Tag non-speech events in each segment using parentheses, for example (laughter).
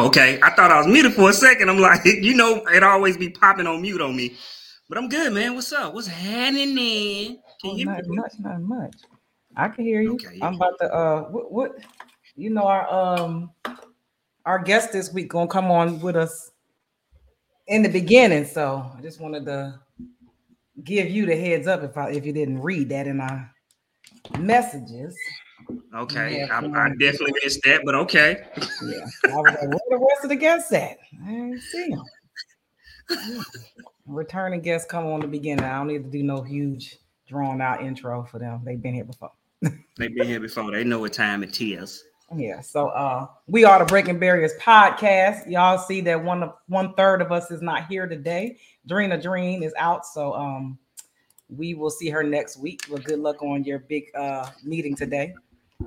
Oh, okay. I thought I was muted for a second. I'm like, (laughs) you know, it always be popping on mute on me. But I'm good, man. What's up? What's happening? Can Oh, you not much, not much. I can hear you. Okay. I'm about to uh what, what you know our um our guest this week gonna come on with us in the beginning. So I just wanted to give you the heads up if I if you didn't read that in our messages. Okay. Yeah, I, I definitely missed that, but okay. Yeah. I was like, where the rest of the guests at? I didn't see them. Yeah. Returning guests come on the beginning. I don't need to do no huge drawn out intro for them. They've been here before. (laughs) They've been here before. They know what time it is. Yeah, so uh we are the Breaking Barriers podcast. Y'all see that one of one third of us is not here today. Drena Dreen is out, so um we will see her next week. Well, good luck on your big uh meeting today.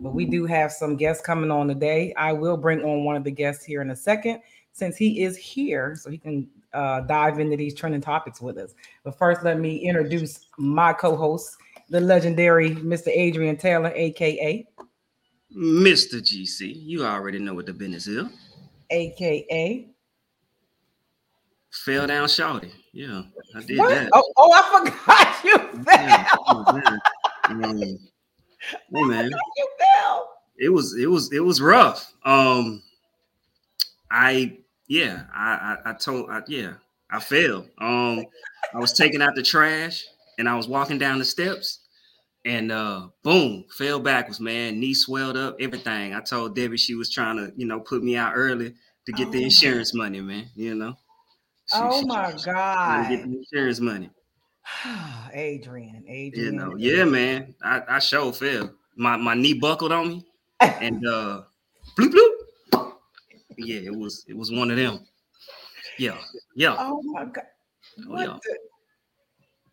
But we do have some guests coming on today. I will bring on one of the guests here in a second since he is here, so he can uh dive into these trending topics with us. But first, let me introduce my co-host, the legendary Mr. Adrian Taylor, aka Mr. GC, you already know what the business is. aka Fell down shouty. Yeah, I did What? that. Oh, oh, I forgot (laughs) you Yeah, fell. oh, man. Um, hey man, You fell. it was it was it was rough. Um, I yeah, I I, I told I, yeah, I failed. Um, I was taking out the trash and I was walking down the steps and uh boom, fell backwards, man. Knee swelled up, everything. I told Debbie she was trying to, you know, put me out early to get Oh the insurance money, man. You know. She- Oh she- my trying get God. the insurance money. (sighs) Adrian, You Adrian. know, yeah, man. I, I sure fell. My my knee buckled on me (laughs) and uh bloop bloop. Yeah, it was it was one of them. Yeah, yeah. Oh my God. Oh, What yeah. the?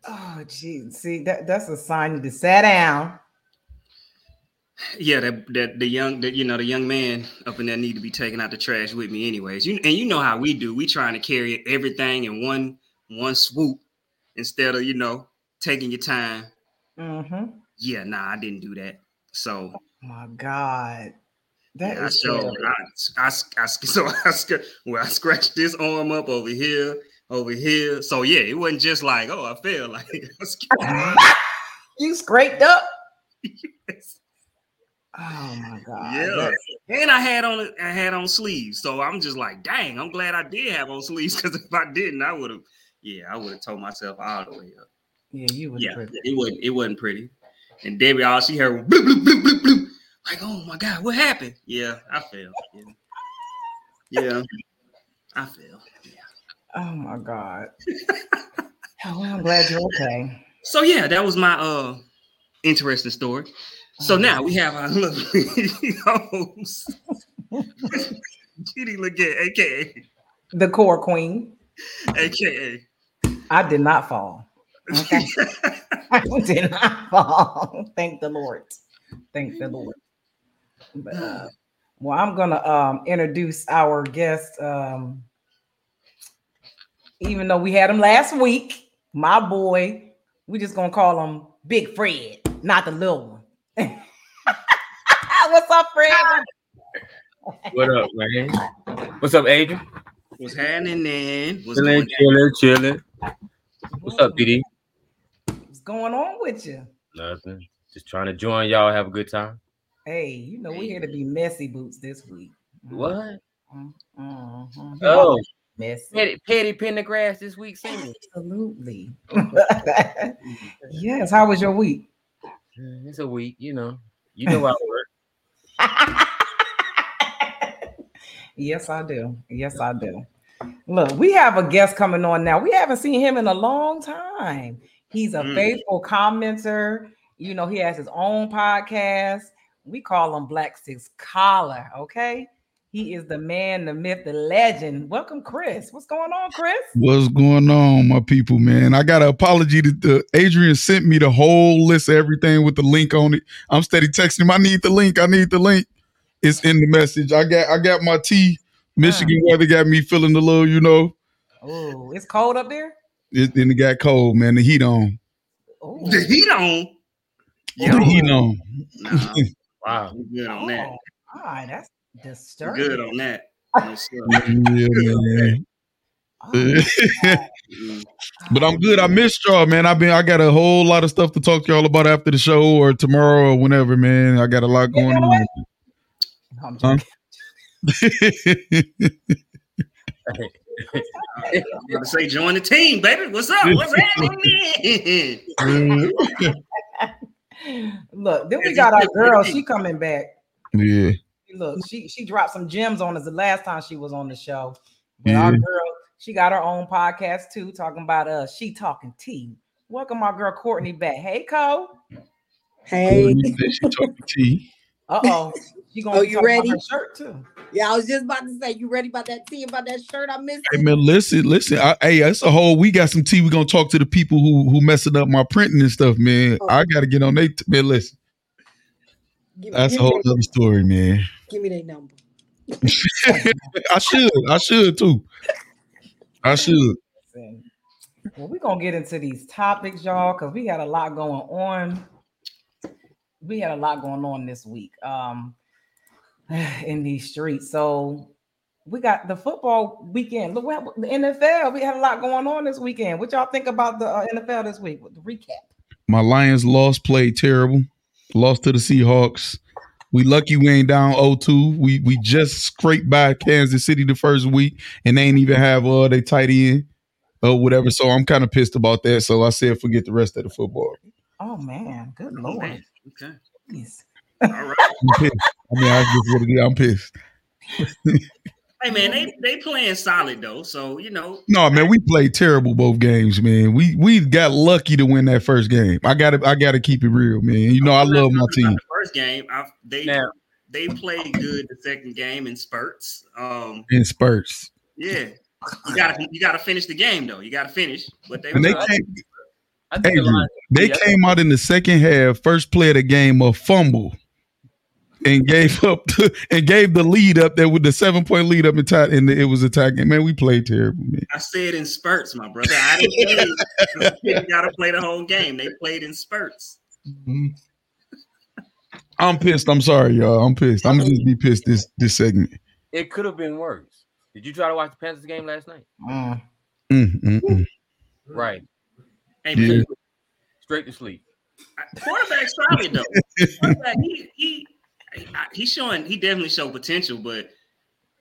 Oh, geez. See, that, that's a sign you to sit down. Yeah, that that the young that you know the young man up in there need to be taking out the trash with me anyways. You and you know how we do. We trying to carry everything in one one swoop instead of you know taking your time. Mm-hmm. Yeah, nah, I didn't do that. So My God. That yeah, I showed. I, I, I, (laughs) so I well I scratched this arm up over here, over here. So yeah, it wasn't just like oh I fell (laughs) like (laughs) you scraped up. Oh my God. Yeah. And I had on I had on sleeves, so I'm just like, dang, I'm glad I did have on sleeves because if I didn't, I would have, yeah, I would have told myself all the way up. yeah, you was Yeah, pretty. it wasn't it wasn't pretty. And Debbie, all she heard was bloop bloop bloop bloop bloop. Like, oh my god, what happened? Yeah, I fell. Yeah, yeah I fell. Yeah. Oh my God. oh, (laughs) well, I'm glad you're okay. So yeah, that was my uh interesting story. So now we have our lovely (laughs) host, (laughs) Judy Legette, aka The core queen. aka I did not fall. Okay. (laughs) I did not fall. Thank the Lord. Thank the Lord. But, uh, well, I'm gonna um, introduce our guest. Um, even though we had him last week, my boy, we just gonna call him Big Fred, not the little one. (laughs) What's up, Fred? What up, man? What's up, Adrian? What's happening then. Was Chilling, going chilling, chilling. What's up, PD? What's going on with you? Nothing. Just trying to join y'all. Have a good time. Hey, you know we're here to be messy boots this week. What? Mhm, mhm. Oh, messy. Petty, Petty Pendergrass this week. Singing. Absolutely. (laughs) yes. How was your week? It's a week, you know. You know how it work. (laughs) yes, I do. Yes, I do. Look, we have a guest coming on now. We haven't seen him in a long time. He's a Mm. faithful commenter. You know, he has his own podcast. We call him Black Six Collar. Okay. He is the man, the myth, the legend. Welcome, Chris. What's going on, Chris? What's going on, my people, man? I got an apology to the Adrian sent me the whole list of everything with the link on it. I'm steady texting him. I need the link. I need the link. It's in the message. I got I got my tea. Michigan weather got me feeling a little, you know. Oh, it's cold up there. It, then it got cold, man. The heat on. Oh, The heat on. The heat on. Nah, (laughs) Wow. We good on that. Oh, all right, that's We disturbing. good on that. Yeah, man. Oh. (laughs) But I'm good. I missed y'all, man. I've been I got a whole lot of stuff to talk to y'all about after the show or tomorrow or whenever, man. I got a lot going on. I'm Huh? Joking. I'm about to say join the team, baby. What's up? What's (laughs) happening? (laughs) Look, then we got our girl. She coming back. yeah. Look, she she dropped some gems on us the last time she was on the show. But Yeah. our girl, she got her own podcast too, talking about uh she talking tea. Welcome our girl Courtney back. Hey Cole. Hey, She talking tea. Uh oh. She gonna Oh, you ready? shirt too. yeah, I was just about to say, you ready about that tea, about that shirt I missed? Hey man, listen, listen. I, hey, that's a whole. We got some tea. We gonna talk to the people who who messing up my printing and stuff, man. Oh. I gotta get on they. T- man, listen, Give, that's a give, me whole that, other story, man. give me that number. (laughs) I should, I should too. I should. Well, we're gonna get into these topics, y'all, because we got a lot going on. We had a lot going on this week um (sighs) in these streets. So we got the football weekend. Look what the NFL. We had a lot going on this weekend. What y'all think about the uh, NFL this week? The recap. My Lions lost, played terrible. Lost to the Seahawks. We lucky we ain't down 0-2. We we just scraped by Kansas City the first week, and they ain't even have uh they tight end or whatever. So I'm kind of pissed about that. So I said forget the rest of the football. Oh man, good lord. Man. Okay. Jeez. All right. (laughs) I'm pissed. I mean, I just what it is. I'm pissed. Hey man, they they playing solid though. So you know, No, man, we played terrible both games, man. We we got lucky to win that first game. I got to I got to keep it real, man. You know I love my team The first game, I, they Now- they played good the second game in spurts. Um, in spurts, yeah, you gotta you gotta finish the game though. You gotta finish. But they, and they came, I think the Lions, they Yeah. came out in the second half, first play of the game, a fumble, and gave (laughs) up the, and gave the lead up there with the seven point lead up and tied, and it was a tie game. Man, we played terrible, man. I said in spurts, my brother. I didn't say (laughs) you gotta play the whole game. They played in spurts. Mhm. I'm pissed. I'm sorry, y'all. I'm pissed. I'm gonna just be pissed this this segment. it could have been worse. Did you try to watch the Panthers game last night? Mm. Mm, mm, mm. Right. Hey, Yeah. man, Straight to sleep. quarterback's solid though. Quarterback, he he he's showing he definitely showed potential, but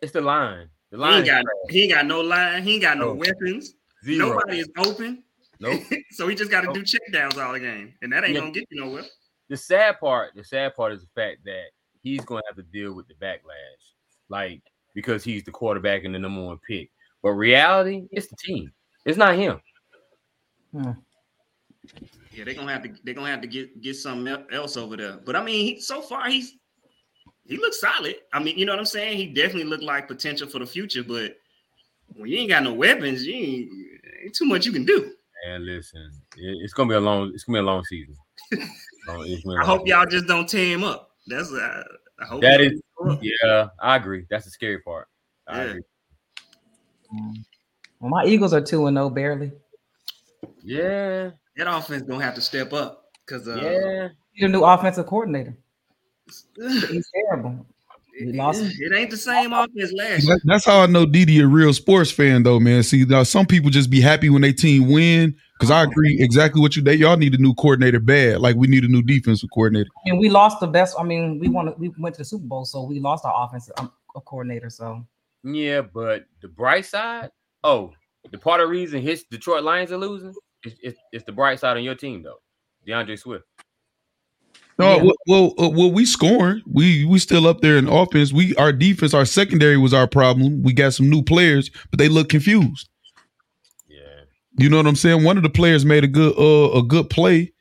It's the line. The he line ain't got trash. he ain't got no line, he ain't got no No. weapons. zero. Nobody is open. Nope. (laughs) so he just got to Nope. do check downs all the game, and that ain't Yeah. gonna get you nowhere. the sad part, the sad part is the fact that he's going to have to deal with the backlash, like because he's the quarterback and the number one pick. But reality, it's the team. It's not him. Hmm. Yeah, they're gonna have to they're gonna have to get get something else over there. But I mean, he, so far he's he looks solid. I mean, you know what I'm saying? He definitely looked like potential for the future, but when you ain't got no weapons, you ain't, ain't too much you can do. And listen, it's gonna be a long. It's gonna be a long season. (laughs) Long- it's gonna be a I long hope y'all just don't tear him up. That's uh, I hope That y'all is- don't tear him up. season. Yeah, I agree. That's the scary part. I Yeah. agree. Well, my Eagles are two and no barely. Yeah, that offense gonna have to step up because uh, yeah. He's a new offensive coordinator. (laughs) He's terrible. We it, it ain't the same offense last year. That- that's how I know Dee Dee a real sports fan, though, man. See, now some people just be happy when they team win. Because I agree exactly what you. They y'all need a new coordinator bad. Like we need a new defensive coordinator. And we lost the best. I mean, we won. We went to the Super Bowl, so we lost our offensive um, coordinator. So Yeah, but the bright side, oh, the part of the reason his Detroit Lions are losing is it's, it's the bright side on your team though. D'Andre Swift. No, Yeah. well, well, uh, well, we scoring. We we still up there in offense. We our defense, our secondary was our problem. We got some new players, but they look confused. Yeah. You know what I'm saying? One of the players made a good uh, a good play,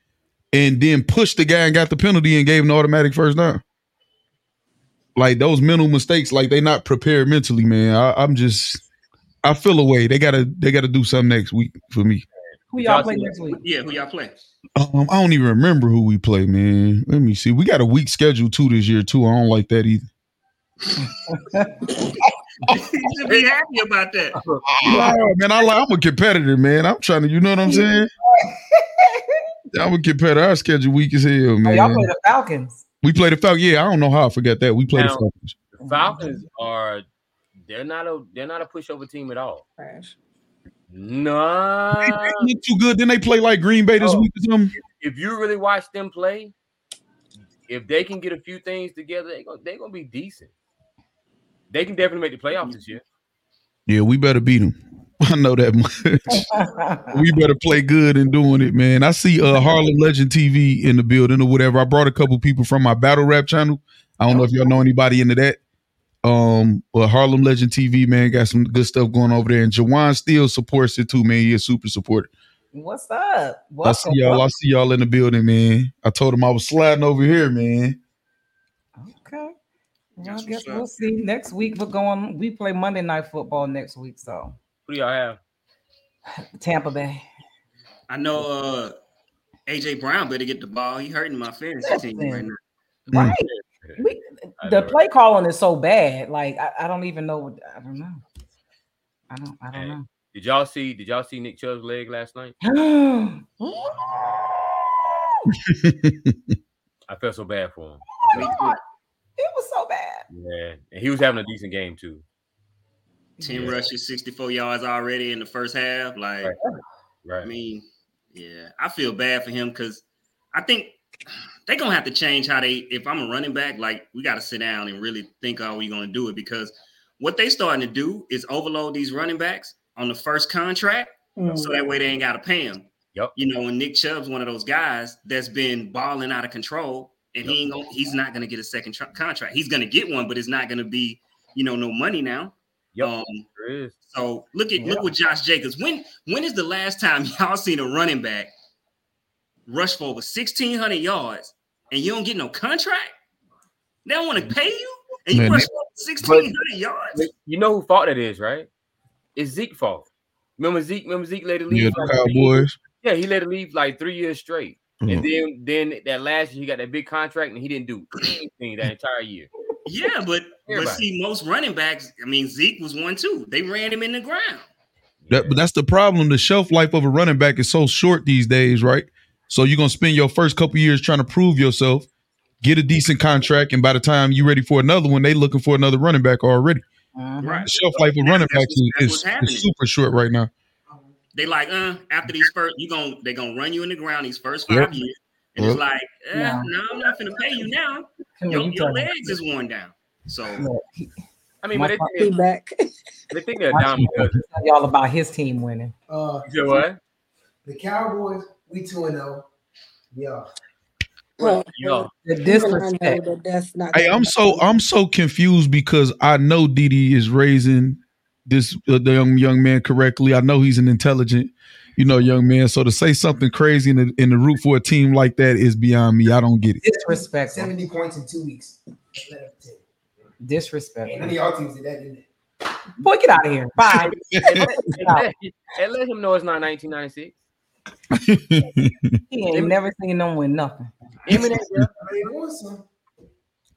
and then pushed the guy and got the penalty and gave an automatic first down. Like those mental mistakes, like they not prepared mentally, man. I, I'm just, I feel away. They gotta they gotta do something next week for me. Who y'all Y'all play see- next week? Yeah, who y'all play? Um, I don't even remember who we play, man. Let me see. We got a weak schedule too this year too. I don't like that either. (laughs) you should be happy about that. (laughs) No, man, I like, I'm a competitor, man. I'm trying to, you know what I'm saying? (laughs) I'm a competitor. Our schedule weak as hell, Oh, man. y'all play the Falcons. We played the Falcons. Yeah, I don't know how I forgot that. We played Now- the Falcons. The Falcons are they're not a they're not a pushover team at all. Trash. No, They they look too good. Then they play like Green Bay this Oh. week or something. if you really watch them play, if they can get a few things together, they gonna, they gonna be decent. They can definitely make the playoffs this year. Yeah, we better beat them. (laughs) I know that much. we better play good in doing it, man. I see uh Harlem Legend TV in the building or whatever. I brought a couple people from my battle rap channel. I don't know if y'all know anybody into that. Um, but Harlem Legend TV, man, got some good stuff going over there. And Jawan still supports it too, man. He a super supporter. What's up? I see y'all. I see y'all in the building, man. I told him I was sliding over here, man. Okay. Well, I guess we'll see. Next week we're going. We play Monday night football next week. So Who do y'all have? (sighs) Tampa Bay. I know uh AJ Brown better get the ball. He hurting my fantasy team right now. Mm. Right. We, I the know. play calling is so bad. Like I, I don't even know. what- I don't know. I don't. I don't know. Did y'all see? Did y'all see Nick Chubb's leg last night? (gasps) I felt so bad for him. Oh my God. It was so bad. Yeah, and he was having a decent game too. 10 Yeah. rushes, 64 yards already in the first half. Like, Right. I mean, yeah, I feel bad for him because I think they're gonna have to change how they if I'm a running back, like we gotta sit down and really think how we gonna do it because what they starting to do is overload these running backs on the first contract so that way they ain't gotta pay them. Yep. You know, and Nick Chubb's one of those guys that's been balling out of control, and he ain't gonna, he's not gonna get a second tr- contract. He's gonna get one, but it's not gonna be, you know, no money now. Yep. Um, so look at Yeah. look with Josh Jacobs. When when is the last time (laughs) y'all seen a running back rush for over 1600 yards and you don't get no contract? They don't want to pay you and you Man, rush for over 1600 yards. You know who fault that is, right? It's Zeke fault. Remember Zeke? Remember Zeke let it leave? Yeah, for the like? Cowboys. Yeah, he let it leave like three years straight. Mhm. And then then that last year he got that big contract and he didn't do anything that entire year. Yeah, but but see, most running backs, I mean, Zeke was one too. They ran him in the ground. That, but that's the problem. The shelf life of a running back is so short these days, right? So you're gonna spend your first couple years trying to prove yourself, get a decent contract, and by the time you're ready for another one, they looking for another running back already. Mhm. Right. The shelf life of That's- running that's backs is, is, super short right now. They like, uh, after these first, you going to they're gonna run you in the ground these first five Yep. years. And Yep. it's like, eh, Yeah. no, I'm not gonna pay you now. Come Your, you your tell me. legs is worn down. So Look, he- I mean, My but they fa- think, Feedback. they think they're dumb y'all about his team winning. Uh, you know what? the Cowboys, we two and zero. Yeah. Well, Yeah. The disrespect. That that's not hey, I'm so. I'm so confused because I know Dee Dee is raising this uh, the young young man correctly. I know he's an intelligent, you know, young man. So to say something crazy in the, in the root for a team like that is beyond me. I don't get it. Disrespect. Seventy points in two weeks. Disrespect. up ten. None of y'all teams did that, didn't they? Boy, get out of here. Bye. and, let, and let- and let him know it's not 1996. He ain't never seen them win nothing. Eminem, yeah. I mean, it was some.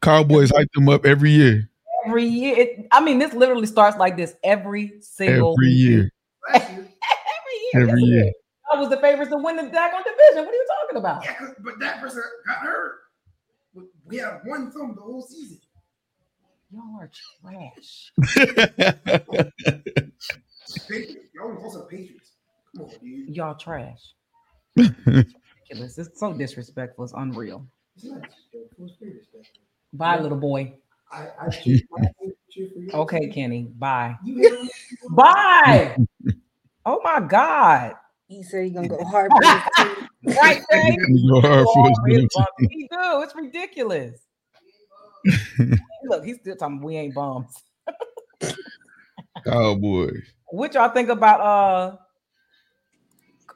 Cowboys hype them up every year, Every year. It, I mean, this literally starts like this every single every year, year. (laughs) Every year. every Yes, year. I was the favorites to win the daggone division. What are you talking about? Yeah, but that person got hurt. We had one thumb the whole season. Y'all are trash. (laughs) Patriots. Y'all only close Patriots. Come on, dude. Y'all trash. Ridiculous. (laughs) It's so disrespectful. It's unreal. It's not disrespectful, it's very respectful. Bye, little boy. I, I cheer, I cheer for you. Okay, Kenny. Bye. You hit him. Bye. oh my God. He said he's gonna go hard for his (laughs) team. Right, Dave? Go hard for his He do. It's ridiculous. (laughs) Look, he's still talking. We ain't bums. Cowboys. What y'all think about uh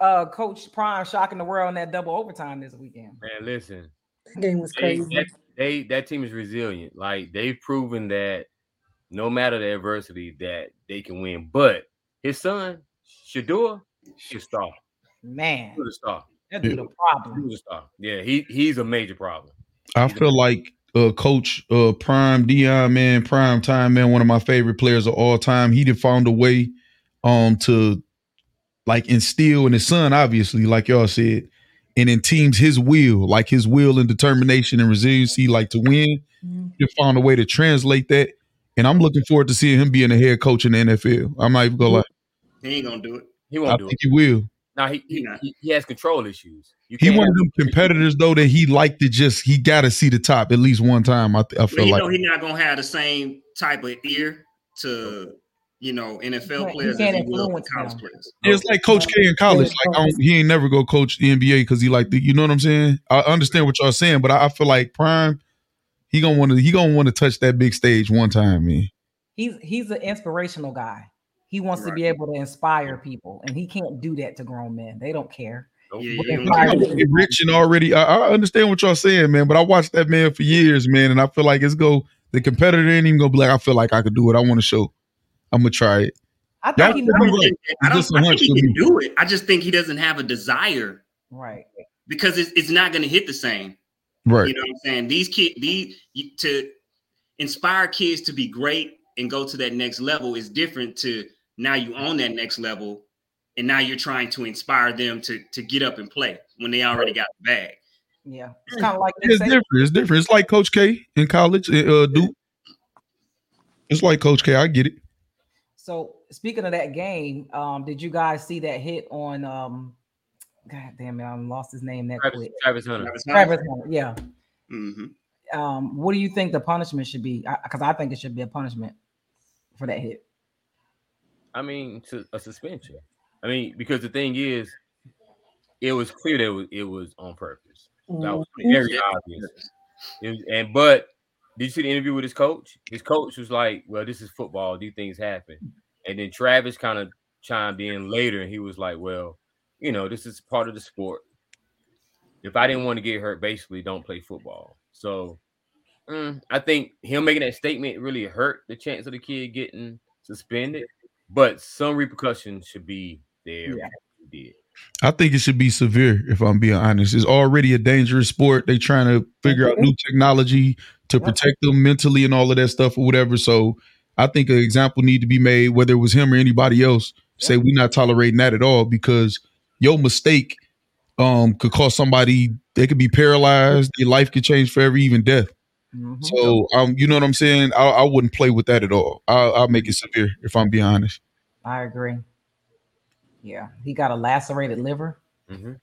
uh Coach Prime shocking the world in that double overtime this weekend? Man, listen. That game was They, crazy. that, they that team is resilient. Like they've proven that no matter the adversity, that they can win. But his son, Shedeur, he's a star. Man, He's a star. that dude a problem. He's a star. Yeah, he he's a major problem. I feel like uh, Coach uh, Prime Deion, man, Prime Time, man, one of my favorite players of all time. He did found a way um to like instill in his son, obviously, like y'all said, and in teams his will, like his will and determination and resiliency, like to win, Mhm. he found a way to translate that. And I'm looking forward to seeing him being a head coach in the NFL. I'm not even gonna lie. He ain't gonna do it. He won't do think it. he will. Now he He he, he, he has control issues. You He can't one of them competitors though that he liked to just he got to see the top at least one time. I, I But feel you like know he's not gonna have the same type of ear to you know NFL Right, he players as he will for college them. players. it's like Coach K in college. Like I don't, he ain't never go coach the NBA because he like the, you know what I'm saying. I understand what y'all saying, but I, I feel like Prime he gonna want to he gonna want to touch that big stage one time, man. He's he's an inspirational guy. He wants to be able to inspire people, and he can't do that to grown men. They don't care. Nope. Yeah, But you if don't I- get rich and already. I, I understand what y'all saying, man. But I watched that man for years, man, and I feel like it's go the competitor ain't even gonna be like, I feel like I could do it. I want to show. I'm gonna try it. I think he think I don't think, I don't, Just think he can me. do it. I just think he doesn't have a desire Right. because it's, it's not gonna hit the same. Right. You know what I'm saying? These kids, these to inspire kids to be great and go to that next level is different to now you own that next level and now you're trying to inspire them to to get up and play when they already got the bag. Yeah. It's kind of like It's say- different. It's different. It's like Coach K in college. Uh, Duke. It's like Coach K. I get it. So speaking of that game, um, did you guys see that hit on um God damn it, I lost his name that Travis, quick. Travis Hunter. Travis Hunter. Travis Hunter, yeah. Mhm. Um, what do you think the punishment should be? Because I, think it should be a punishment for that hit. I mean, to a suspension. I mean, because the thing is, it was clear that it was, it was on purpose. That was Mhm. very obvious. It was- and but did you see the interview with his coach? His coach was like, "Well, this is football. These things happen." And then Travis kind of chimed in later, and he was like, "Well, you know, this is part of the sport. If I didn't want to get hurt, basically, don't play football." So, mm, I think him making that statement really hurt the chance of the kid getting suspended. But some repercussions should be there. Yeah. Did. I think it should be severe. If I'm being honest, it's already a dangerous sport. They're trying to figure out new technology to Yep. protect them mentally and all of that stuff or whatever. So I think an example need to be made, whether it was him or anybody else. Say we're not tolerating that at all because your mistake um could cause somebody they could be paralyzed, their life could change forever, even death. Mhm. So um, you know what I'm saying? I, I wouldn't play with that at all. I'll, I'll make it severe if I'm being honest. I agree. Yeah, he got a lacerated liver. Mhm.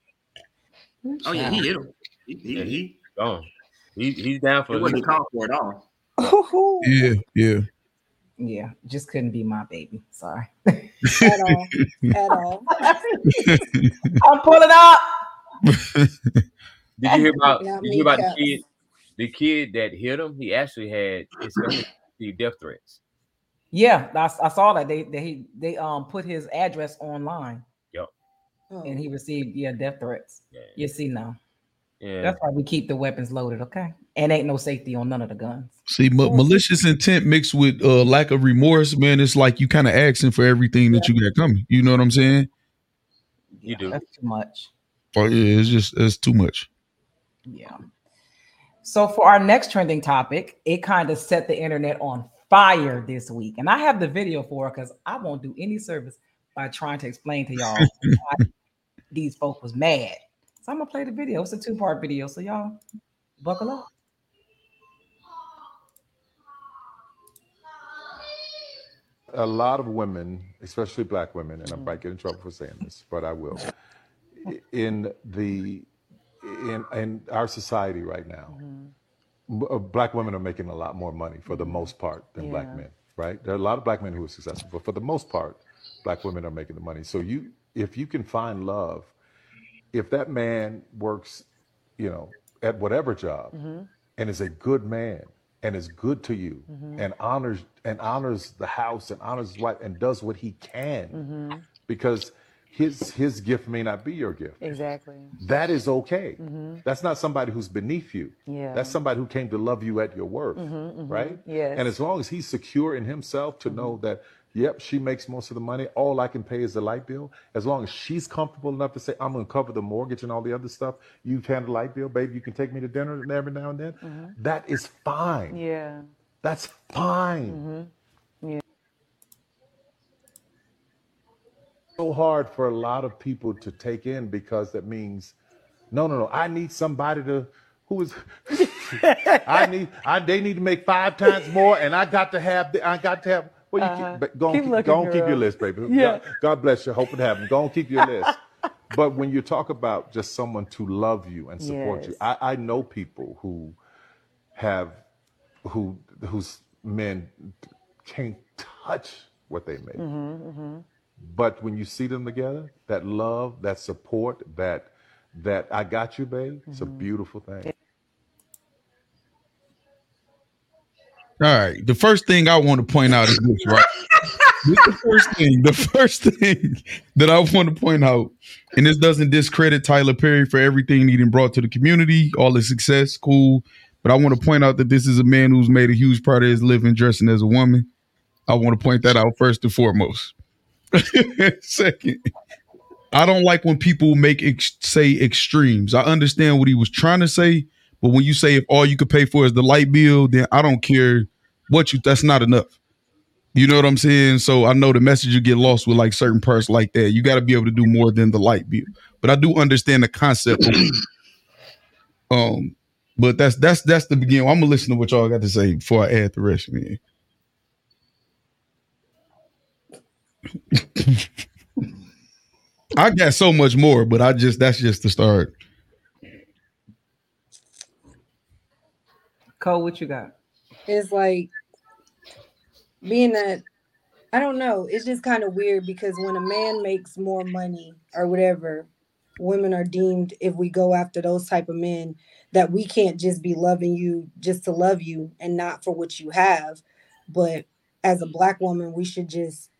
Oh yeah, he hit him. He, he, Yeah. he, Gone. He, he's down for it at wasn't least- called for at all. Ooh, (laughs) Yeah, yeah. Yeah, just couldn't be my baby. Sorry. (laughs) at all. At all. (laughs) I'm pulling up. Did you hear about? Did you hear about the kid? The kid that hit him, he actually had his death threats. Yeah, I, I saw that they they they um put his address online Oh. and he received yeah death threats. Yeah, You see now. Yeah. That's why we keep the weapons loaded, okay? And ain't no safety on none of the guns. See, ma- malicious intent mixed with uh, lack of remorse, man. It's like you kind of asking for everything that you got coming. You know what I'm saying? You do. That's too much. Oh yeah, it's just it's too much. Yeah. So for our next trending topic, it kind of set the internet on fire this week. And I have the video for it because I won't do any service by trying to explain to y'all (laughs) why these folk was mad. So I'm gonna play the video. It's a two-part video. So y'all buckle up. a lot of women, especially black women, and I mm-hmm. might get in trouble for saying this, but I will. (laughs) In the in in our society right now, mm-hmm. m- uh, black women are making a lot more money for the mm-hmm. most part than black men. Right? There are a lot of black men who are successful, but for the most part, black women are making the money. So you, if you can find love, if that man works, you know, at whatever job, mm-hmm. and is a good man and is good to you mm-hmm. and honors and honors the house and honors his wife and does what he can mm-hmm. because his his gift may not be your gift. Exactly. that is okay. That's not somebody who's beneath you. Yeah. that's somebody who came to love you at your worth right? Yes. and as long as he's secure in himself to know that yep she makes most of the money all i can pay is the light bill as long as she's comfortable enough to say i'm going to cover the mortgage and all the other stuff you handle the light bill baby you can take me to dinner every now and then mm-hmm. that is fine Yeah. that's fine mm-hmm. Yeah. so hard for a lot of people to take in because that means No, no, no. I need somebody to who is. (laughs) I need. I they need to make five times more, and I got to have. the- I got to have. Well, you Uh-huh. keep, but go on, Keep keep, looking, go on keep your list, baby. (laughs) Yeah. God, God bless you. Hope it happens. Go on, keep your list. (laughs) but when you talk about just someone to love you and support you, I, I know people who have who whose men can't touch what they make. Mm-hmm, But when you see them together, that love, that support, that that I got you, babe, it's a beautiful thing. All right. The first thing I want to point out is this, right? this is the first thing. The first thing that I want to point out, and this doesn't discredit Tyler Perry for everything he brought to the community, all the success, cool. But I want to point out that this is a man who's made a huge part of his living dressing as a woman. I want to point that out first and foremost. (laughs) Second, I don't like when people make ex- say extremes. I understand what he was trying to say, but when you say if all you could pay for is the light bill, then I don't care what you. That's not enough. You know what I'm saying? So I know the message you get lost with like certain parts like that. You got to be able to do more than the light bill. But I do understand the concept. (clears throat) um, but that's that's that's the beginning. I'm gonna listen to what y'all got to say before I add the rest, man. (laughs) I got so much more, but I just that's just the start. Cole, what you got? It's like being that I don't know. It's just kind of weird because when a man makes more money or whatever, women are deemed if we go after those type of men that we can't just be loving you just to love you and not for what you have, but as a black woman, we should just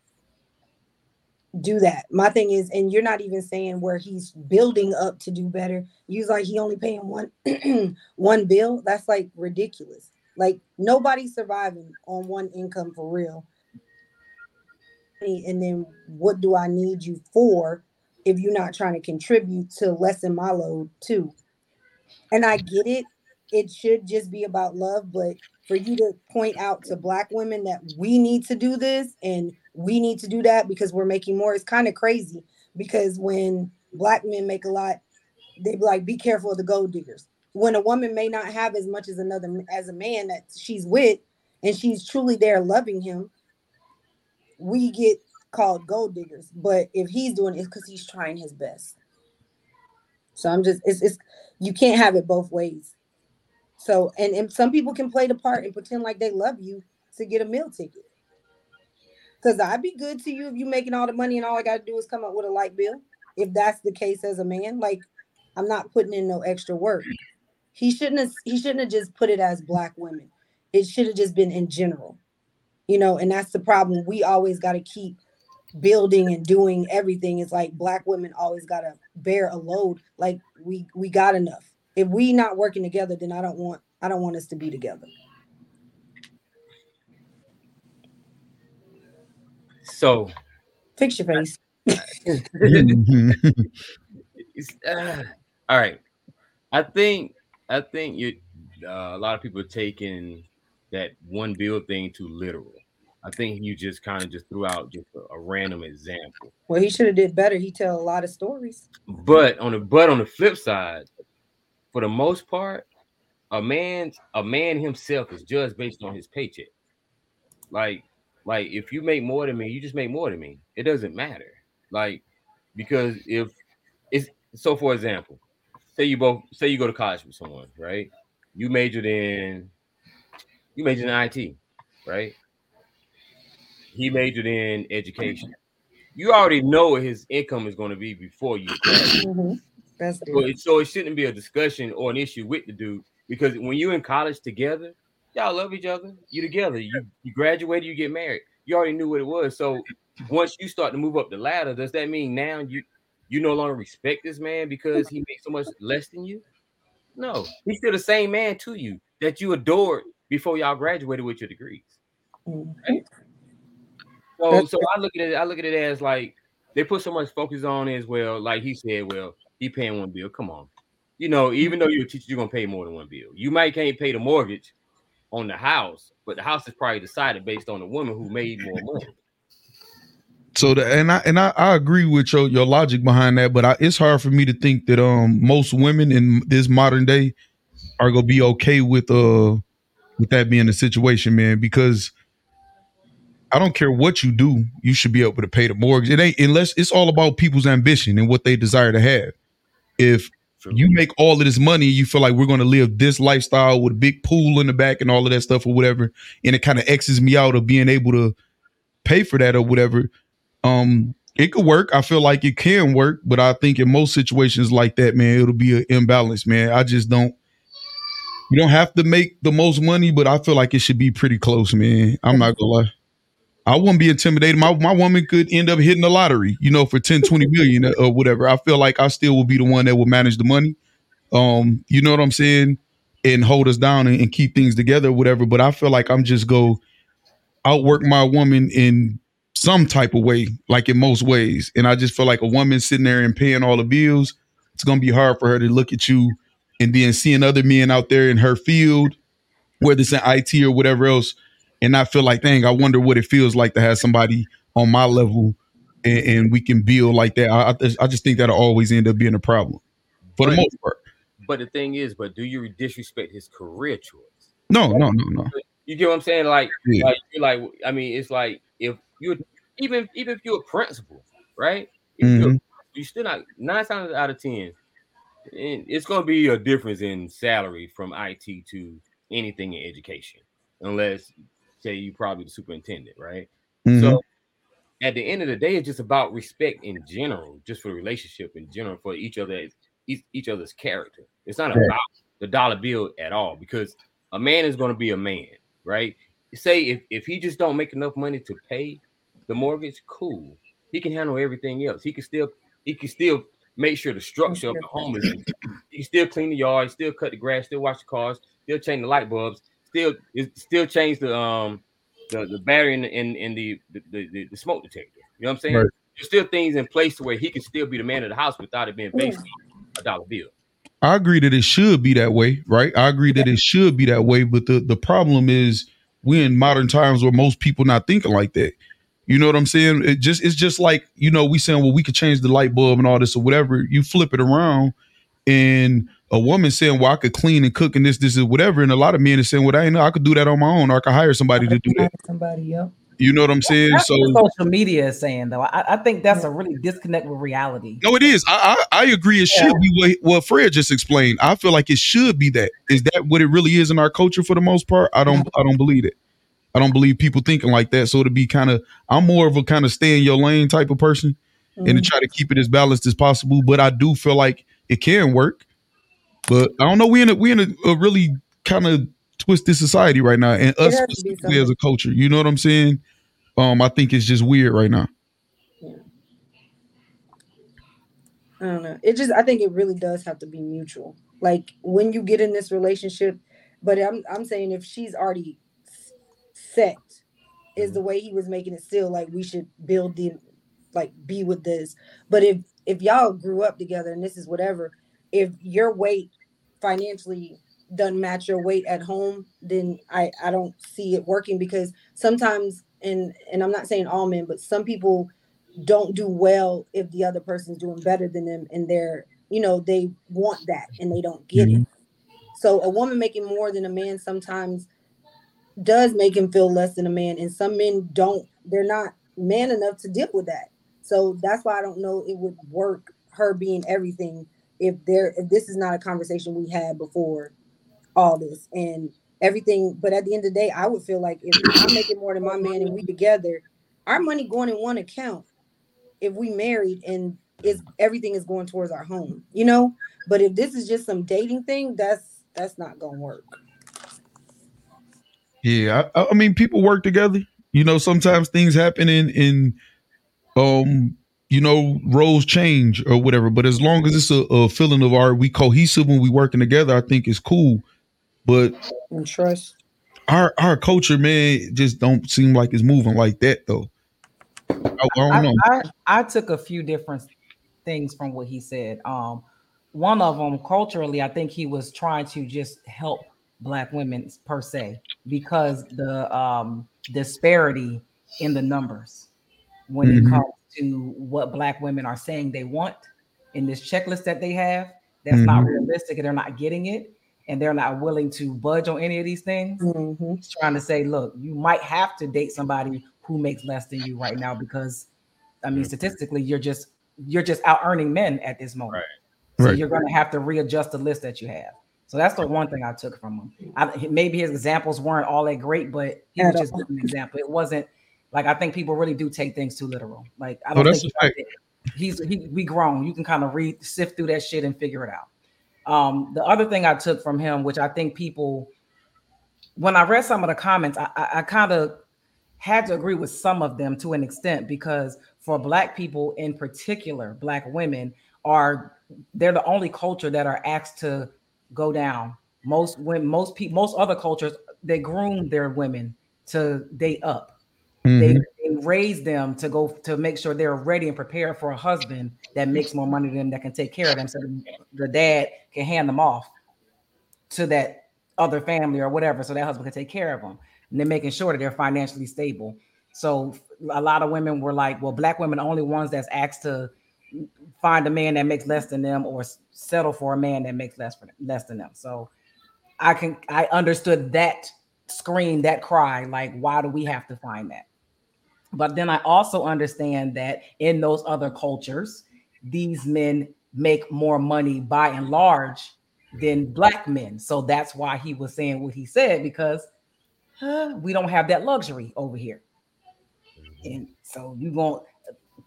do that. My thing is, and you're not even saying where he's building up to do better. You's like he only paying one (clears throat) one bill. That's like ridiculous. Like nobody's surviving on one income for real. And then what do I need you for if you're not trying to contribute to lessen my load too? And I get it. It should just be about love, but for you to point out to black women that we need to do this and we need to do that because we're making more, it's kind of crazy. Because when black men make a lot, they be like, be careful of the gold diggers. When a woman may not have as much as another as a man that she's with, and she's truly there loving him, we get called gold diggers. But if he's doing it, it's because he's trying his best. So I'm just it's it's you can't have it both ways. So and, and some people can play the part and pretend like they love you to get a meal ticket. Cause I'd be good to you if you're making all the money and all I gotta do is come up with a light bill. If that's the case as a man, like I'm not putting in no extra work. He shouldn't have he shouldn't have just put it as black women. It should have just been in general. You know, and that's the problem. We always got to keep building and doing everything. It's like black women always got to bear a load. Like we we got enough. If we not working together, then I don't want I don't want us to be together. So Fix your face. uh, (laughs) all right. I think I think you uh, a lot of people are taking that one bill thing too literal. I think you just kind of just threw out just a, a random example. Well, he should have did better. He tell a lot of stories. But on the but on the flip side, for the most part, a man a man himself is judged based on his paycheck. Like like if you make more than me, you just make more than me. It doesn't matter. Like because if it's so for example, say you both say you go to college with someone, right? You majored in you majored in IT, right? He majored in education. You already know what his income is going to be before you graduate. Mhm. That's So it, so it shouldn't be a discussion or an issue with the dude because when you're in college together, y'all love each other. You together. You you graduated, you get married. You already knew what it was. So once you start to move up the ladder, does that mean now you you no longer respect this man because he makes so much less than you? No, he's still the same man to you that you adored before y'all graduated with your degrees. Mhm. So, so I look at it. I look at it as like they put so much focus on it as well. Like he said, well, he paying one bill. Come on, you know, even though you're a teacher, you're gonna pay more than one bill. You might can't pay the mortgage on the house, but the house is probably decided based on the woman who made more money. So the, and I and I, I agree with your your logic behind that, but I, it's hard for me to think that um most women in this modern day are gonna be okay with uh with that being the situation, man, because I don't care what you do, you should be able to pay the mortgage. It ain't unless it's all about people's ambition and what they desire to have. If You make all of this money, you feel like we're going to live this lifestyle with a big pool in the back and all of that stuff or whatever, and it kind of X's me out of being able to pay for that or whatever. Um, it could work. I feel like it can work, but I think in most situations like that, man, it'll be an imbalance, man. I just don't. You don't have to make the most money, but I feel like it should be pretty close, man. I'm not gonna lie. I wouldn't be intimidated. My my woman could end up hitting the lottery, you know, for 10, 20 million or whatever. I feel like I still will be the one that will manage the money. Um, you know what I'm saying? And hold us down and, and keep things together, whatever. But I feel like I'm just go outwork my woman in some type of way, like in most ways. And I just feel like a woman sitting there and paying all the bills, it's gonna be hard for her to look at you and then seeing other men out there in her field, whether it's in IT or whatever else, and not feel like, dang, I wonder what it feels like to have somebody on my level and, and we can build like that. I, I just- think that'll always end up being a problem for the But- most part. But the thing is, but do you disrespect his career choice? No, no, no, no. You get what I'm saying? Like, Yeah. like you're like, I mean, it's like if you even even if you're a principal, right? If you're, Mhm. you still not nine times out of ten, and it's gonna be a difference in salary from IT to anything in education, unless say you probably the superintendent, right? Mhm. So at the end of the day, it's just about respect in general, just for the relationship in general, for each other, each, each other's character. It's not Right. about the dollar bill at all, because a man is going to be a man, right? Say if if he just don't make enough money to pay the mortgage, cool. He can handle everything else. He can still he can still make sure the structure of the home is. He can still clean the yard, still cut the grass, still wash the cars, still change the light bulbs, still it still change the um the, the battery in the, in, in the, the, the the smoke detector. You know what I'm saying? Right. There's still things in place to where he can still be the man of the house without it being based on a dollar bill. I agree that it should be that way, right? I agree that it should be that way, but the the problem is we in modern times where most people not thinking like that. You know what I'm saying? It just it's just like you know we saying well we could change the light bulb and all this or whatever. You flip it around, and a woman saying well I could clean and cook and this this is whatever, and a lot of men are saying well I know I could do that on my own or I could hire somebody to do that. Somebody, yep. You know what I'm saying? That's So what social media is saying, though. I, I think that's a really disconnect with reality. No, it is. I I, I agree. It should be what, what Fred just explained. I feel like it should be that. Is that what it really is in our culture for the most part? I don't. I don't believe it. I don't believe people thinking like that. So to be kind of, I'm more of a kind of stay in your lane type of person, and to Mhm. try to keep it as balanced as possible. But I do feel like it can work. But I don't know. We in a we in a, a really kind of twisted society right now, and us has to be specifically as a culture. You know what I'm saying? Um, I think it's just weird right now. I don't know. It just I think it really does have to be mutual. Like when you get in this relationship, but I'm I'm saying if she's already set, is the way he was making it still like we should build the like be with this. But if if y'all grew up together and this is whatever, if your weight financially doesn't match your weight at home, then I I don't see it working because sometimes and and I'm not saying all men, but some people don't do well if the other person's doing better than them and they're you know they want that and they don't get it. Mm-hmm. So a woman making more than a man sometimes does make him feel less than a man and some men don't they're not man enough to deal with that so that's why i don't know it would work her being everything if there if this is not a conversation we had before all this and everything but at the end of the day i would feel like if i'm making more than my man and we together our money going in one account if we married and is everything is going towards our home, you know. But if this is just some dating thing, that's that's not gonna work. Yeah, I, I mean, people work together. You know, sometimes things happen in in um, you know, roles change or whatever. But as long as it's a, a feeling of our we cohesive when we working together, I think it's cool. But And trust. our our culture, man, just don't seem like it's moving like that though. I, I don't I, know. I, I took a few different things from what he said. Um, one of them culturally, I think he was trying to just help black women per se because the um, disparity in the numbers. When Mhm. it comes to what black women are saying they want in this checklist that they have. That's not Mhm. realistic, and they're not getting it, and they're not willing to budge on any of these things. Mhm. It's trying to say, look, you might have to date somebody who makes less than you right now because, I mean, Mhm. statistically, you're just you're just out earning men at this moment. Right. So Right. you're going to have to readjust the list that you have. So that's the one thing I took from him. I, maybe his examples weren't all that great, but he was just an example. It wasn't like I think people really do take things too literal. Like I Oh, don't that's think he's he, we grown. You can kind of read, sift through that shit and figure it out. Um, the other thing I took from him, which I think people, when I read some of the comments, I, I, I kind of had to agree with some of them to an extent because for black people in particular, black women are they're the only culture that are asked to go down. Most when most people, most other cultures, they groom their women to date up. They, Mhm. they raise them to go to make sure they're ready and prepared for a husband that makes more money than them that can take care of them, so the dad can hand them off to that other family or whatever, so that husband can take care of them. And they're making sure that they're financially stable. So a lot of women were like, "Well, black women are only ones that's asked to find a man that makes less than them or settle for a man that makes less for less than them." So I can I understood that scream, that cry, like, why do we have to find that? But then I also understand that in those other cultures, these men make more money by and large than black men. So that's why he was saying what he said because huh, we don't have that luxury over here. And so you want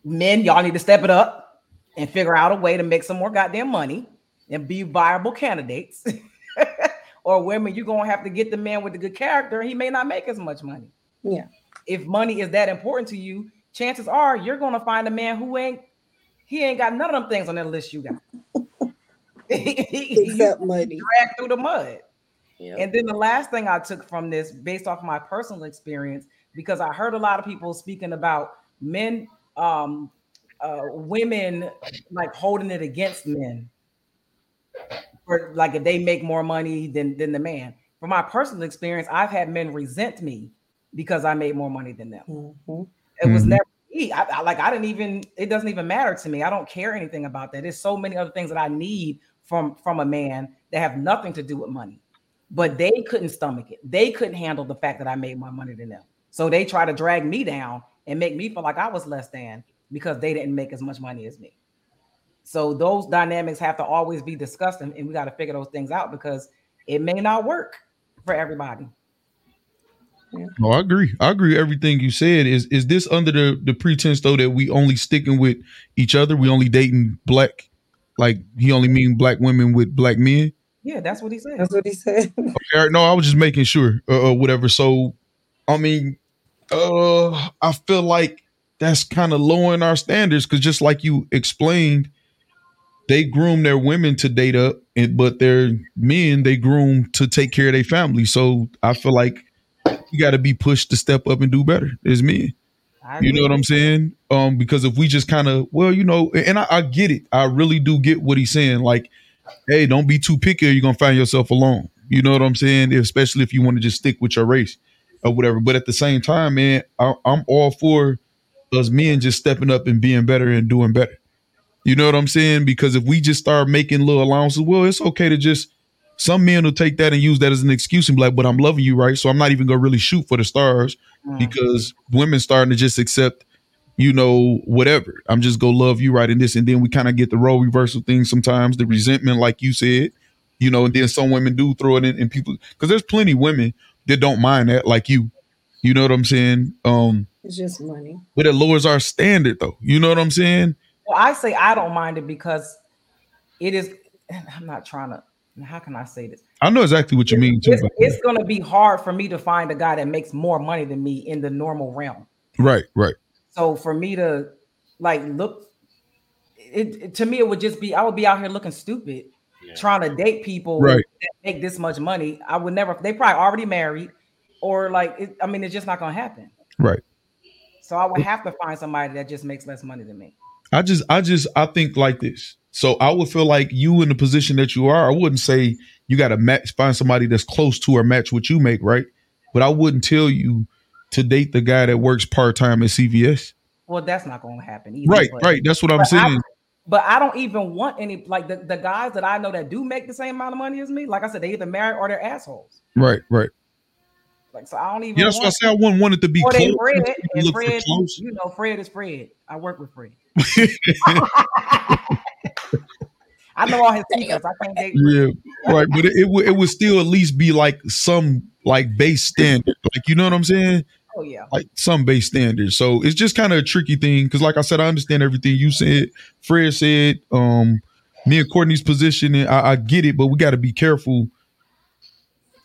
men, y'all need to step it up and figure out a way to make some more goddamn money and be viable candidates. (laughs) or women, you're gonna have to get the man with the good character, he may not make as much money. Yeah. If money is that important to you, chances are you're gonna find a man who ain't he ain't got none of them things on that list you got. (laughs) Except money. drag through the mud. Yeah. And then the last thing I took from this, based off my personal experience, because I heard a lot of people speaking about men, um, uh, women like holding it against men, or like if they make more money than than the man. From my personal experience, I've had men resent me because I made more money than them. Mhm. It was Mhm. never me. I, I- like I didn't even. It doesn't even matter to me. I don't care anything about that. There's so many other things that I need from from a man that have nothing to do with money. But they couldn't stomach it. They couldn't handle the fact that I made more money than them. So they try to drag me down and make me feel like I was less than because they didn't make as much money as me. So those dynamics have to always be discussed, and, and we got to figure those things out because it may not work for everybody. No, I agree. I agree. with Everything you said is is this under the the pretense though that we only sticking with each other? We only dating black, like he only mean black women with black men. Yeah, that's what he said. That's what he said. Okay, no, I was just making sure, uh, uh, whatever. So, I mean, uh, I feel like that's kind of lowering our standards because just like you explained, they groom their women to date up, and but their men they groom to take care of their family. So I feel like you got to be pushed to step up and do better as men. You know what I'm saying? Um, because if we just kind of, well, you know, and I, I get it. I really do get what he's saying. Like, hey, don't be too picky or you're gonna find yourself alone. You know what I'm saying? Especially if you want to just stick with your race or whatever. But at the same time, man, I, I'm all for us men just stepping up and being better and doing better. You know what I'm saying? Because if we just start making little allowances, well, it's okay to just some men will take that and use that as an excuse and be like, but I'm loving you, right? So I'm not even gonna really shoot for the stars Mm. because women starting to just accept, you know, whatever. I'm just gonna love you right in this, and then we kind of get the role reversal thing sometimes, the resentment, like you said, you know, and then some women do throw it in, and people because there's plenty of women that don't mind that, like you. You know what I'm saying? Um, It's just money. but it lowers our standard, though. You know what I'm saying? Well, I say I don't mind it because it is. (sighs) I'm not trying to. How can I say this? I know exactly what you mean too. It's, it's going to be hard for me to find a guy that makes more money than me in the normal realm. right, right. So for me to like look, it, it- to me it would just be I would be out here looking stupid Yeah. trying to date people Right. that make this much money. I would never. They probably already married, or like it, I mean, it's just not going to happen. Right. So I would have to find somebody that just makes less money than me. I just, I just, I think like this. So I would feel like you in the position that you are. I wouldn't say you got to match, find somebody that's close to or match what you make, right? But I wouldn't tell you to date the guy that works part time at CVS. Well, that's not going to happen either. Right, but- right. That's what I'm but I- saying. But I don't even want any like the, the guys that I know that do make the same amount of money as me. Like I said, they either married or they're assholes. Right, right. Like so, I don't even. Yeah, that's why I want, say I wouldn't want it to be or they. Fred and Fred. close. You know, Fred is Fred. I work with Fred. (laughs) (laughs) I know all his secrets. I can't date. Yeah, right. But it, it would it would still at least be like some like base standard. Like you know what I'm saying? Oh yeah. Like some base standard. So it's just kind of a tricky thing because, like I said, I understand everything you said. Fred said, um, me and Courtney's position, and I, I get it, but we got to be careful.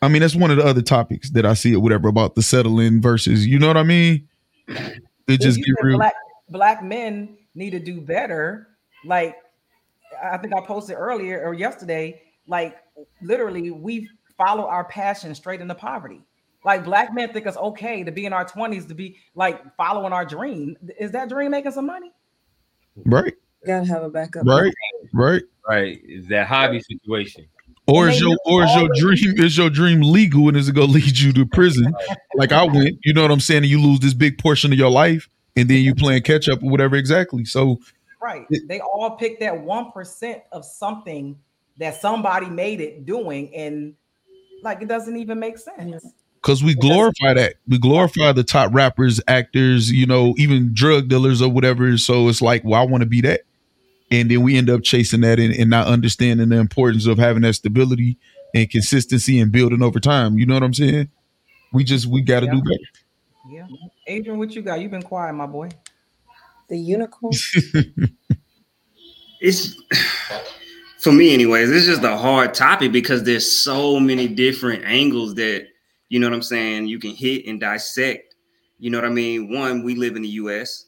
I mean, that's one of the other topics that I see it, whatever, about the settling versus, you know what I mean? It just get real. Black black men need to do better. Like I think I posted earlier or yesterday. Like literally, we follow our passion straight into poverty. Like black men think it's okay to be in our twenties to be like following our dream. Is that dream making some money? Right, Gotta have a backup. right, right. Right. Is that hobby situation. Or is your or is your dream is your dream legal and is it gonna lead you to prison? (laughs) Like I went, you know what I'm saying? And you lose this big portion of your life, and then you playing catch up or whatever exactly. So Right. They all pick that one percent of something that somebody made it doing, and like it doesn't even make sense. because we glorify that, we glorify the top rappers, actors, you know, even drug dealers or whatever. So it's like, well, I want to be that, and then we end up chasing that and, and not understanding the importance of having that stability and consistency and building over time. You know what I'm saying? We just we got to do Yeah. better. Yeah. Adrian, what you got? You've been quiet, my boy. The unicorn. (laughs) it's for me anyways it's just a hard topic because there's so many different angles that you know what i'm saying you can hit and dissect. You know what i mean? One we live in the us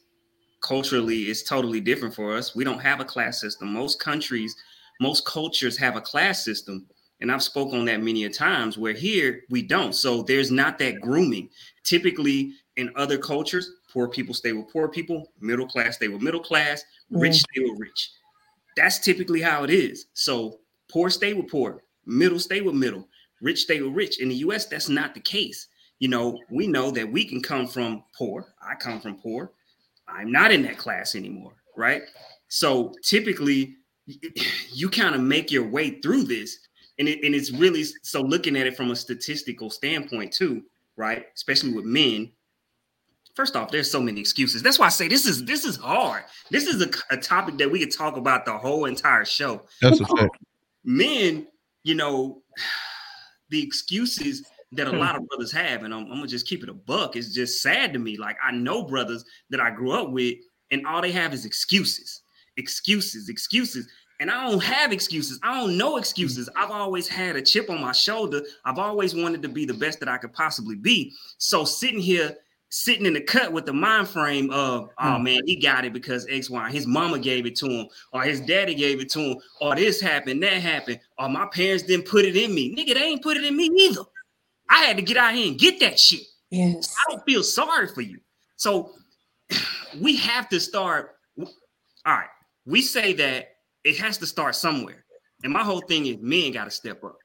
culturally it's totally different for us. We don't have a class system. Most countries most cultures have a class system and i've spoken on that many a times where here we don't. So there's not that grooming. Typically in other cultures poor people stay with poor people middle class stay with middle class mm. rich stay with rich that's typically how it is. So poor stay with poor, middle stay with middle, rich stay with rich. In the US, that's not the case. You know, we know that we can come from poor. I come from poor. I'm not in that class anymore, right? So typically, you kind of make your way through this, and it, and it's really so looking at it from a statistical standpoint too, right? Especially with men, First off, there's so many excuses. That's why I say this is this is hard. This is a, a topic that we could talk about the whole entire show. That's a fact. Men, you know, (sighs) the excuses that a hmm. lot of brothers have, and I'm, I'm gonna just keep it a buck. It's just sad to me. Like I know brothers that I grew up with, and all they have is excuses, excuses, excuses. And I don't have excuses. I don't know excuses. I've always had a chip on my shoulder. I've always wanted to be the best that I could possibly be. So sitting here sitting in the cut with the mind frame of, oh hmm. man, he got it because X, Y, his mama gave it to him, or his daddy gave it to him, or this happened, that happened, or my parents didn't put it in me. Nigga, they ain't put it in me neither. I had to get out here and get that shit. Yes. I don't feel sorry for you. So (sighs) we have to start. All right, we say that it has to start somewhere. And my whole thing is men got to step up.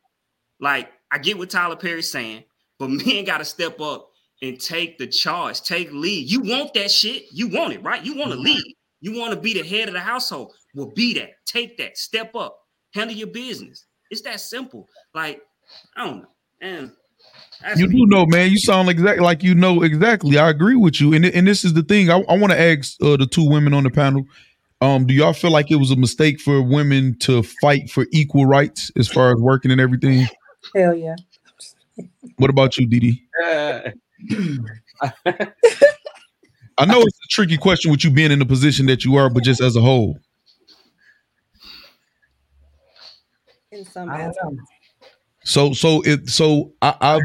Like, I get what Tyler Perry's saying, but (laughs) men got to step up and take the charge, take lead. You want that shit. You want it, right? You want to lead. You want to be the head of the household. Well, be that. Take that. Step up. Handle your business. It's that simple. Like, I don't know. And You do know, man. You sound exactly like you know exactly. I agree with you, and and this is the thing. I, I want to ask uh, the two women on the panel. Um, do y'all feel like it was a mistake for women to fight for equal rights as far as working and everything? Hell yeah. What about you, Dee Dee? (laughs) I know it's a tricky question with you being in the position that you are, but just as a whole. In some aspects. So so it so I, I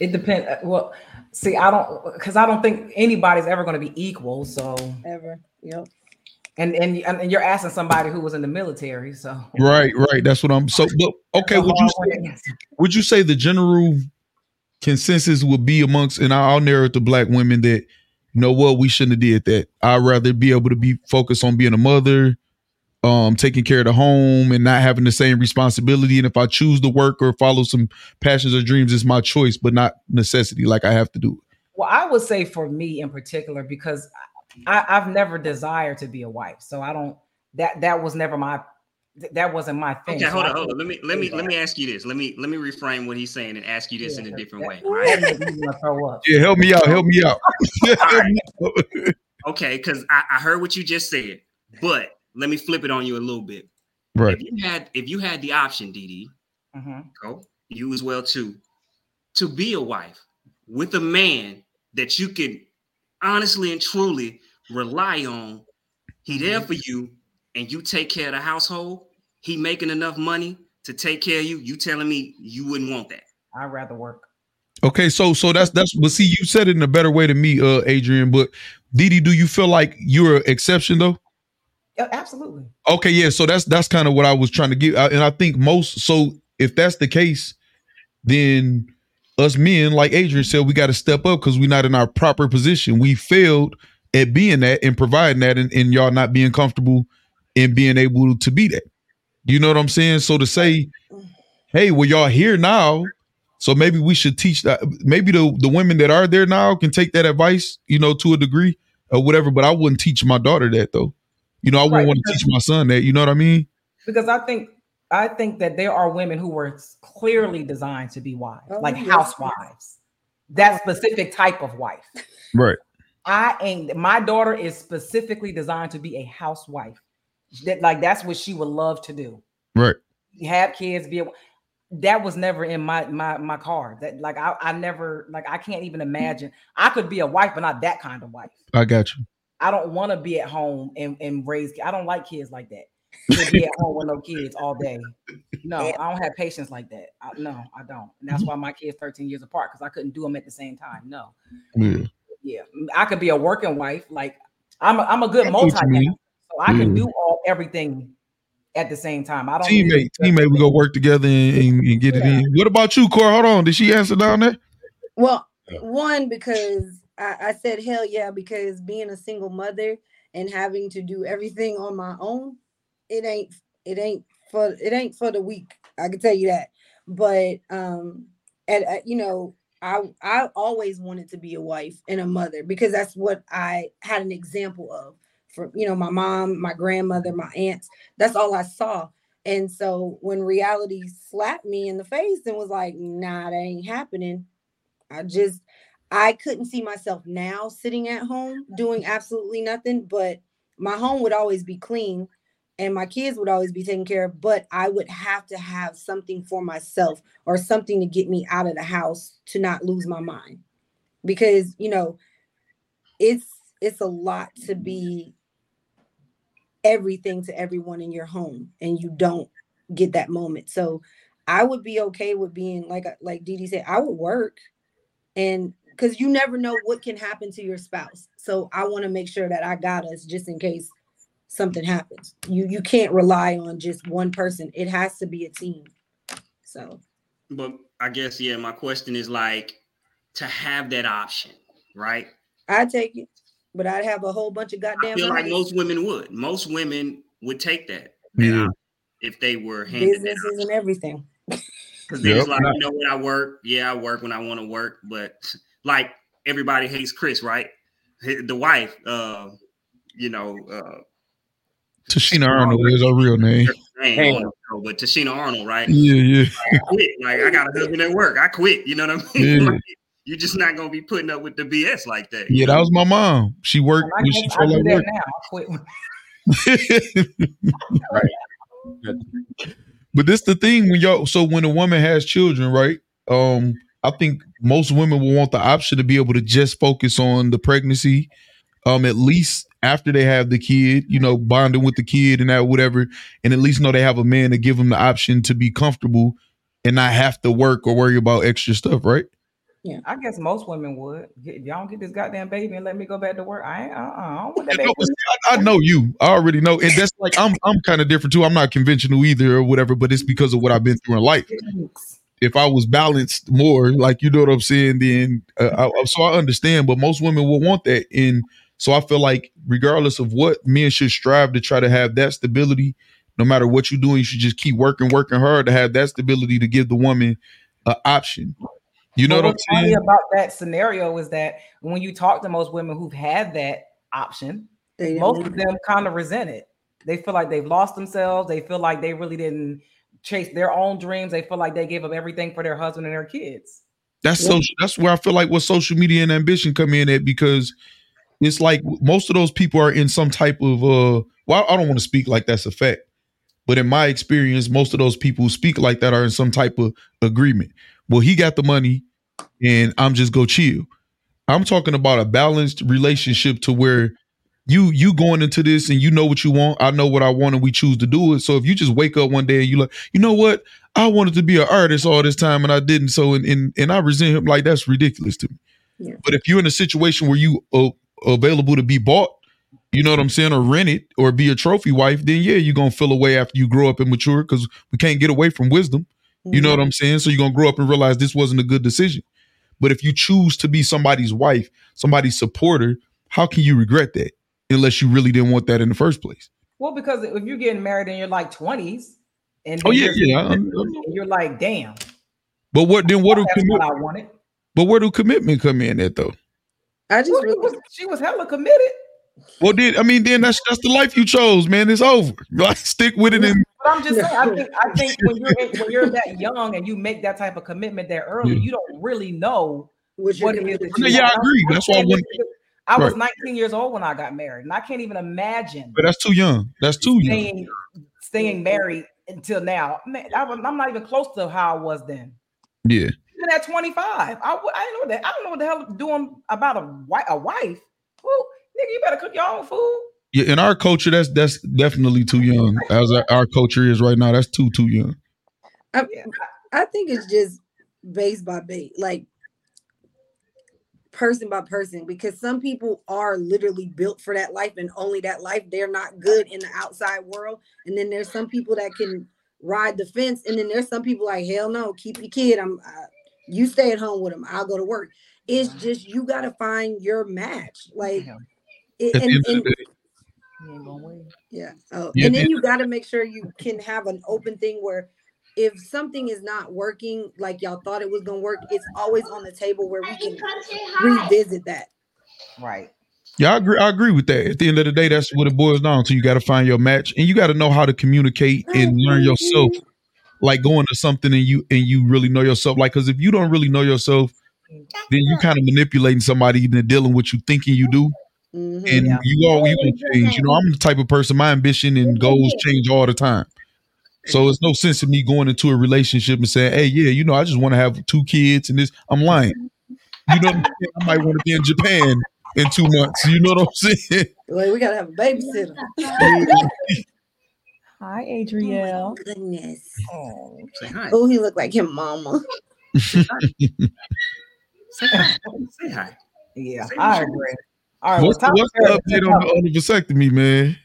It depends. Uh, well, see, I don't because I don't think anybody's ever going to be equal. So, Ever. Yep. And and and you're asking somebody who was in the military. So, right right that's what I'm so but okay would you say would you say the general consensus would be amongst and I'll narrow it to black women that you know what we shouldn't have did that. I'd rather be able to be focused on being a mother um taking care of the home and not having the same responsibility. And if I choose to work or follow some passions or dreams it's my choice but not necessity like I have to do. Well, I would say for me in particular, because I, I've never desired to be a wife, so I don't. That that was never my. That wasn't my thing. Okay, hold on, hold on. Let me let me let me ask you this. Let me let me reframe what he's saying and ask you this in a Yeah, different way, that- right? that made me wanna throw up. Yeah, help me out. Help me out. (laughs) Help me out. Okay, because I, I heard what you just said, but let me flip it on you a little bit. right. If you had if you had the option, Dee Dee, Mhm. go you as well too, to be a wife with a man that you could honestly and truly rely on. He there Mm-hmm. for you, and you take care of the household. He making enough money to take care of you. You telling me you wouldn't want that? I'd rather work. Okay, so so that's that's but see you said it in a better way to me, uh, Adrian. But Dee Dee, do you feel like you're an exception though? Yeah, absolutely. Okay, yeah. So that's that's kind of what I was trying to get, and I think most. So if that's the case, then us men, like Adrian said, we got to step up because we're not in our proper position. We failed at being that and providing that, and, and y'all not being comfortable in being able to be that. You know what I'm saying? So to say, hey, well, y'all here now, so maybe we should teach that. Maybe the the women that are there now can take that advice, you know, to a degree or whatever. But I wouldn't teach my daughter that though. You know, I wouldn't Right, want to teach my son that. You know what I mean? Because I think I think that there are women who were clearly designed to be wives, Oh, like yes, housewives. That specific type of wife. Right. I ain't my daughter is specifically designed to be a housewife. That like that's what she would love to do. Right. Have kids, be a that was never in my my my card. That like I, I never like I can't even imagine. I could be a wife, but not that kind of wife. I got you. I don't want to be at home and, and raise. I don't like kids like that. To be at (laughs) home with no kids all day. No, I don't have patience like that. I, no, I don't. And that's why my kids 13 years apart because I couldn't do them at the same time. No, Yeah. yeah, I could be a working wife. Like I'm, a, I'm a good I get what you mean. multitasker, so I can Yeah. do all everything at the same time. I don't Teammate, teammate, we go work together and, (laughs) and, and get it in. What about you, Cora? Hold on. Did she answer down there? Well, one because I, I said hell yeah because being a single mother and having to do everything on my own, it ain't it ain't for it ain't for the weak. I can tell you that. But um, and uh, you know, I I always wanted to be a wife and a mother because that's what I had an example of from you know my mom, my grandmother, my aunts. That's all I saw. And so when reality slapped me in the face and was like, nah, that ain't happening. I just I couldn't see myself now sitting at home doing absolutely nothing, but my home would always be clean and my kids would always be taken care of, but I would have to have something for myself or something to get me out of the house to not lose my mind. Because, you know, it's it's a lot to be everything to everyone in your home and you don't get that moment. So I would be okay with being like uh, like Dee Dee said, I would work and because you never know what can happen to your spouse. So I want to make sure that I got us just in case something happens. You you can't rely on just one person. It has to be a team. So But I guess yeah, my question is like to have that option, right? I take it, but I'd have a whole bunch of goddamn. I goddamn feel like most women would. Most women would take that, Yeah. if they were handed that businesses and everything. (laughs) Because then it's Yep. like, you know what, I work. Yeah, I work when I want to work. But like everybody hates Chris, right? The wife, uh, you know, uh, Tichina Arnold is her real name. her name, I don't know, but Tichina Arnold, right? Yeah, yeah. I quit. Like I got a husband at work. I quit. You know what I mean? Yeah. (laughs) Like, you're just not gonna be putting up with the BS like that. Yeah, that was my mom. She worked I, when she guess I do that work. now. I quit. when- (laughs) but this the thing when y'all so when a woman has children, right? Um, I think most women will want the option to be able to just focus on the pregnancy, um, at least after they have the kid, you know, bonding with the kid and that whatever, and at least know they have a man to give them the option to be comfortable and not have to work or worry about extra stuff, right? Yeah, I guess most women would. Y'all get this goddamn baby and let me go back to work. I ain't. Uh, uh I don't want that You baby. know, see, I, I know you. I already know, and that's like I'm. I'm kind of different too. I'm not conventional either, or whatever. But it's because of what I've been through in life. If I was balanced more, like you know what I'm saying, then uh, I, so I understand. But most women will want that, and so I feel like regardless of what men should strive to try to have that stability. No matter what you're doing, you should just keep working, working hard to have that stability to give the woman an option. You know But what I'm saying? about that scenario is that when you talk to most women who've had that option, They most of them kind of resent it. They feel like they've lost themselves. They feel like they really didn't chase their own dreams. They feel like they gave up everything for their husband and their kids. That's Yeah. social. That's where I feel like what social media and ambition come in at because it's like most of those people are in some type of uh. Well, I don't want to speak like that's a fact, but in my experience, most of those people who speak like that are in some type of agreement. Well, he got the money, and I'm just go chill. I'm talking about a balanced relationship to where you you going into this and you know what you want. I know what I want, and we choose to do it. So if you just wake up one day and you like, you know what, I wanted to be an artist all this time and I didn't. So and and, and I resent him like that's ridiculous to me. Yeah. But if you're in a situation where you uh, available to be bought, you know what I'm saying, or rented or be a trophy wife, then yeah, you're gonna feel away after you grow up and mature because we can't get away from wisdom. You know mm-hmm. what I'm saying? So you're gonna grow up and realize this wasn't a good decision. But if you choose to be somebody's wife, somebody's supporter, how can you regret that? Unless you really didn't want that in the first place. Well, because if you're getting married in your like 20s, and Oh yeah, you're- yeah. I- I- and you're like, damn, But what then? What do that's commit, what but where do commitment come in at though? I just Well, she really, was, she was hella committed. Well, then I mean, then that's that's the life you chose, man. It's over. (laughs) Like stick with it and But I'm just saying, I think I think when you're in, when you're that young and you make that type of commitment that early, Yeah. you don't really know what you're what it gonna is do. that you Yeah, I agree. That's why I And want- I was Right. 19 years old when I got married, and I can't even imagine but that's too young. That's too young. staying staying married until now. Man, I, was- I'm not even close to how I was then. Yeah. Even at 25, I, w- I didn't know that. I don't know what the hell doing about a wife. A wife, well, nigga, you better cook your own food. Yeah, in our culture, that's that's definitely too young. As our, our culture is right now, that's too too young. I, I think it's just base by base, like person by person, because some people are literally built for that life and only that life. They're not good in the outside world. And then there's some people that can ride the fence. And then there's some people like, hell no, keep your kid. I'm uh, you stay at home with him. I'll go to work. It's just you got to find your match. Like, it, At and, and the day, you ain't gonna win. yeah. Oh, Yeah, and then you got to make sure you can have an open thing where if something is not working like y'all thought it was going to work, it's always on the table where we can revisit that. Right. yeah, I agree. I agree with that. At the end of the day, that's what it boils down to. You got to find your match, and you got to know how to communicate and learn yourself. Like going to something and you and you really know yourself. Like, because if you don't really know yourself, then you kind of manipulating somebody into dealing with what you thinking you do, Mhm. and Yeah. you all you gonna change. You know, I'm the type of person. My ambition and goals change all the time. So it's no sense in me going into a relationship and saying, "Hey, yeah, you know, I just want to have two kids and this." I'm lying. You know, what I'm saying? I might want to be in Japan in two months. You know what I'm saying? Like, we got to have a babysitter. (laughs) Hi, Oh Adrielle. my goodness. Oh, Say hi. Oh, he looked like him, mama. (laughs) Say hi. Say hi. yeah, Say I what agree. All right, What's, well, what's the update on the, (laughs) on the vasectomy, man?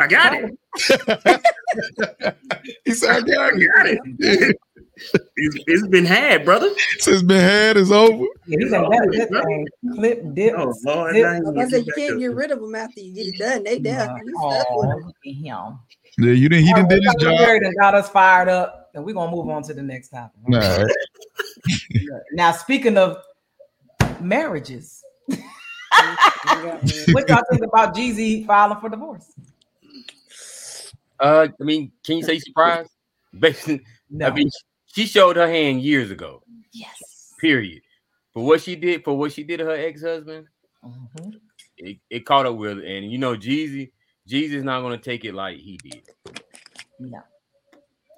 I got it. (laughs) He said, "I I got got it. it." (laughs) It's, it's been had, brother. Since been had is over. Yeah, he's in that. Clip, dip, Oh Lord, zip. now you I said you back can't get rid of them after you get it done. They done. You stuck with Oh, 'em. look at him. Yeah, you didn't. He All didn't right, did his job. Perry done got us fired up, and we're gonna move on to the next topic. Nah, (laughs) Now, speaking of marriages, You got one. what y'all think about Jeezy filing for divorce? Uh, I mean, can you say surprise? (laughs) Basically, No. I mean, she showed her hand years ago. yes. Period. For what she did, for what she did to her ex-husband, Mhm. it, it caught up with. And you know, Jeezy, Jeezy's not gonna take it like he did. No.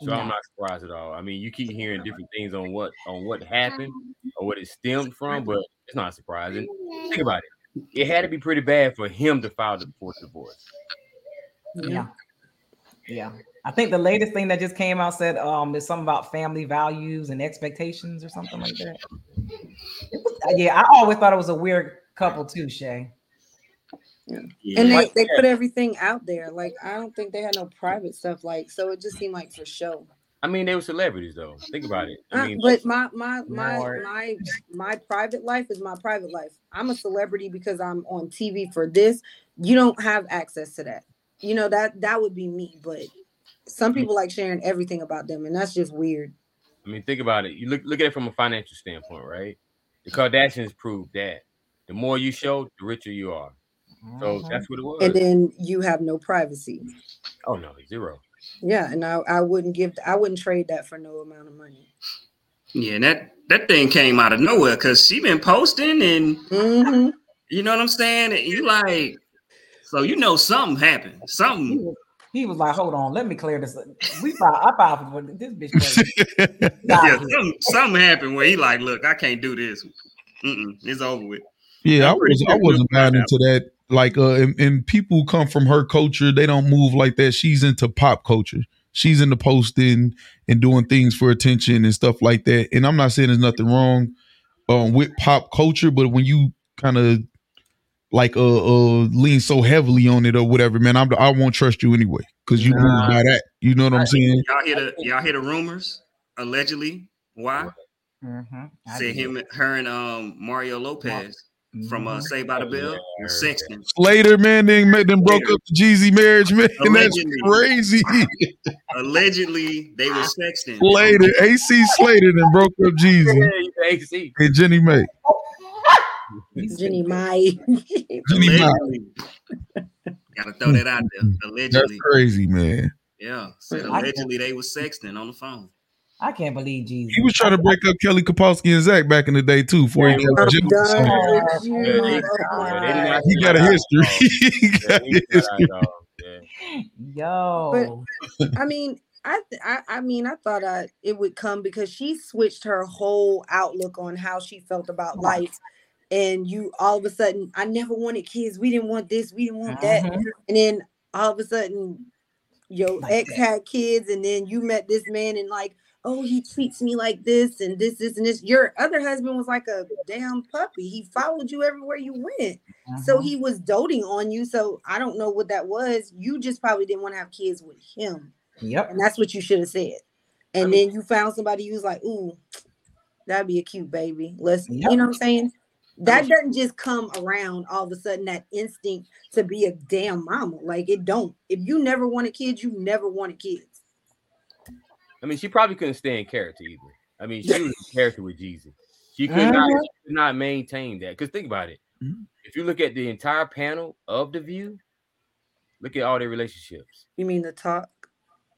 So I'm not surprised at all. I mean, you keep hearing different things on what on what happened or what it stemmed from, but it's not surprising. Think about it. It had to be pretty bad for him to file the divorce. Yeah. Yeah. I think the latest thing that just came out said um there's something about family values and expectations or something like that. Was- yeah, I always thought it was a weird couple too, Shay. Yeah. And they, they put everything out there. Like I don't think they had no private stuff. Like so, it just seemed like for show. I mean, they were celebrities though. Think about it. I Uh, mean, but my my my Lord. my my private life is my private life. I'm a celebrity because I'm on TV for this. You don't have access to that. You know that that would be me. But some people like sharing everything about them, and that's just weird. I mean, think about it. You look look at it from a financial standpoint, right? The Kardashians proved that the more you show, the richer you are. So Mhm. that's what it was. And then you have no privacy. oh no, zero. Yeah, and I, I wouldn't give I wouldn't trade that for no amount of money. Yeah, and that that thing came out of nowhere because she been posting and hmm you know what I'm saying. And you like, so you know something happened. He Something. was, he was like, "Hold on, let me clear this. We filed, I filed for this bitch." Crazy. (laughs) Yeah, out something, something happened where he like, look, I can't do this. Mm-mm, it's over with. Yeah, I I'm pretty was I wasn't Brooke buying into that. Like, uh, and, and people come from her culture, they don't move like that. She's into pop culture. She's into posting and doing things for attention and stuff like that. And I'm not saying there's nothing wrong um, with pop culture, but when you kind of like uh, uh lean so heavily on it or whatever, man, I'm, I won't trust you anyway because you move Nah. by that. You know what I'm saying? Y'all hear the y'all hear the rumors allegedly? Why? Mhm. I Said him, her, and um Mario Lopez from uh Mhm. Saved by the Bell yeah, I was sexting. Slater, man, then made them broke up the Jeezy marriage, man. (laughs) That's crazy. Allegedly, they were (laughs) sexting. Slater, AC Slater, then broke up Jeezy Yeah, AC. and Jeannie Mai. He's Jeannie Mai. (laughs) Jeannie Mai. Allegedly. Gotta throw that out there. That's crazy, man. Yeah. Said allegedly they was sexting on the phone. I can't believe Jesus. He was trying to break up Kelly Kapowski and Zach back in the day too. Before he got I'm done Yeah, with you. Yeah, they, yeah, they did not He got a see eye to history. (laughs) he got Yeah, a history. eye to Yo. I mean, I, th- I I mean, I thought I, it would come because she switched her whole outlook on how she felt about life. And you all of a sudden, I never wanted kids. We didn't want this. We didn't want that. Mhm. And then all of a sudden, your Like ex that. had kids, and then you met this man, and like, oh, he treats me like this, and this, this, and this. Your other husband was like a damn puppy. He followed you everywhere you went. So Mhm. he was doting on you. So I don't know what that was. You just probably didn't want to have kids with him. Yep. And that's what you should have said. And then you found somebody who's like, ooh, that'd be a cute baby. Let's, Yep. you know what I'm saying? That doesn't just come around all of a sudden, that instinct to be a damn mama. Like it don't. If you never wanted kids, you never wanted kids. I mean, she probably couldn't stay in character either. I mean, she was in (laughs) character with Jeezy. She could not, Mhm. she could not maintain that. Because think about it. Mhm. If you look at the entire panel of The View, look at all their relationships. You mean the talk?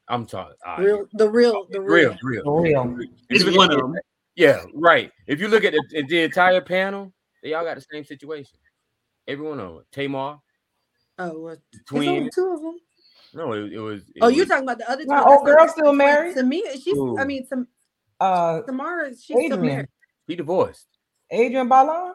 I'm talking ah, Real the real, the real. real, real, For real. If It's one of them. Yeah, right. If you look at the, the entire panel, they all got the same situation. Every one of them. Tamar, Oh, well, the there's only twins. two of them. No, it, it was. it Oh, you're talking about the other two. My old not- girl still married? To me, she's I mean Tam- Uh Tamera, she's still married. He divorced. Adrienne Bailon?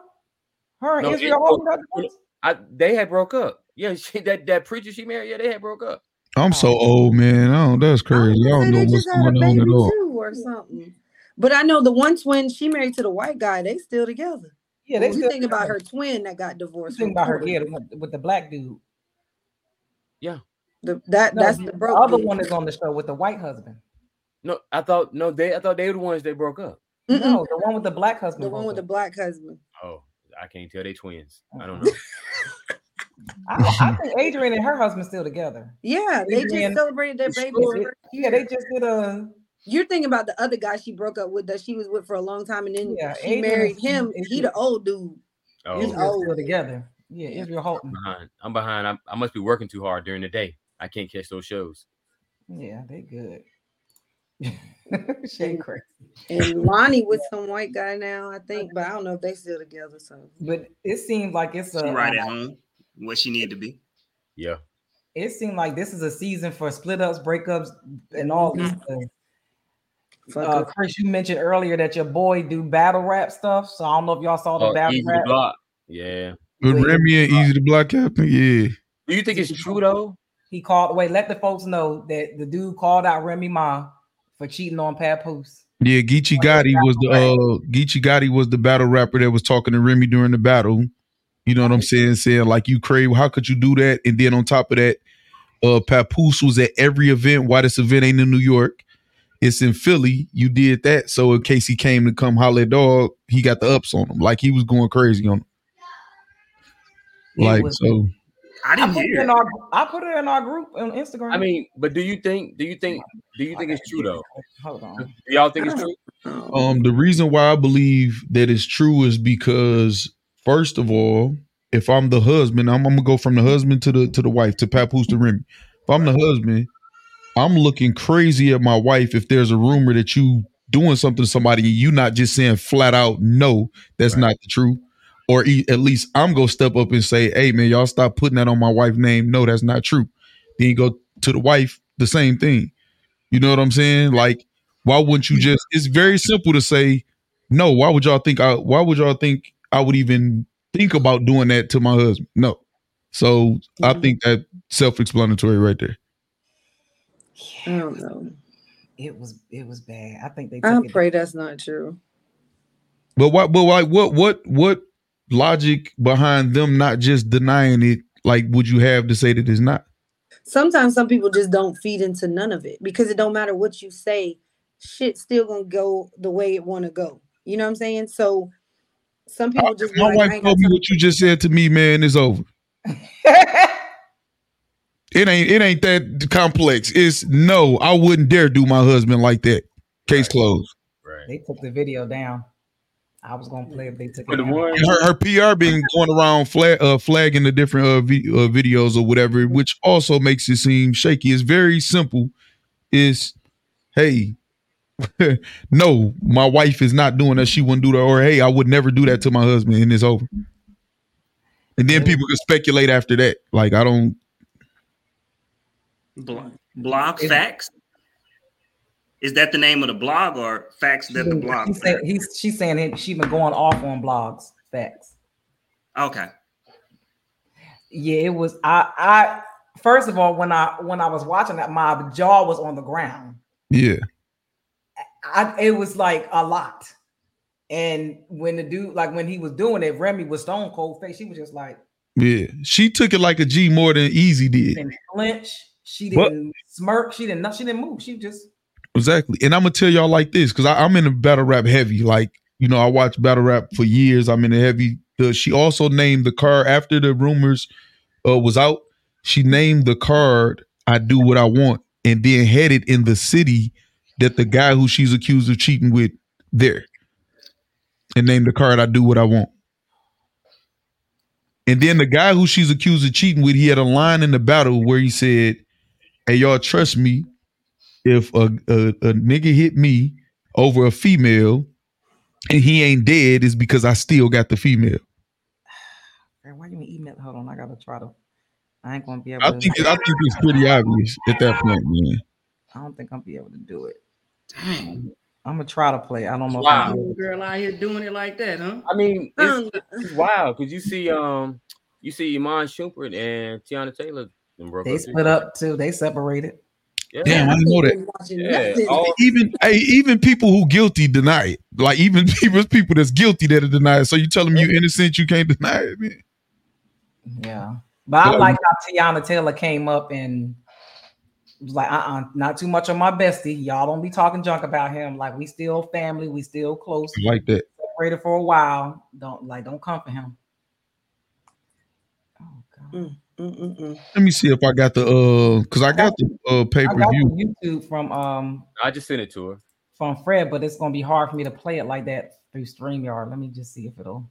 Her and No, Israel Adrian- Houghton? I they had broke up. Yeah, (laughs) she, that that preacher she married. Yeah, they had broke up. I'm so old, man. Oh, that's I crazy. was I don't know they what's just had a going on baby at all. too or something. But I know the one twin she married to the white guy. They still together. Yeah, they you still think about her twin that got You divorced. think from about her, Porter. yeah, with the black dude. Yeah. The, that No, that's the the broke. other bitch. one is on the show with the white husband. No, I thought no, they I thought they were the ones that broke up. Mm-mm. No, the one with the black husband. the one broke with the black husband. Oh, I can't tell they twins. I don't know. (laughs) I, I think Adrienne and her husband still together. Yeah, they Adrian- just celebrated their baby. Yeah, Yeah, they just did a You're thinking about the other guy she broke up with that she was with for a long time, and then Yeah, she Adrian married him. is- He the old dude. Oh, He's old. still together. Yeah, Israel Houghton. behind. I'm behind. I'm, I must be working too hard during the day. I can't catch those shows. Yeah, they good. (laughs) Shade crazy. And Loni with some white guy now, I think, but I don't know if they still together. So But it seems like it's She a right at um, home. What she need to be. Yeah. it seemed like this is a season for split ups, breakups, and all this stuff. Fuck Uh. Chris, you mentioned earlier that your boy do battle rap stuff. So I don't know if y'all saw the Oh, battle easy to rap. block. Yeah. but Remy and Eazy the Block Captain, yeah. Do you think it's true though? He called. Wait, let the folks know that the dude called out Remy Ma for cheating on Papoose. Yeah, Geechee Gotti was the uh Geechee Gotti was the battle rapper that was talking to Remy during the battle. You know what I'm saying? Saying like you crazy, how could you do that? And then on top of that, uh Papoose was at every event. Why this event ain't in New York? It's in Philly. You did that. So in case he came to come holler dog, he got the ups on him. Like he was going crazy on him. It Like was- so I I didn't put, it hear. in it. our, I put it in our group on Instagram. I mean, but do you think? Do you think? Do you think it's true though? Hold on. Do y'all think it's true? Um, the reason why I believe that it's true is because first of all, if I'm the husband, I'm, I'm gonna go from the husband to the to the wife to Papoose to Remy. If I'm the husband, I'm looking crazy at my wife if there's a rumor that you doing something to somebody and you not just saying flat out no, that's Right. not the truth. Or e- at least I'm gonna step up and say, hey man, y'all stop putting that on my wife's name. No, that's not true. Then you go to the wife, the same thing. You know what I'm saying? Like, why wouldn't you just? It's very simple to say no. Why would y'all think? I why would y'all think I would even think about doing that to my husband? No. So I Mhm. think that self-explanatory right there. I don't know. It was it was bad. I think they I took it. pray that's not true. But what? But like, what? What? What logic behind them not just denying it? Like, would you have to say that it's not? Sometimes some people just don't feed into none of it because it don't matter what you say, shit still gonna go the way it want to go. You know what I'm saying? So some people just be My like, wife told me what you just said to me, man. It's over. (laughs) It ain't. It ain't that complex. It's no. I wouldn't dare do my husband like that. Case Right. closed. Right. they took the video down. I was gonna play if they took it the down. one, her, her PR been going around flag, uh, flagging the different uh, vi- uh, videos or whatever, which also makes it seem shaky. It's very simple. It's hey, (laughs) no, my wife is not doing that. She wouldn't do that. Or hey, I would never do that to my husband, and it's over. And then people can speculate after that. Like I don't. Blog, blog Is- facts. Is that the name of the blog or facts that the blog? He's saying, he's she's saying it, she been going off on blogs. Facts. Okay. Yeah, it was. I I first of all when I when I was watching that, my jaw was on the ground. Yeah, I it was like a lot. And when the dude, like when he was doing it, Remy was stone cold face. She was just like yeah. She took it like a G more than Eazy did. didn't flinch. She didn't smirk. She didn't. She didn't move. She just Exactly. And I'm gonna tell y'all like this because I'm in the battle rap heavy. Like, you know, I watched battle rap for years. I'm in the heavy. Uh, she also named the card after the rumors uh, was out. She named the card "I Do What I Want" and then headed in the city that the guy who she's accused of cheating with there, and named the card "I Do What I Want." And then the guy who she's accused of cheating with, he had a line in the battle where he said, "Hey, y'all trust me." if a, a, a nigga hit me over a female and he ain't dead is because I still got the female. (sighs) Why you even email? Hold on, I gotta try to. I ain't gonna be able. I to, think I think it's pretty obvious at that point, man. I don't think I'll be able to do it. Dang. I'm gonna try to play. I don't know. Wow. If I'm girl out here doing it like that, huh? I mean, it's, it's wild because you see, um, you see Iman Shumpert and Teyana Taylor. Them broke they too. split up too. They separated. Yeah. Damn, I didn't know that. Yeah, all- Even hey, even people who guilty deny it. Like even (laughs) people people that's guilty that are it. So you tell them you innocent, you can't deny it, man. Yeah, but I Yeah. like how Teyana Taylor came up and was like, "Uh, uh not too much on my bestie. Y'all don't be talking junk about him. Like we still family. We still close. I like that. Separated for a while. Don't like don't come for him." Oh God. Mm-mm-mm. Let me see if I got the uh because I got the uh pay per view. YouTube from um I just sent it to her. from Fred, but it's gonna be hard for me to play it like that through StreamYard. Let me just see if it'll.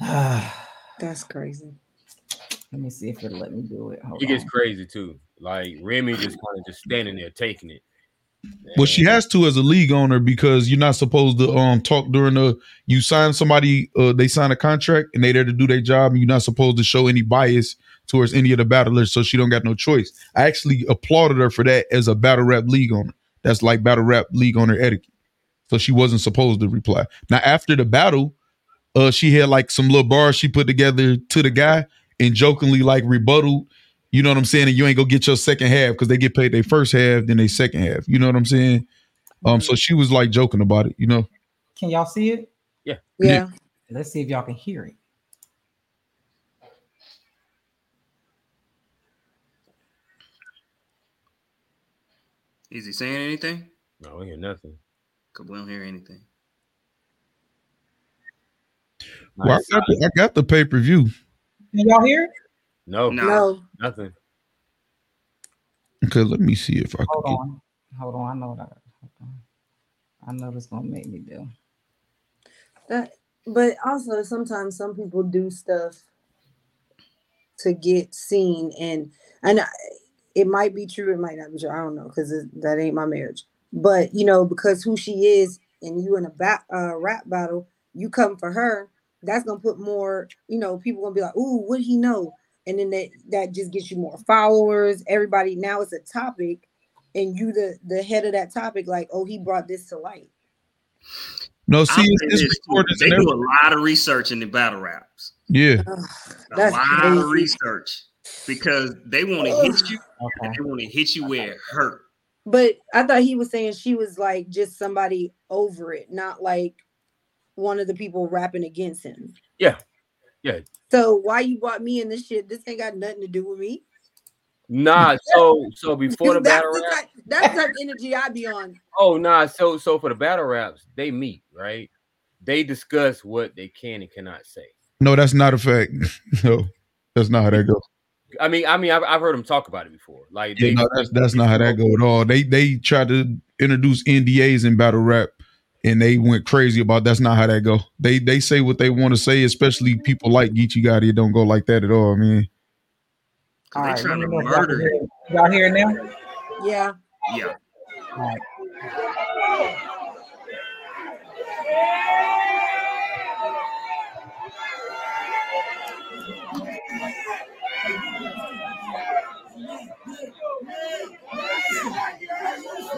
Let (sighs) That's crazy. Let me see if it'll let me do it. Hold It gets on. crazy too. Like Remy just kind of just standing there taking it. Well, she has to as a league owner because you're not supposed to um talk during the you sign somebody uh they sign a contract and they there to do their job and you're not supposed to show any bias towards any of the battlers so she don't got no choice. I actually applauded her for that as a battle rap league owner. That's like battle rap league owner etiquette. So she wasn't supposed to reply. Now after the battle, uh she had like some little bars she put together to the guy and jokingly like rebutted you know what I'm saying? And you ain't gonna get your second half because they get paid their first half, then they second half. You know what I'm saying? Um, so she was like joking about it, you know. Can y'all see it? Yeah. Yeah. Let's see if y'all can hear it. Is he saying anything? No, I hear nothing. Cause we don't hear anything. Well, I got the, the pay per view. Can y'all hear it? No, No. No. nothing. Okay, let me see if I Hold can. on. Hold on. I know that. Hold on. I know this gonna make me do. That, but also sometimes some people do stuff to get seen, and and I, it might be true, it might not be true. I don't know because that ain't my marriage. But you know, because who she is, and you in a ba- uh, rap battle, you come for her. That's gonna put more. You know, people gonna be like, "Ooh, what he know?" And then that that just gets you more followers. Everybody now it's a topic, and you the the head of that topic. Like, oh, he brought this to light. No, see, say it's, this, it's too. They and do a lot of research in the battle raps. Yeah, Ugh, A lot crazy. of research because they want to hit you. Okay. and They want to hit you where it hurt. But I thought he was saying she was like just somebody over it, not like one of the people rapping against him. Yeah. Yeah. So why you brought me in this shit? This ain't got nothing to do with me. Nah, (laughs) so so before the battle the rap, type, that's the type of energy I be on. oh nah, so so for the battle raps, they meet, right? They discuss what they can and cannot say. no, that's not a fact. (laughs) no, that's not how that goes. I mean, I mean, I've, I've heard them talk about it before. Like, Yeah, they, no, that's that's not how that go at all. They they tried to introduce NDAs in battle rap, and they went crazy about. That's not how that go. They they say what they want to say, especially people like Geechee Gotti. It don't go like that at all. I mean, 'Cause All they right, trying to me y'all murder can you. hear- Y'all hear it now? Yeah. Yeah. All right.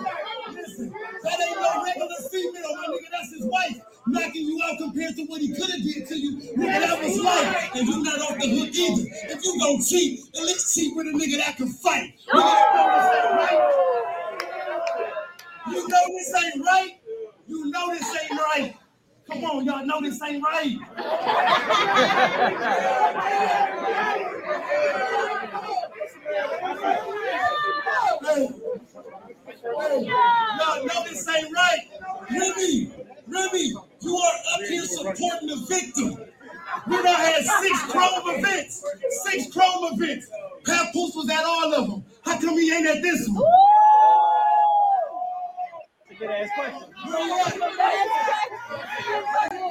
That ain't no regular female, oh my nigga. That's his wife. Knocking you out compared to what he could have did to you. Nigga, that was life. And you're not off the hook either. If you gon' cheat, at least cheat with a nigga that can fight. You know this ain't right. You know this ain't right. You know this ain't right. Come on, y'all know this ain't right. Hey. Hey, y'all know this ain't right. Remy, Remy, you are up here supporting the victim. We done had six chrome events. Six chrome events. Papoose was at all of them. How come he ain't at this one? You know what?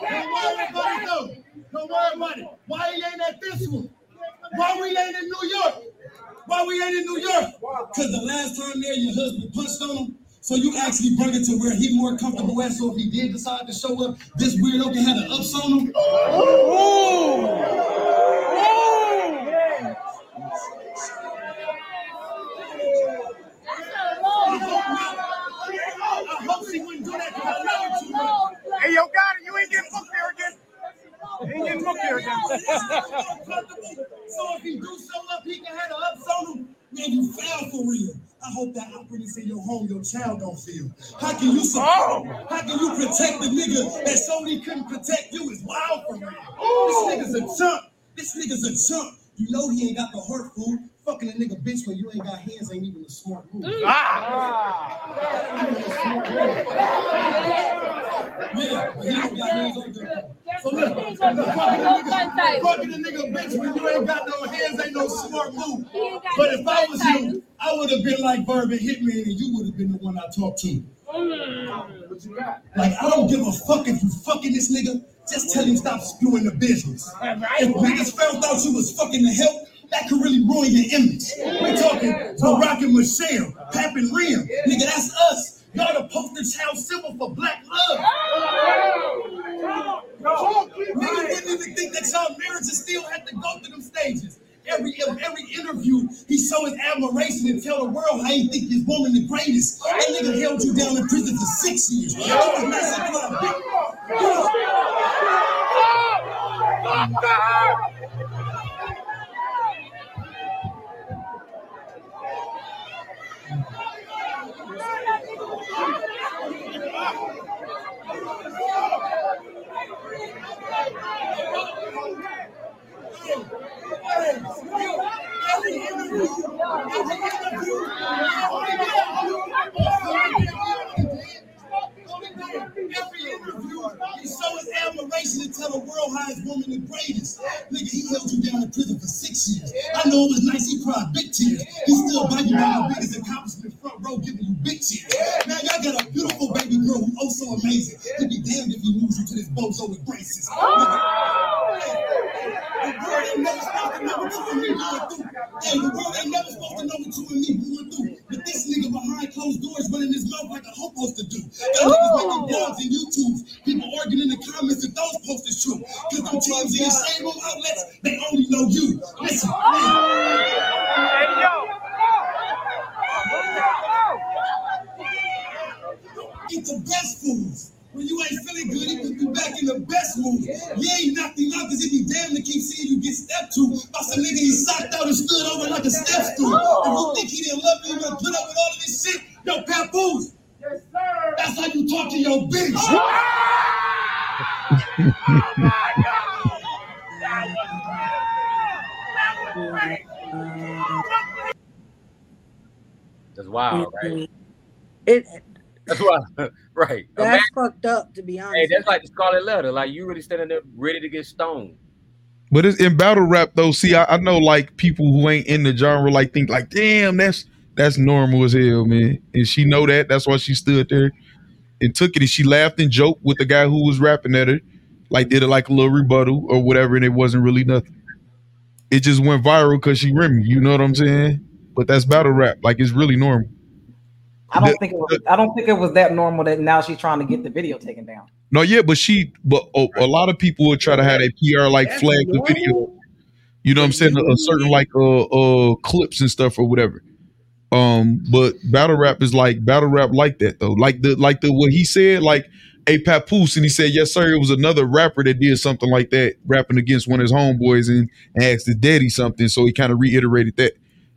Don't worry about it though. Don't worry about it. Why he ain't at this one? Why we ain't in New York? Why we ain't in New York? Because the last time there, your husband punched on him. So you actually bring it to where he more comfortable at. So if he did decide to show up, this weirdo can have an ups on him. I hope she wouldn't do that because I love her too much. Hey, yo, Gotti, you ain't getting booked there again. You ain't getting booked there again. (laughs) So if he do show up, he can have the ups on him. Man, you foul for real. I hope that awkwardness in your home, your child don't feel. How can you support? Oh! How can you protect the nigga that Sony couldn't protect you? Is wild for real. This nigga's a chump. This nigga's a chump. You know he ain't got the heart food. Fucking a nigga bitch when you ain't got hands ain't even a smart move. Ah. Yeah, but he don't got hands on the So look, look, fucking a nigga, fucking a nigga bitch when you ain't got no hands ain't no smart move. But if I was you, I would have been like Verb and Hitman, and you would have been the one I talked to. Like I don't give a fuck if you fucking this nigga. Just tell him stop spewing the business. If niggas found out you was fucking the help, that could really ruin your image. We talking Barack and Michelle, Pap and Rim. Nigga, that's us. Y'all the poster child symbol for black love. Nigga wouldn't even think that y'all marriages still had to go through them stages. Every every interview, he show his admiration and tell the world how he think his woman the greatest. That nigga held you down in prison for six years. He was messing with a big- Every interview, every interview, Every he show his admiration and tell the world how his woman the greatest. Nigga, he held you down in prison for six years. I know it was nice, he cried big tears. He still biting down your biggest accomplishment front row, giving you big cheers. Now y'all got a beautiful baby girl who oh so amazing. He'd be damned if he lose you to this bozo with braces. Oh! The world ain't never supposed to know what you and me going through. Hey, the world ain't never supposed to know what you and me going through. But this nigga behind closed doors running his mouth like a hoe supposed to do. That niggas making blogs and YouTubes. Arguing in the comments if those posts is true. Cause them teams in your same room outlets, That's wild, right? Mm-hmm. It That's wild, (laughs) right? (laughs) that's Imagine- fucked up to be honest. hey, that's like the Scarlet Letter. Like you really standing there ready to get stoned. But it's in battle rap though. See, I, I know like people who ain't in the genre like think like, damn, that's that's normal as hell, man. And she know that. That's why she stood there and took it. And she laughed and joked with the guy who was rapping at her, like did it like a little rebuttal or whatever, and it wasn't really nothing. It just went viral because she Remy. You know what I'm saying? But that's battle rap. Like it's really normal. I don't The- think it was. I don't think it was that normal that now she's trying to get the video taken down. No, yeah, but she, but a, a lot of people would try to have a PR like That's flag the video. You know what I'm saying? A, a certain like uh uh clips and stuff or whatever. Um, but battle rap is like battle rap like that though. Like the like the what he said, like a papoose, and he said, Yes, sir, it was another rapper that did something like that, rapping against one of his homeboys and asked his daddy something. So he kind of reiterated that.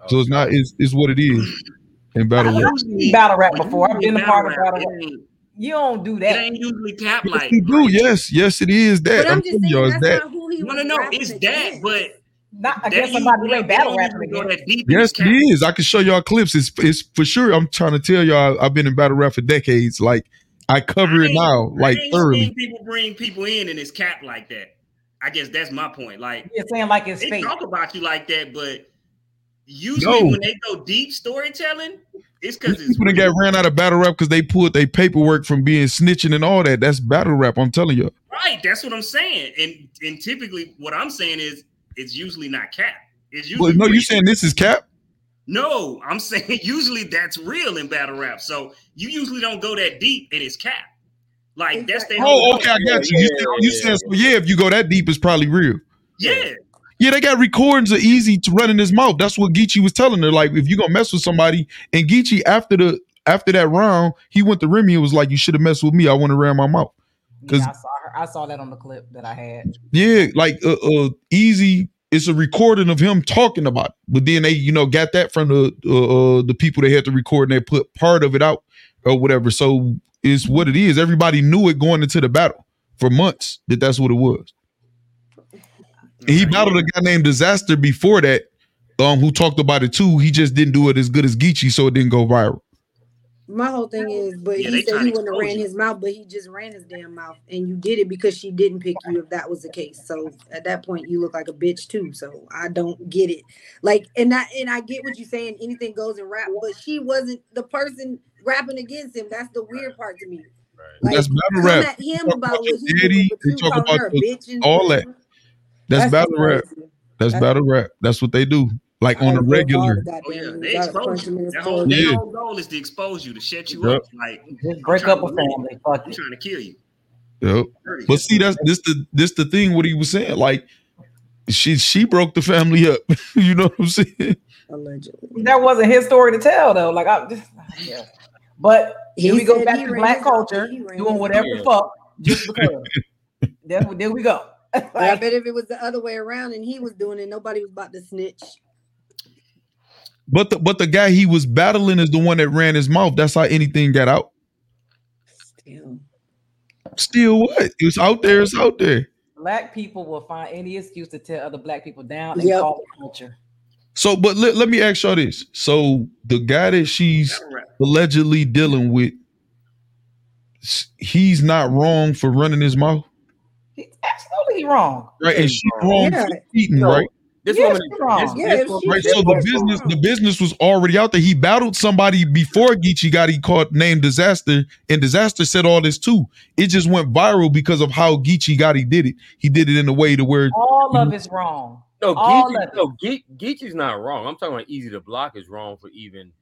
So it's not it's, it's what it is in battle rap. I've seen battle rap before. I've been a part of battle rap. You don't do it that. ain't usually cap Yes, like. you do. Yes, yes, it is that. but I'm, just saying y'all, it's that's that. not who he was. no, no. rapping It's that, but Not that against somebody who ain't battle they don't rapping usually go against. that deep Yes, this it cap. is. I can show y'all clips. It's it's for sure. I'm trying to tell y'all. I've been in battle rap for decades. Like I cover I it now, like I thoroughly. seen people bring people in and it's cap like that. I guess that's my point. Like You're saying like it's they fake. talk about you like that, but usually No. when they go deep storytelling, it's because These it's people that got ran out of battle rap because they pulled their paperwork from being snitching and all that. That's battle rap. I'm telling you. right. That's what I'm saying. And and typically what I'm saying is it's usually not cap. It's usually Well, no, you real. saying this is cap? No. I'm (laughs) saying usually that's real in battle rap. So you usually don't go that deep and it's cap. Like that's the Oh, okay, I got you. You, Yeah, you yeah. saying so? Yeah, if you go that deep, it's probably real. yeah. Yeah, they got recordings of easy to run in his mouth. That's what Geechee was telling her. Like, if you're gonna mess with somebody, and Geechee after the after that round, he went to Remy and was like, "You should have messed with me. I want to ran my mouth." Yeah, 'Cause- I saw her. I saw that on the clip that I had. Yeah, like uh, uh Eazy. It's a recording of him talking about it. But then they, you know, got that from the uh, uh the people they had to record and they put part of it out or whatever. So it's what it is. Everybody knew it going into the battle for months that that's what it was. And he battled a guy named Disaster before that, um, who talked about it too. He just didn't do it as good as Geechee, so it didn't go viral. My whole thing is, but Yeah, he said he wouldn't have ran you. his mouth, but he just ran his damn mouth, and you did it because she didn't pick you. If that was the case, so at that point, you look like a bitch too. So I don't get it. Like, and I and I get what you're saying. Anything goes in rap, but she wasn't the person rapping against him. That's the weird part to me. Like, That's battle rap. at him Talk about about what he daddy, but talk about her a bitch all that. That's, That's battle rap. That's That's- battle rap. That's what they do. Like on a regular. hard, goddamn Oh yeah, it. they expose punch him in you. his Their whole, forehead. their Yeah. whole goal is to expose you, to shut you Yep. up. Like Just break up a family. Fuck I'm trying to kill you. Yep. But see, that's this the this the thing. What he was saying, like she she broke the family up. (laughs) you know what I'm saying? Allegedly. That wasn't his story to tell though. Like I just yeah. But here He we go back to black culture, doing whatever mouth. the fuck just because. (laughs) there, there we go. But I (laughs) bet if it was the other way around and he was doing it, nobody was about to snitch. But the but the guy he was battling is the one that ran his mouth. That's how anything got out. Still. Still, what? It's out there. It's out there. black people will find any excuse to tear other black people down and Yep. call it culture. So, but let, let me ask y'all this. So the guy that she's Battle allegedly dealing with, he's not wrong for running his mouth, He's absolutely wrong. right? And she's wrong Yeah. for cheating, No. right? This Yes, woman, you're wrong. this, Yeah, this woman- Right, so the business, wrong. the business was already out there. He battled somebody before Geechee got he caught named Disaster, and Disaster said all this too. It just went viral because of how Geechee got he did it. He did it in a way to where All of it's wrong. no, all Geechee, no, Ge- Geechee's not wrong. I'm talking about Eazy the Block is wrong for even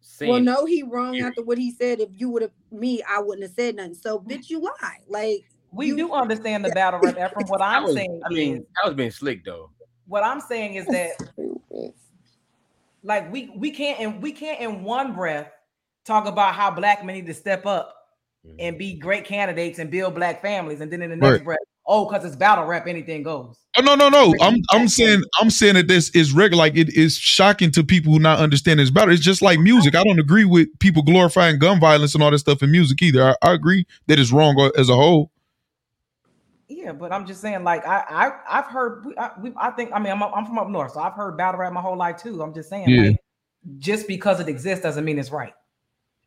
saying. Well, no, he wrong Period. after what he said. If you would have me, I wouldn't have said nothing. So, bitch, you lie. Like We You- do understand the (laughs) battle rap. From What I'm was- saying I mean, is, that was being slick though. What I'm saying is that like we we can't and we can't in one breath talk about how black men need to step up Mhm. and be great candidates and build black families, and then in the next Right. breath, oh, because it's battle rap, anything goes. Oh no, no, no. I'm I'm saying I'm saying that this is regular. Like it is shocking to people who not understand this battle. It's just like music. I don't agree with people glorifying gun violence and all that stuff in music either. I, I agree that it's wrong as a whole. Yeah, but I'm just saying, like I, I I've heard, we, I, we, I think, I mean, I'm, I'm from up north, so I've heard battle rap my whole life too. I'm just saying, Yeah. like, just because it exists doesn't mean it's right.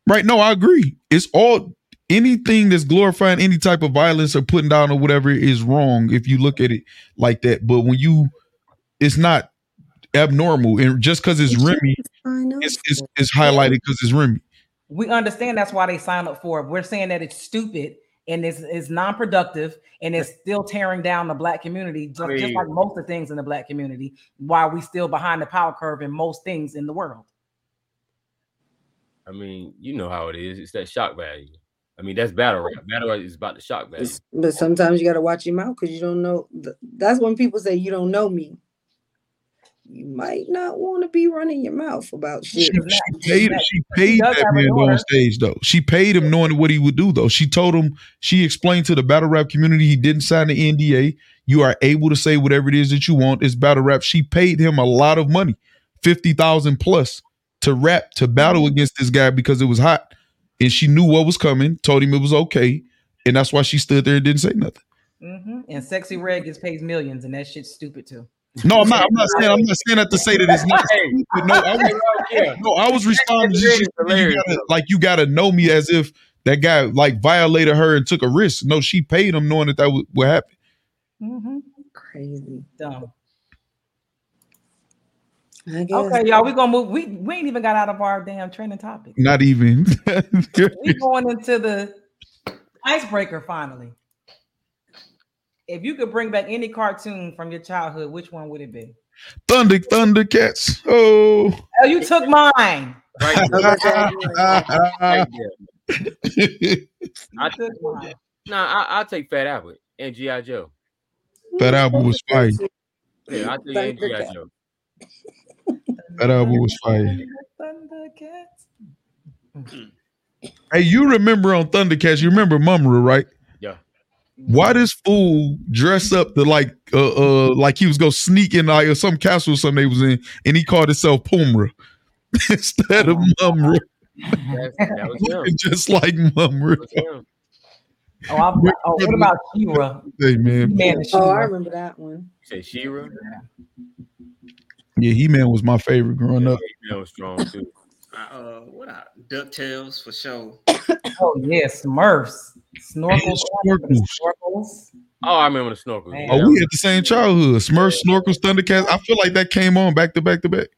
Right? No, I agree. It's all anything that's glorifying any type of violence or putting down or whatever is wrong if you look at it like that. But when you, it's not abnormal, and just because it's Remy, it's it's, it's highlighted because it's Remy. We understand that's why they sign up for it. We're saying that it's stupid and it's, it's non-productive and it's still tearing down the black community, just, just mean- like most of the things in the black community, while we still behind the power curve in most things in the world. I mean, you know how it is. It's that shock value. I mean, that's battle rap. Battle rap is about the shock value. But sometimes you got to watch your mouth because you don't know. th- That's when people say you don't know me. You might not want to be running your mouth about shit. she paid she paid that man on stage though. She paid him knowing what he would do though. She told him she explained to the battle rap community he didn't sign the NDA. You are able to say whatever it is that you want. It's battle rap. She paid him a lot of money, fifty thousand plus, to rap to battle against this guy because it was hot, and she knew what was coming. Told him it was okay, and that's why she stood there and didn't say nothing. Mhm. And Sexyy Red gets paid millions, and that shit's stupid too. No, I'm not. I'm not (laughs) saying. I'm not saying that to say that it's not. Hey, stupid. No, I was. (laughs) No, I was responding. Just, you gotta, like you got to know me as if that guy like violated her and took a risk. No, she paid him knowing that that would, would happen. Mm-hmm. Crazy. Dumb. Okay, y'all, we gonna move. We we ain't even got out of our damn training topic. Not even. (laughs) we going into the icebreaker finally. If you could bring back any cartoon from your childhood, which one would it be? Thunder, Thundercats. Oh, Oh, you took mine. Right there, (laughs) right there. I, took mine. nah, I, I'll take Fat Albert and G.I. Joe. Fat album was fire. Yeah, I'll take and G.I. Joe. That album was fire. Thundercats. Hey, you remember on Thundercats? You remember Mumm-Ra, right? Yeah. Why this fool dress up to like uh uh like he was gonna sneak in like some castle or something they was in, and he called himself Pumra (laughs) instead of Mumm-Ra, That's, that was (laughs) him. just like Mumm-Ra. That. Oh, I, oh, what about She-Ra? Hey man, Man, and Oh, I remember that one. You say She-Ra? yeah, He Man was my favorite growing up. That was strong too. I, uh, what I, Ducktales for sure. Oh yeah, Smurfs, snorkels, Snorkels. snorkels. Oh, I remember the snorkel. Man. Oh, we had the same childhood. Smurf, Snorkels, Thundercats. I feel like that came on back to back to back.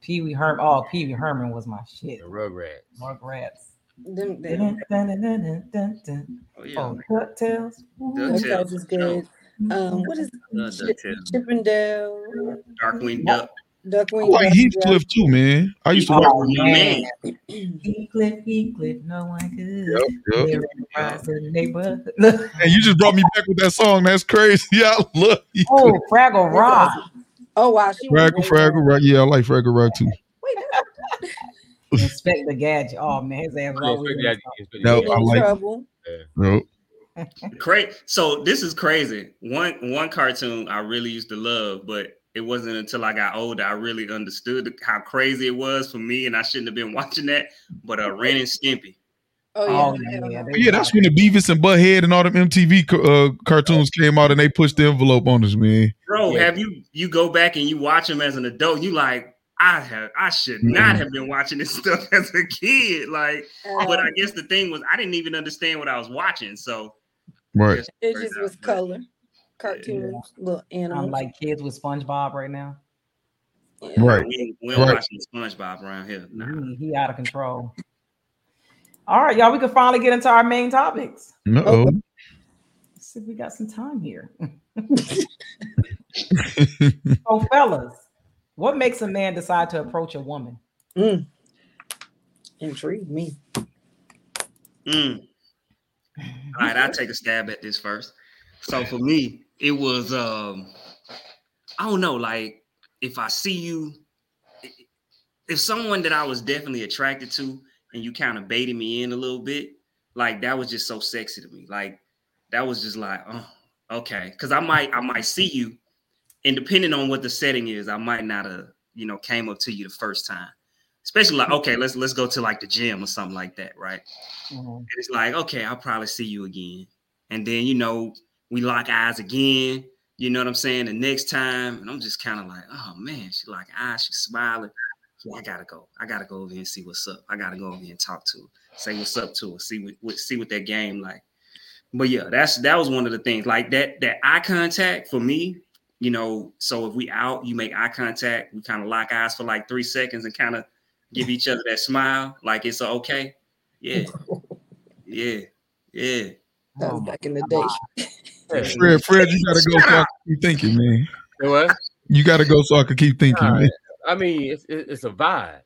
Pee Wee Herman. Oh, Pee Wee Herman was my shit. the Rugrats. Rugrats. Them, them. Dun, dun, dun, dun, dun, dun. Oh yeah, Oh, Ducktales. Ducktales. Ducktales is good. Um, what is Love Chip, Ducktales. Chippendale, Darkwing Duck. I Duckwing? like Duck, Heathcliff too, man. I used to oh, watch. Oh My man, man. Heathcliff, Heathcliff, no one could. Yep, yep. Here in the rise of the neighborhood. (laughs) And you just brought me back with that song. That's crazy. (laughs) Yeah, I love you. oh, Fraggle Rock. Oh wow, she Fraggle, way Fraggle. Rock. Yeah, I like Fraggle Rock too. Wait, that- (laughs) Inspector Gadget. Oh man, his ass was always in Gadget, No, I like- trouble. No. Cra- so this is crazy. One one cartoon I really used to love, but it wasn't until I got older I really understood how crazy it was for me, and I shouldn't have been (laughs) watching that. But uh, Ren and Stimpy. Oh Oh yeah, yeah, yeah. yeah, that's when the Beavis and Butthead and all them MTV uh, cartoons came out and they pushed the envelope on us, man. Bro, Yeah. have you you go back and you watch them as an adult? You like I have I should not have been watching this (laughs) stuff as a kid. Like, but I Um, guess the thing was I didn't even understand what I was watching. So Right. it just was color. Cartoons, little animals. I'm like kids with SpongeBob right now. Yeah. Right. We, we don't Right. watch SpongeBob around here. Nah. He, he out of control. All right, y'all. We can finally get into our main topics. Uh-oh. Let's see if we got some time here. (laughs) so, fellas, what makes a man decide to approach a woman? Mm. Intrigued me. Mm. All right, I'll take a stab at this first. So for me, it was um, I don't know, like if I see you, if someone that I was definitely attracted to, and you kind of baited me in a little bit, like that was just so sexy to me. Like that was just like, oh, okay, because I might, I might see you, and depending on what the setting is, I might not have, you know, came up to you the first time. Especially like, okay, let's let's go to like the gym or something like that, right? Mhm. And it's like, okay, I'll probably see you again. And then, you know, we lock eyes again. You know what I'm saying? The next time, and I'm just kind of like, oh man, she like eyes, she's smiling. Yeah, I gotta go. I gotta go over here and see what's up. I gotta go over here and talk to her, say what's up to her, see what, what see what that game like. But yeah, that's that was one of the things. Like that that eye contact for me, you know. So if we out, you make eye contact. We kind of lock eyes for like three seconds and kind of give each other that smile, like it's okay. Yeah, (laughs) yeah, yeah. That Oh was my back in the day. (laughs) Fred, Fred, you gotta go so I can keep thinking, man. You what? You gotta go so I can keep thinking, Nah, man. I mean, it's it's a vibe.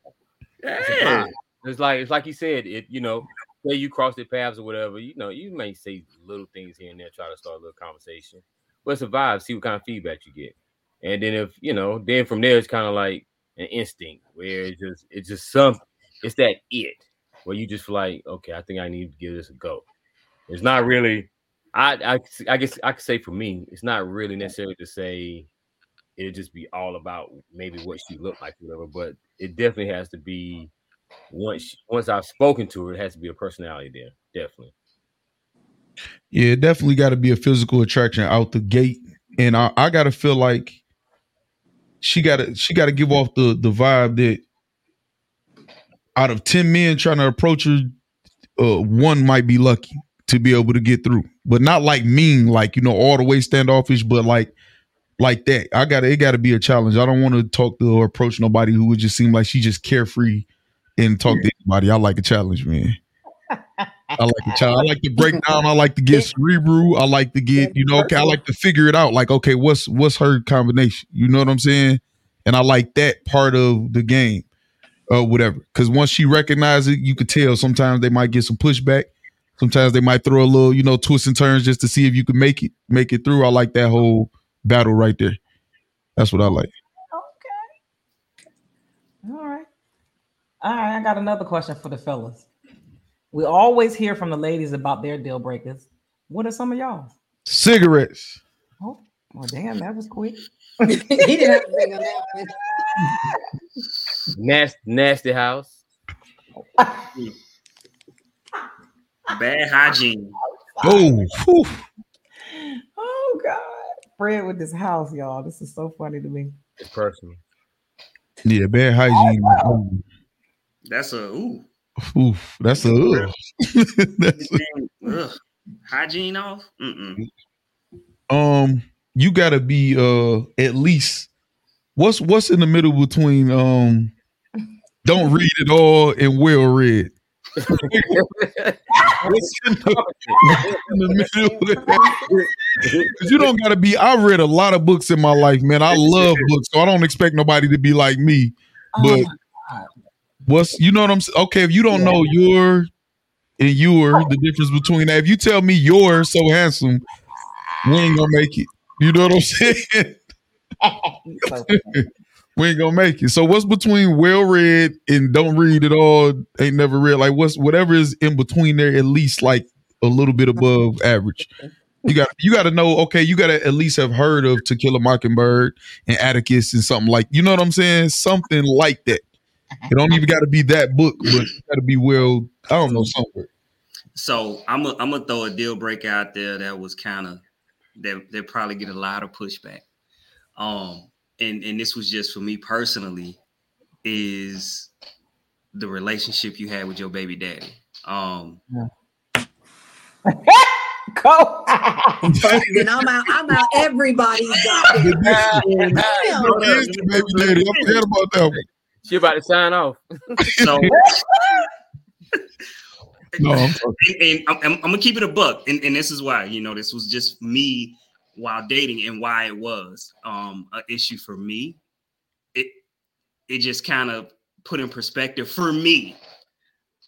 It's a vibe. It's like it's like you said. It you know, say you cross the paths or whatever. You know, you may say little things here and there, try to start a little conversation. But it's a vibe. See what kind of feedback you get, and then if you know, then from there it's kind of like an instinct where it's just it's just some it's that it where you just feel like okay, I think I need to give this a go. It's not really. I I I guess I could say for me, it's not really necessary to say it'd just be all about maybe what she looked like, whatever. But it definitely has to be once once I've spoken to her, it has to be a personality there. Definitely. Yeah, it definitely got to be a physical attraction out the gate, and I, I got to feel like she got to she got to give off the the vibe that out of ten men trying to approach her, uh, one might be lucky to be able to get through, but not like mean, like you know, all the way standoffish, but like like that. I got to it got to be a challenge. I don't want to talk to or approach nobody who would just seem like she just carefree and talk to anybody. I like a challenge, man. I like the challenge. I like to break down. I like to get (laughs) cerebral. I like to get, you know, okay, I like to figure it out. Like, okay, what's what's her combination? You know what I'm saying? And I like that part of the game, or whatever. Because once she recognizes it, you could tell sometimes they might get some pushback. Sometimes they might throw a little, you know, twists and turns just to see if you can make it make it through. I like that whole battle right there. That's what I like. Okay. All right. All right. I got another question for the fellas. We always hear from the ladies about their deal breakers. What are some of y'all? Cigarettes. Oh, well, damn, that was quick. (laughs) he didn't have to think on that one. Nasty, nasty house. (laughs) Bad hygiene. Oh. (laughs) Oh God. Fred with this house, y'all. This is so funny to me. It's personal. yeah, bad hygiene. Ooh, That's a ooh. ooh, that's a ugh. (laughs) that's a, Ugh. Hygiene off. Mm-mm. um you gotta be uh at least what's what's in the middle between um don't read it all and well read what's in the, in the middle 'Cause you don't gotta be i read a lot of books in my life man. I love books so i don't expect nobody to be like me. But- Oh, what's you know what i'm saying okay if you don't know your and your the difference between that if you tell me you're so handsome we ain't gonna make it. You know what i'm saying (laughs) we ain't gonna make it. So what's between well read and don't read at all? Ain't never read. Like what's whatever is in between there, at least like a little bit above average. You got you got to know. Okay, you got to at least have heard of To Kill a Mockingbird and Atticus and something like you know what I'm saying. Something like that. It don't even got to be that book, but got to be well. I don't know somewhere. So I'm a, I'm gonna throw a deal breaker out there that was kind of that they probably get a lot of pushback. Um, and and this was just for me personally, is the relationship you had with your baby daddy. Um, yeah. (laughs) Go. then I'm out. I'm out. Everybody's got it. Damn. Who is the baby daddy? I forgot about that one. She about to sign off. (laughs) So No, I'm and, and I'm, I'm, I'm gonna keep it a buck, and, and this is why you know this was just me while dating and why it was um an issue for me. It it just kind of put in perspective for me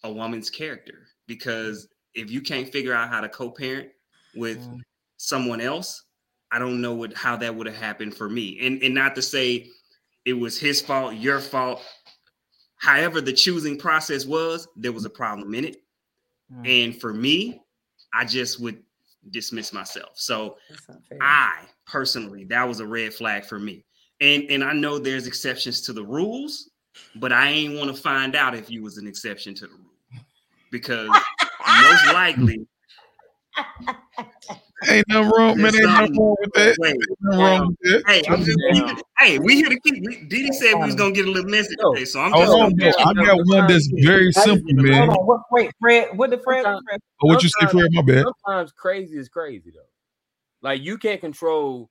a woman's character because if you can't figure out how to co-parent with Mm. someone else, I don't know what how that would have happened for me. And and not to say it was his fault, your fault. However, the choosing process was, there was a problem in it. Mm. And for me, I just would dismiss myself. So That's not fair. I personally, that was a red flag for me. And and I know there's exceptions to the rules, but I ain't want to find out if you was an exception to the rule. Because (laughs) most likely, (laughs) Ain't nothing wrong, man. Ain't nothing wrong with that. wait, Ain't wrong with that. hey, I'm just Damn. hey, we here to keep. We, Dee Dee said we was gonna get a little message Yo, today, so I'm Hold just. on, bro. I got one that's very simple, Hold man. on. What, wait, Fred. What did Fred? Fred Oh, What you say, Fred? My bad. Sometimes crazy is crazy though. Like you can't control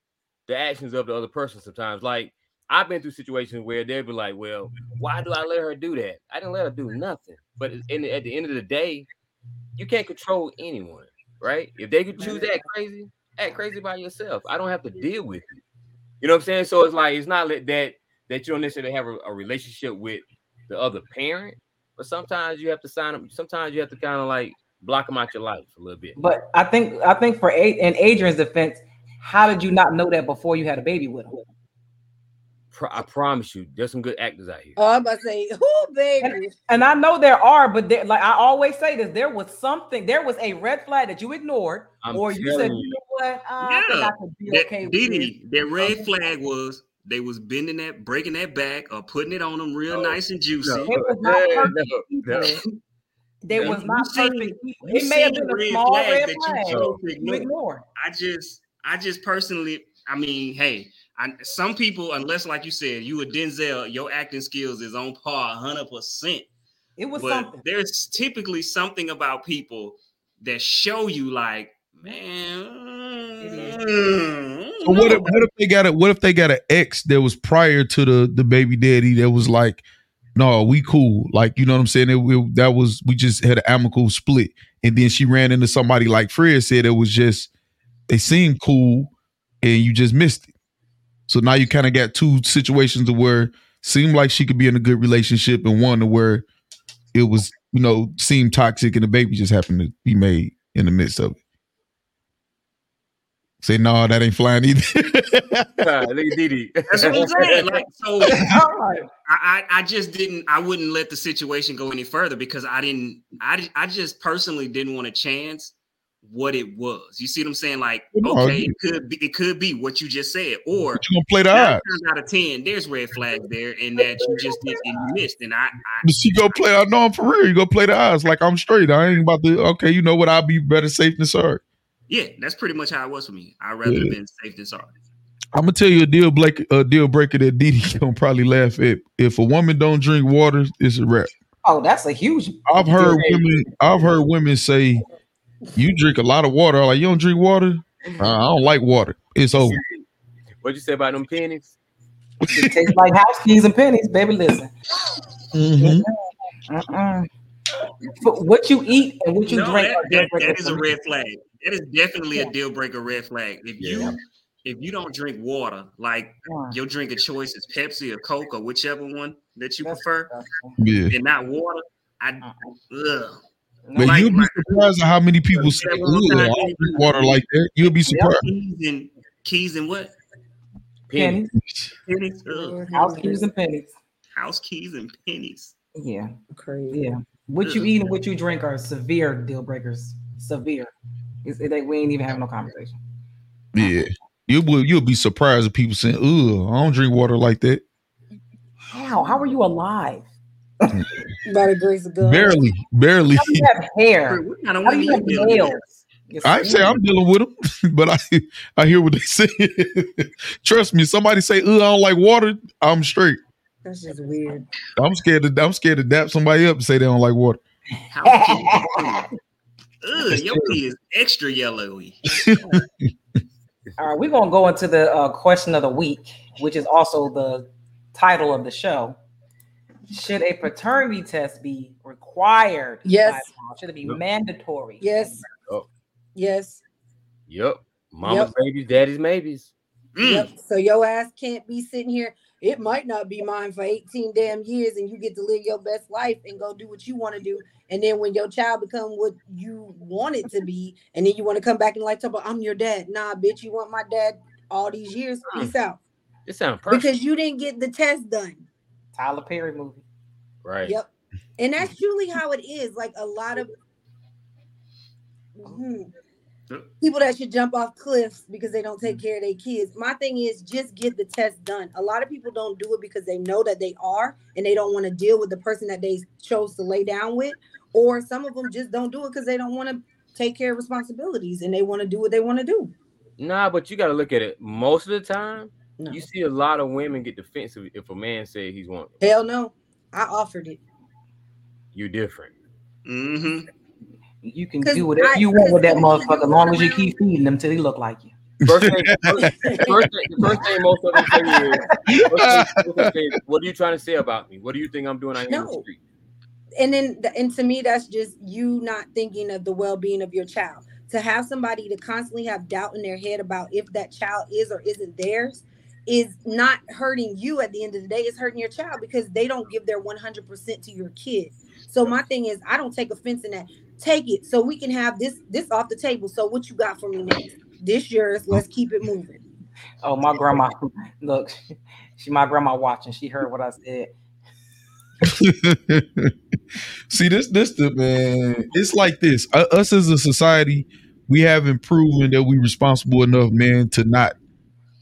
the actions of the other person sometimes. Like I've been through situations where they'll be like, "Well, why do I let her do that? I didn't let her do nothing." But in, at the end of the day, you can't control anyone, right? If they could choose that crazy, act crazy by yourself. I don't have to deal with you. You know what I'm saying? So it's like it's not that that you don't necessarily have a, a relationship with the other parent, but sometimes you have to sign them. Sometimes you have to kind of like block them out your life a little bit. But I think I think for A in Adrian's defense, how did you not know that before you had a baby with him? Pro- I promise you, there's some good actors out here. Oh, I'm about to say, (laughs) who, baby? And I know there are, but there, like I always say this, there was something, there was a red flag that you ignored, I'm or you said, you you. know what, uh, I think Yeah. I could be That, okay with this. Dee Dee, that red flag was they was bending that, breaking that back, or putting it on them real No, nice and juicy. no. It was not Yeah, perfect no, people. no. There No. was not You seen- perfect you It may have been a red small flags red that you flag chose you ignore. ignored. I just, I just personally, I mean, hey, I, some people, unless like you said, you a Denzel, your acting skills is on par, hundred percent. It was But something. there's typically something about people that show you, like, man. mm, So what if, what if they got a what if they got an ex that was prior to the the baby daddy that was like, no, we cool. Like you know what I'm saying? It, it- that was we just had an amicable split, and then she ran into somebody like Fred said it was just they seemed cool, and you just missed it. So now you kind of got two situations to where seemed like she could be in a good relationship, and one to where it was you know seemed toxic, and the baby just happened to be made in the midst of it. Say no, that ain't flying either. Look at Dee Dee. That's what I'm saying. Like, so (laughs) I, I I just didn't I wouldn't let the situation go any further because I didn't I I just personally didn't want a chance what it was. You see what I'm saying? Like, okay, it could be it could be what you just said, or But you gonna play the nine odds. times out of ten, there's red flags there, and that you just did and you missed. And I, I But she go play. I know I'm for real. You go play the odds like I'm straight. I ain't about to. Okay, you know what? I'll be better safe than sorry. yeah, that's pretty much how it was for me. I'd rather Yeah. have been safe than sorry. I'm gonna tell you a deal break a deal breaker that Dee Dee (laughs) gonna probably laugh at. If a woman don't drink water, it's a wrap. Oh, that's a huge. I've heard women. I've heard women say, "You drink a lot of water." I'm like you don't drink water. Uh, I don't like water. It's over. What'd you say about them pennies? It tastes like house keys and pennies, baby. Listen. Mhm. Mm-mm. But what you eat and what you No, drink. That, that, that is a red flag. That is definitely a deal breaker red flag. If you if you don't drink water, like Yeah. your drink of choice is Pepsi or Coke or whichever one that you That's prefer, Yeah. and not water, I Uh-uh. ugh. But Like- you'll be surprised at how many people say, Yeah, "Ugh, one more I don't drink water like that." You'll be surprised. keys and keys and what? Pennies. pennies, Pennies. House keys and pennies. House keys and pennies. Yeah. Crazy. yeah. What you eat and what you drink are severe deal breakers. Severe. It's, it, ain't- we ain't even having no conversation. Yeah. You will. You'll be surprised at people saying, "Ugh, I don't drink water like that." How? How are you alive? By the grace of God. Barely, barely. How do you have hair? What How do women you have you nails? I say. I'm dealing with them, (laughs) but I I hear what they (laughs) say. Trust me, somebody say, "Ugh, I don't like water." I'm straight. That's just weird. I'm scared to I'm scared to dap somebody up and say they don't like water. House keys. Ugh, your pee is extra yellowy. All right, we're gonna go into the uh, question of the week, which is also the title of the show. Should a paternity test be required? Yes. by law? Should it be Yep. mandatory? Yes. Oh. Yes. Yep. Mama's babies, daddy's maybes. Mm. Yep. So your ass can't be sitting here. It might not be mine for 18 damn years, and you get to live your best life and go do what you want to do. And then when your child become what you want it to be, and then you want to come back and like talk about I'm your dad. Nah, bitch, you want my dad all these years. Peace out. It sounds perfect. Because you didn't get the test done. Tyler Perry movie. right. Yep. And that's truly how it is. Like a lot of Mhm. People that should jump off cliffs because they don't take care of their kids. My thing is just get the test done. A lot of people don't do it because they know that they are and they don't want to deal with the person that they chose to lay down with. Or some of them just don't do it because they don't want to take care of responsibilities and they want to do what they want to do. Nah, but you got to look at it. Most of the time, No. you see a lot of women get defensive if a man say he's want Hell no. I offered it. You're different. Mm-hmm. You can do whatever I- you want with that motherfucker, as you long as you keep feeding them till he look like you. First thing, first, first thing, first thing most of them say is, thing- first say "What are you trying to say about me? What do you think I'm doing out here in the No. street?" and then th- and to me that's just you not thinking of the well-being of your child to have somebody to constantly have doubt in their head about if that child is or isn't theirs is not hurting you at the end of the day it's hurting your child because they don't give their 100% to your kid so my thing is i don't take offense in that take it so we can have this this off the table so what you got for me next this yours let's keep it moving Oh, my grandma. (laughs) Look, she my grandma watching. She heard what I said. (laughs) See this this the man. It's like this. U- Us as a society, we haven't proven that we responsible enough, man, to not.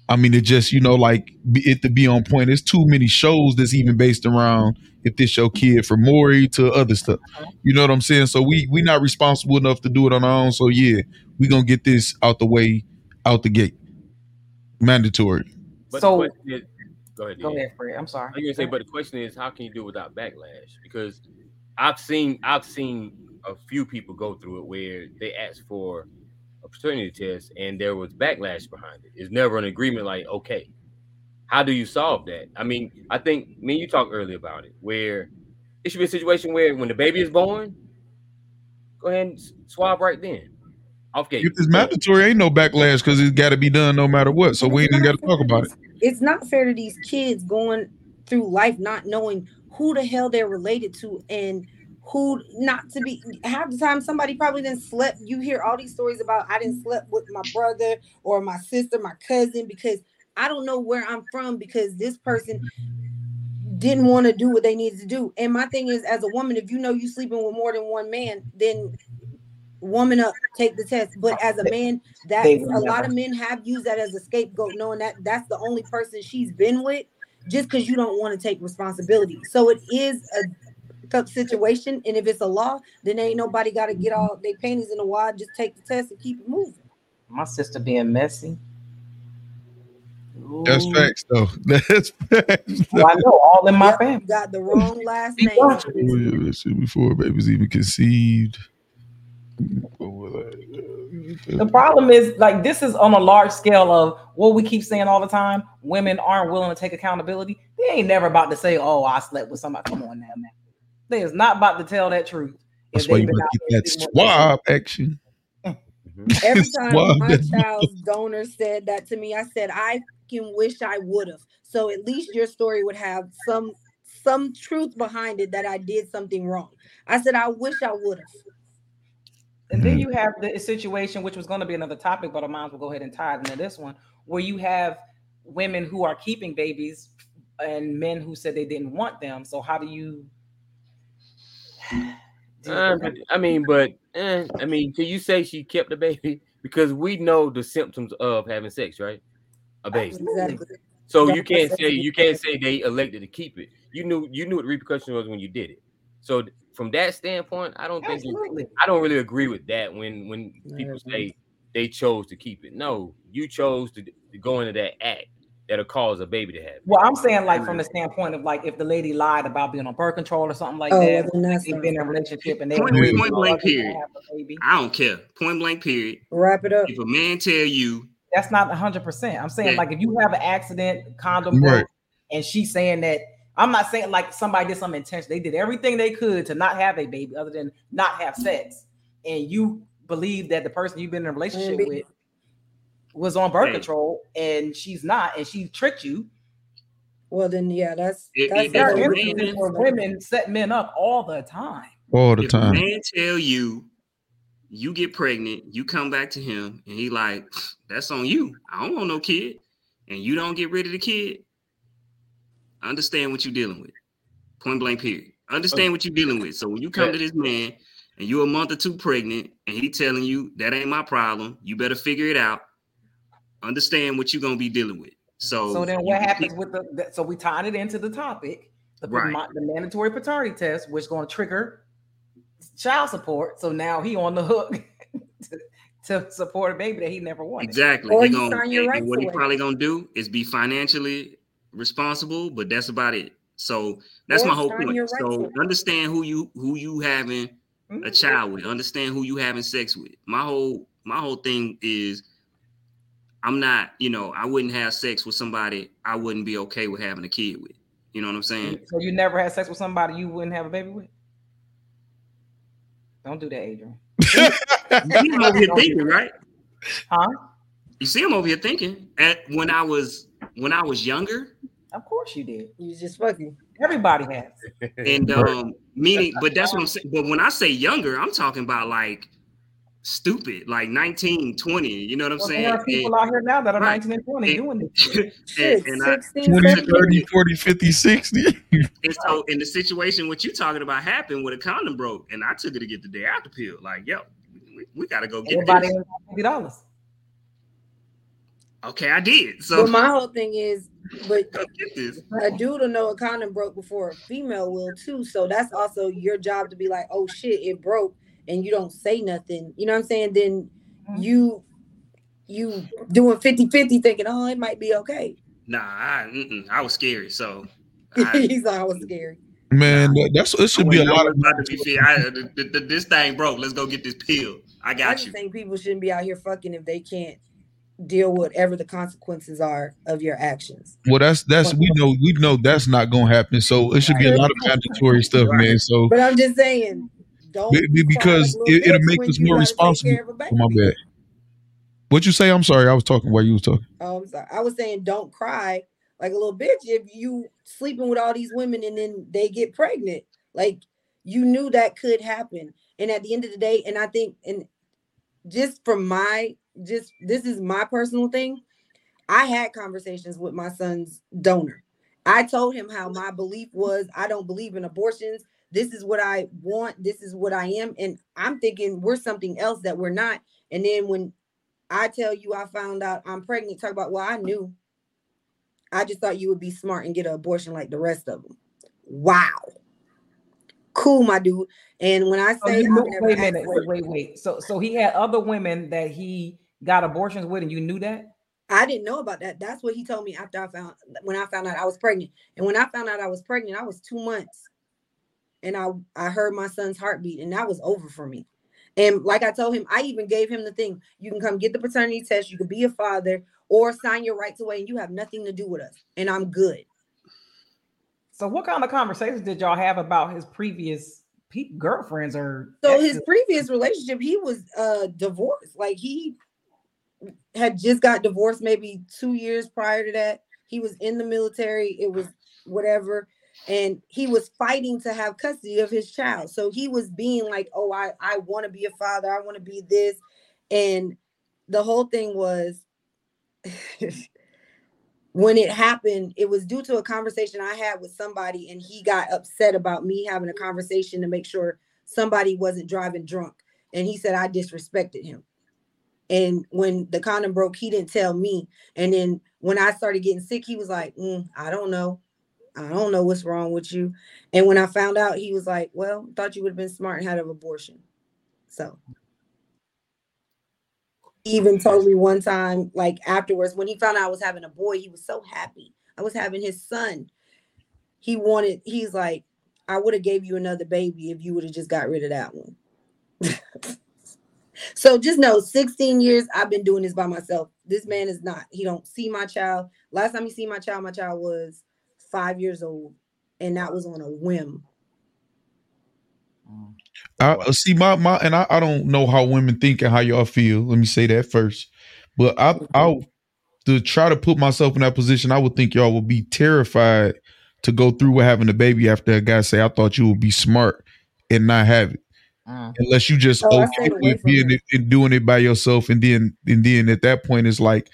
I mean, it just you know like it to be on point. There's too many shows that's even based around if this your kid from Maury to other stuff. You know what I'm saying? So we we not responsible enough to do it on our own. So yeah, we gonna get this out the way, out the gate, mandatory. But So- the question is, go ahead. Go ahead, Fred. I'm sorry. I'm gonna say, but the question is, how can you do it without backlash? Because I've seen I've seen a few people go through it where they ask for a paternity test and there was backlash behind it. It's never an agreement. Like, okay, how do you solve that? I mean, I think me and you talked earlier about it, where it should be a situation where when the baby is born, go ahead and swab right then. Off gate. If it's mandatory, ain't no backlash because it's got to be done no matter what. So we ain't even got to talk about it. it's not fair to these kids going through life not knowing who the hell they're related to and who not to be half the time somebody probably didn't slept you hear all these stories about i didn't slept with my brother or my sister my cousin because i don't know where i'm from because this person didn't want to do what they needed to do. And my thing is as a woman if you know you're sleeping with more than one man then woman up take the test. But as a man that a lot of men have used that as a scapegoat knowing that that's the only person she's been with just because you don't want to take responsibility. So it is a situation and if it's a law then ain't nobody got to get all their panties in a wad just take the test and keep it moving My sister being messy. That's Ooh. facts, though. (laughs) That's facts. Well, I know all in my Yep, family. got the wrong (laughs) last name. Oh, yeah, that shit before babies even conceived. The problem is like this is on a large scale of what we keep saying all the time. Women aren't willing to take accountability. They ain't never about to say, "Oh, I slept with somebody." Come on now, man. They is not about to tell that truth. That's If why you been better get that swab action. Mm-hmm. (laughs) every time wild. my child's (laughs) donor said that to me i said i can wish i would have so at least your story would have some some truth behind it that i did something wrong i said i wish i would have And then mm-hmm. you have the situation, which was going to be another topic, but I might as well go ahead and tie it into this one, where you have women who are keeping babies and men who said they didn't want them. So how do you? Uh, but- I mean, but eh, I mean, can you say she kept the baby? (laughs) Because we know the symptoms of having sex, right? A baby. exactly So you can't say you can't say they elected to keep it. You knew you knew what the repercussion was when you did it. So from that standpoint, I don't think it- I don't really agree with that when when people say they chose to keep it. No, you chose to, to go into that act. That'll cause a baby to have. Well, I'm saying like from mm-hmm. the standpoint of like if the lady lied about being on birth control or something like Oh, that, then that's they've not- been in a relationship and they Point, Yeah. blank Oh, period. have a baby. I don't care. Point blank period. Wrap it up. If a man tell you That's not 100. percent I'm saying Yeah. like if you have an accident, condom Right. and she's saying that I'm not saying like somebody did some intention. They did everything they could to not have a baby other than not have sex, and you believe that the person you've been in a relationship Maybe. with was on birth Hey. control and she's not, and she tricked you. Well, then yeah, that's It- that's it- There are Yeah, man. women set men up all the time. all the if a time. man tell you you get pregnant, you come back to him and he like, that's on you. I don't want no kid. And you don't get rid of the kid. Understand what you're dealing with. Point blank period. Understand what you're dealing with. So when you come Yeah. to this man and you're a month or two pregnant and he telling you that ain't my problem, you better figure it out. Understand what you're gonna be dealing with. So, So then what happens with the that- so we tied it into the topic, the, Right. the mandatory paternity test, which is going to trigger child support. So now he on the hook (laughs) to, to support a baby that he never wanted. Exactly. Or He you gonna, sign your and rights what he probably gonna do is be financially responsible, but that's about it. So that's Or my whole point. your So understand who you who you having a Mhm. child with. Understand who you having sex with. My whole my whole thing is I'm not, you know, I wouldn't have sex with somebody I wouldn't be okay with having a kid with. You know what I'm saying? So you never had sex with somebody you wouldn't have a baby with? Don't do that, Adrian. You see him over here thinking, right? Huh? You see him over here thinking. At when I was when I was younger, Of course you did. you just fucking. Everybody has. and um meaning but that's what i'm saying but when i say younger i'm talking about like stupid like 19 20 you know what i'm Well, saying there are people out here now that are Right. 19 and 20 And- doing this. shit. (laughs) Shit, and I- 16, 20, 30, 40, 50, 60. (laughs) and so in the situation what you're talking about happened with a condom broke and i took it to get the day after pill like yo we, we gotta go get Everybody this fifty dollars. okay i did so But my whole thing is, but (laughs) go get this a dude will know a condom broke before a female will too. So that's also your job to be like, oh shit, it broke, and you don't say nothing. You know what I'm saying? Then Mhm. you you doing 50-50 thinking, oh, it might be okay. nah I, I was scary so (laughs) I, He's like, I was scary. Man, that- that's it should be a I lot of about to be fair. I, the, the- the- this thing broke let's go get this pill i I got just you think people shouldn't be out here fucking if they can't deal with whatever the consequences are of your actions. well that's that's we know we know that's not gonna happen. So it should be a lot of mandatory stuff, man. So But I'm just saying, don't Be- be- because like it- it'll make us more responsible. care of a baby. oh, my bad. What you say? I'm sorry. I was talking while you was talking. Oh, I'm sorry. I was saying don't cry like a little bitch if you sleeping with all these women and then they get pregnant. Like you knew that could happen. And at the end of the day, and I think, and just from my just this is my personal thing. I had conversations with my son's donor. I told him how my belief was I don't believe in abortions. This is what I want. This is what I am. And I'm thinking we're something else that we're not. And then when I tell you I found out I'm pregnant, talk about, well, I knew. I just thought you would be smart and get an abortion like the rest of them. Wow. Cool, my dude. And when I say you knew, wait a minute, wait, wait, wait. So so he had other women that he got abortions with, and you knew that? I didn't know about that. That's what he told me after I found when I found out I was pregnant. And when I found out I was pregnant, I was two months. And I I heard my son's heartbeat, and that was over for me. And like I told him, I even gave him the thing: you can come get the paternity test, you can be a father, or sign your rights away, and you have nothing to do with us. And I'm good. So what kind of conversations did y'all have about his previous pe- girlfriends or So exes? his previous relationship, he was uh divorced. Like he had just got divorced maybe two years prior to that. He was in the military, it was whatever, and he was fighting to have custody of his child. So he was being like, Oh, I, I want to be a father, I want to be this. And the whole thing was (laughs) when it happened, it was due to a conversation I had with somebody, and he got upset about me having a conversation to make sure somebody wasn't driving drunk. And he said I disrespected him. And when the condom broke, he didn't tell me. And then when I started getting sick, he was like, "Mm, I don't know. I don't know what's wrong with you. And when I found out, he was like, Well, thought you would have been smart and had an abortion. So even told me one time, like afterwards, when he found out I was having a boy, he was so happy. I was having his son. He wanted, he's like, I would have gave you another baby if you would have just got rid of that one. (laughs) so just know 16 years I've been doing this by myself. This man is not, he don't see my child. Last time he see my child, my child was five years old, and that was on a whim. I uh, see my my and I, I don't know how women think and how y'all feel. Let me say that first. But I I to try to put myself in that position, I would think y'all would be terrified to go through with having a baby after a guy say, I thought you would be smart and not have it. Mm. Unless you just I okay with being it. it and doing it by yourself and then and then at that point it's like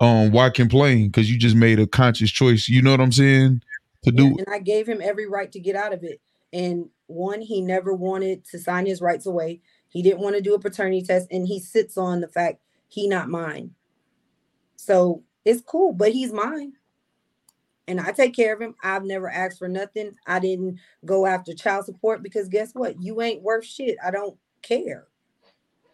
um why complain? Because you just made a conscious choice. You know what I'm saying? To Yeah, do and I gave him every right to get out of it. And one, he never wanted to sign his rights away. He didn't want to do a paternity test, and he sits on the fact he not mine. So it's cool, but he's mine. And I take care of him. I've never asked for nothing. I didn't go after child support because guess what? You ain't worth shit. I don't care.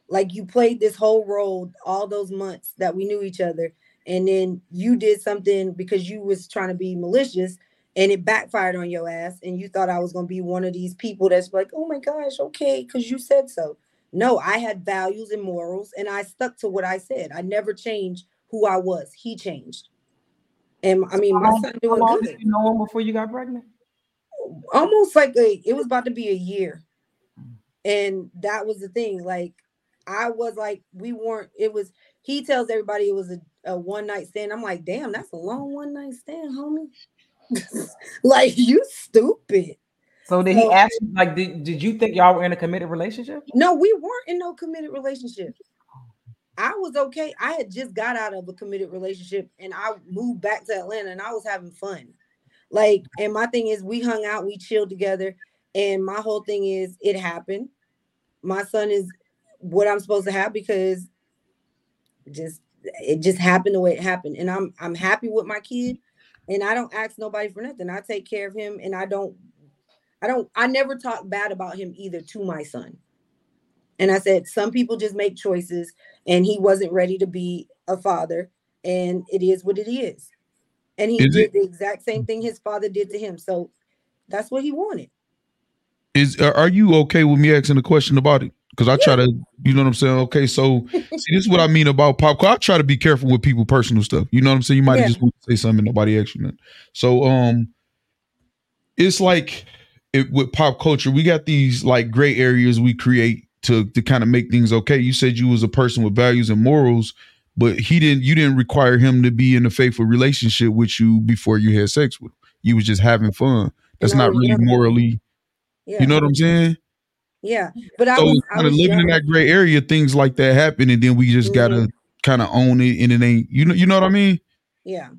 Like you played this whole role all those months that we knew each other, and then you did something because you was trying to be malicious and it backfired on your ass and you thought I was going to be one of these people that's like, "Oh my gosh, okay, cuz you said so." No, I had values and morals and I stuck to what I said. I never changed who I was. He changed. And I mean, my How son doing long good. did you know him before you got pregnant? Almost like a it was about to be a year. Mm. And that was the thing. Like I was like, we weren't, it was he tells everybody it was a, a one night stand. I'm like, damn, that's a long one night stand, homie. (laughs) like you stupid. So did he So- ask you, like, did, did you think y'all were in a committed relationship? No, we weren't in no committed relationship. I was okay. I had just got out of a committed relationship and I moved back to Atlanta and I was having fun. Like, and my thing is, we hung out, we chilled together, and my whole thing is, it happened. My son is what I'm supposed to have because just it just happened the way it happened, and I'm I'm happy with my kid, and I don't ask nobody for nothing. I take care of him, and I don't, I don't, I never talk bad about him either to my son. And I said, some people just make choices, and he wasn't ready to be a father, and it is what it is. And he Is did it- the exact same thing his father did to him. So that's what he wanted. Is are are you okay with me asking a question about it? Because I try to, you know what I'm saying. Okay, so see, this is what I mean about pop. 'cause I try to be careful with people personal stuff. You know what I'm saying. You might Yeah. just want to say something, nobody actually. So, um, it's like it, with pop culture, we got these like gray areas we create to to kind of make things okay. You said you was a person with values and morals, but he didn't. You didn't require him to be in a faithful relationship with you before you had sex with him. You was just having fun. That's not really morally. Yeah, You know what I'm saying? Yeah. But I so was, I kind of was living in that gray area, things like that happen, and then we just gotta Mhm. kind of own it, and it ain't you know you know what I mean? Yeah.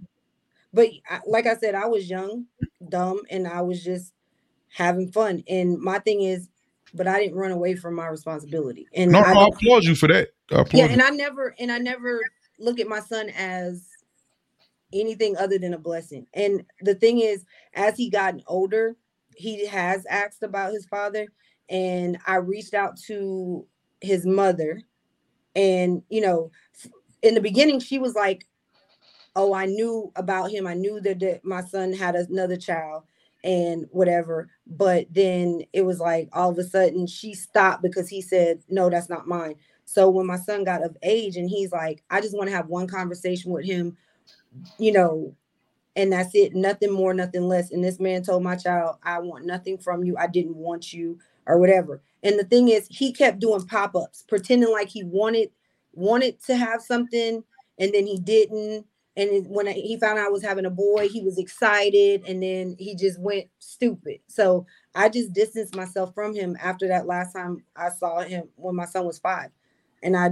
But I, like I said, I was young, dumb, and I was just having fun. And my thing is, but I didn't run away from my responsibility. And No, I no, I applaud you for that. Yeah, you. and I never and I never look at my son as anything other than a blessing. And the thing is, as he gotten older, he has asked about his father, and I reached out to his mother, and you know, in the beginning, she was like, "Oh, I knew about him. I knew that, that my son had another child." And whatever, but then it was like all of a sudden she stopped because he said, No, that's not mine. So when my son got of age and he's like, I just want to have one conversation with him, you know, and that's it, nothing more, nothing less. And this man told my child, I want nothing from you. I didn't want you or whatever. And the thing is, he kept doing pop-ups, pretending like he wanted wanted to have something and then he didn't. And when he found out I was having a boy, he was excited and then he just went stupid. So I just distanced myself from him after that last time I saw him when my son was five. And I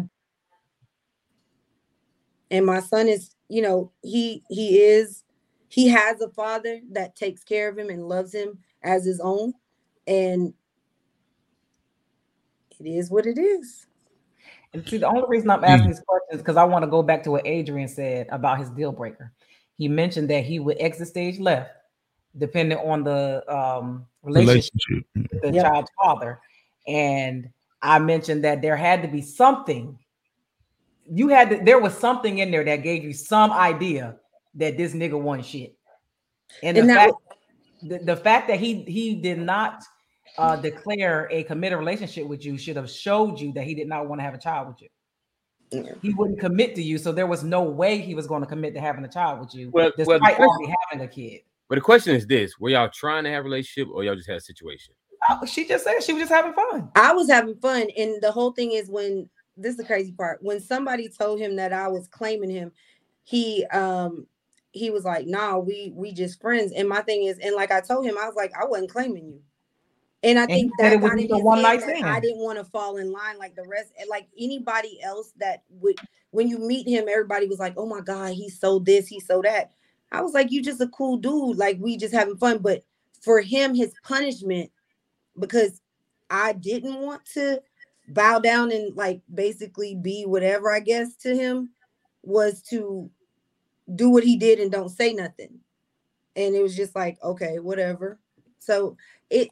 and my son is, you know, he he is he has a father that takes care of him and loves him as his own. And it is what it is. And see, the only reason I'm asking these questions is because I want to go back to what Adrian said about his deal breaker. He mentioned that he would exit stage left, depending on the um, relationship Relationship. with the Yep. child's father. And I mentioned that there had to be something you had to, there was something in there that gave you some idea that this nigga won shit. And the that fact the, the fact that he he did not uh declare a committed relationship with you should have showed you that he did not want to have a child with you. Yeah. He wouldn't commit to you, so there was no way he was going to commit to having a child with you, Well- well, despite already having a kid. But the question is this: Were y'all trying to have a relationship, or y'all just had a situation? Uh, She just said she was just having fun. I was having fun, and the whole thing is when this is the crazy part. When somebody told him that I was claiming him, he um he was like, "Nah, we we just friends." And my thing is, and like I told him, I was like, I wasn't claiming you. And I And think that it was got just a one-night head that stand. I didn't want to fall in line like the rest, like anybody else that would. When you meet him, everybody was like, "Oh my god, he's so this, he's so that." I was like, "You just a cool dude, like we just having fun." But for him, his punishment because I didn't want to bow down and like basically be whatever I guess to him was to do what he did and don't say nothing. And it was just like, okay, whatever. So it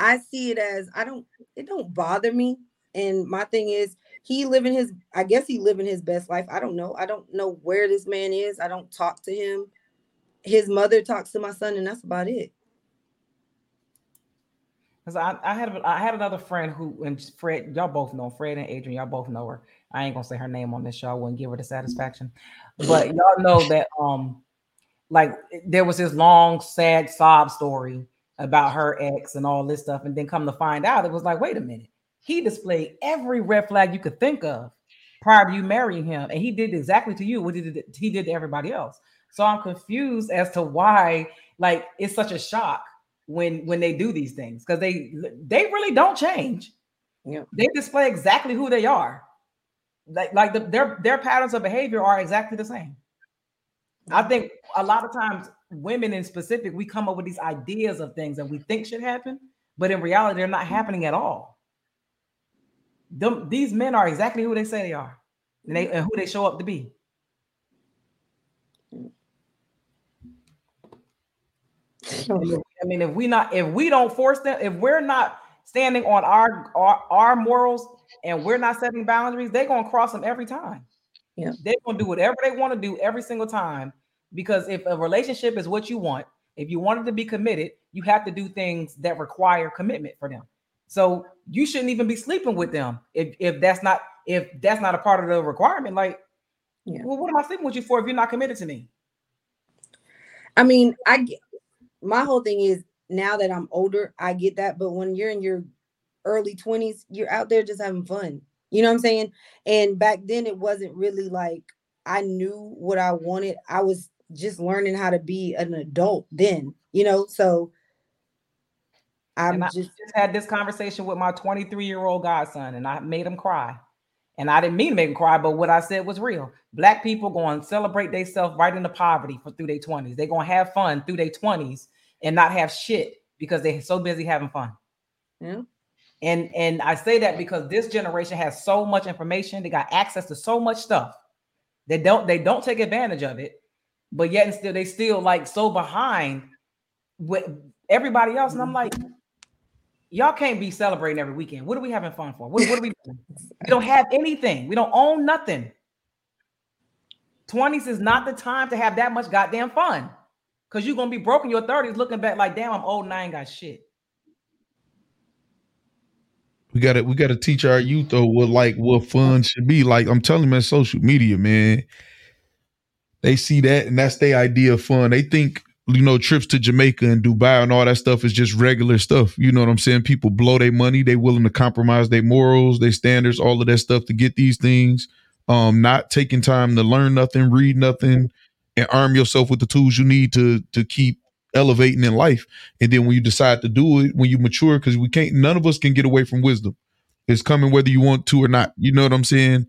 I see it as I don't it don't bother me. And my thing is he living his I guess he living his best life. I don't know. I don't know where this man is. I don't talk to him. His mother talks to my son, and that's about it. Because I, I had I had another friend who and Fred, y'all both know Fred and Adrian, y'all both know her. I ain't gonna say her name on this show, I wouldn't give her the satisfaction. But y'all know that um like there was this long, sad sob story about her ex and all this stuff, and then come to find out, it was like, wait a minute, he displayed every red flag you could think of prior to you marrying him, and he did exactly to you what he did he did to everybody else. So I'm confused as to why like it's such a shock when when they do these things because they they really don't change. Yeah. They display exactly who they are. Like like the, their their patterns of behavior are exactly the same. I think a lot of times women in specific we come up with these ideas of things that we think should happen, but in reality they're not happening at all. Them, these men are exactly who they say they are, and they and who they show up to be. (laughs) I mean, if we not if we don't force them, if we're not standing on our our, our morals and we're not setting boundaries, they're gonna cross them every time. Yeah. They're gonna do whatever they want to do every single time. Because if a relationship is what you want, if you wanted to be committed, you have to do things that require commitment for them. So you shouldn't even be sleeping with them if if that's not if that's not a part of the requirement. Like, Yeah. well, what am I sleeping with you for if you're not committed to me? I mean, I get my whole thing is now that I'm older, I get that. But when you're in your early 20s, you're out there just having fun. You know what I'm saying? And back then, it wasn't really like I knew what I wanted. I was just learning how to be an adult then, you know? So I'm I just, just had this conversation with my 23 year old godson, and I made him cry. And I didn't mean to make him cry, but what I said was real. Black people going to celebrate themselves right into poverty for through their 20s. They're going to have fun through their 20s and not have shit because they're so busy having fun. Yeah. And and I say that because this generation has so much information, they got access to so much stuff. They don't they don't take advantage of it, but yet and still they still like so behind with everybody else. And I'm like, mm-hmm. y'all can't be celebrating every weekend. What are we having fun for? What, what are we doing? We don't have anything. We don't own nothing. 20s is not the time to have that much goddamn fun. Cause you're gonna be broke in your 30s looking back like damn, I'm old and I ain't got shit. We gotta we gotta teach our youth though what like what fun should be. Like I'm telling you, man, social media, man. They see that and that's their idea of fun. They think you know trips to Jamaica and Dubai and all that stuff is just regular stuff. You know what I'm saying? People blow their money. They willing to compromise their morals, their standards, all of that stuff to get these things. Um, not taking time to learn nothing, read nothing, and arm yourself with the tools you need to to keep elevating in life. And then when you decide to do it, when you mature, because we can't, none of us can get away from wisdom. It's coming whether you want to or not. You know what I'm saying?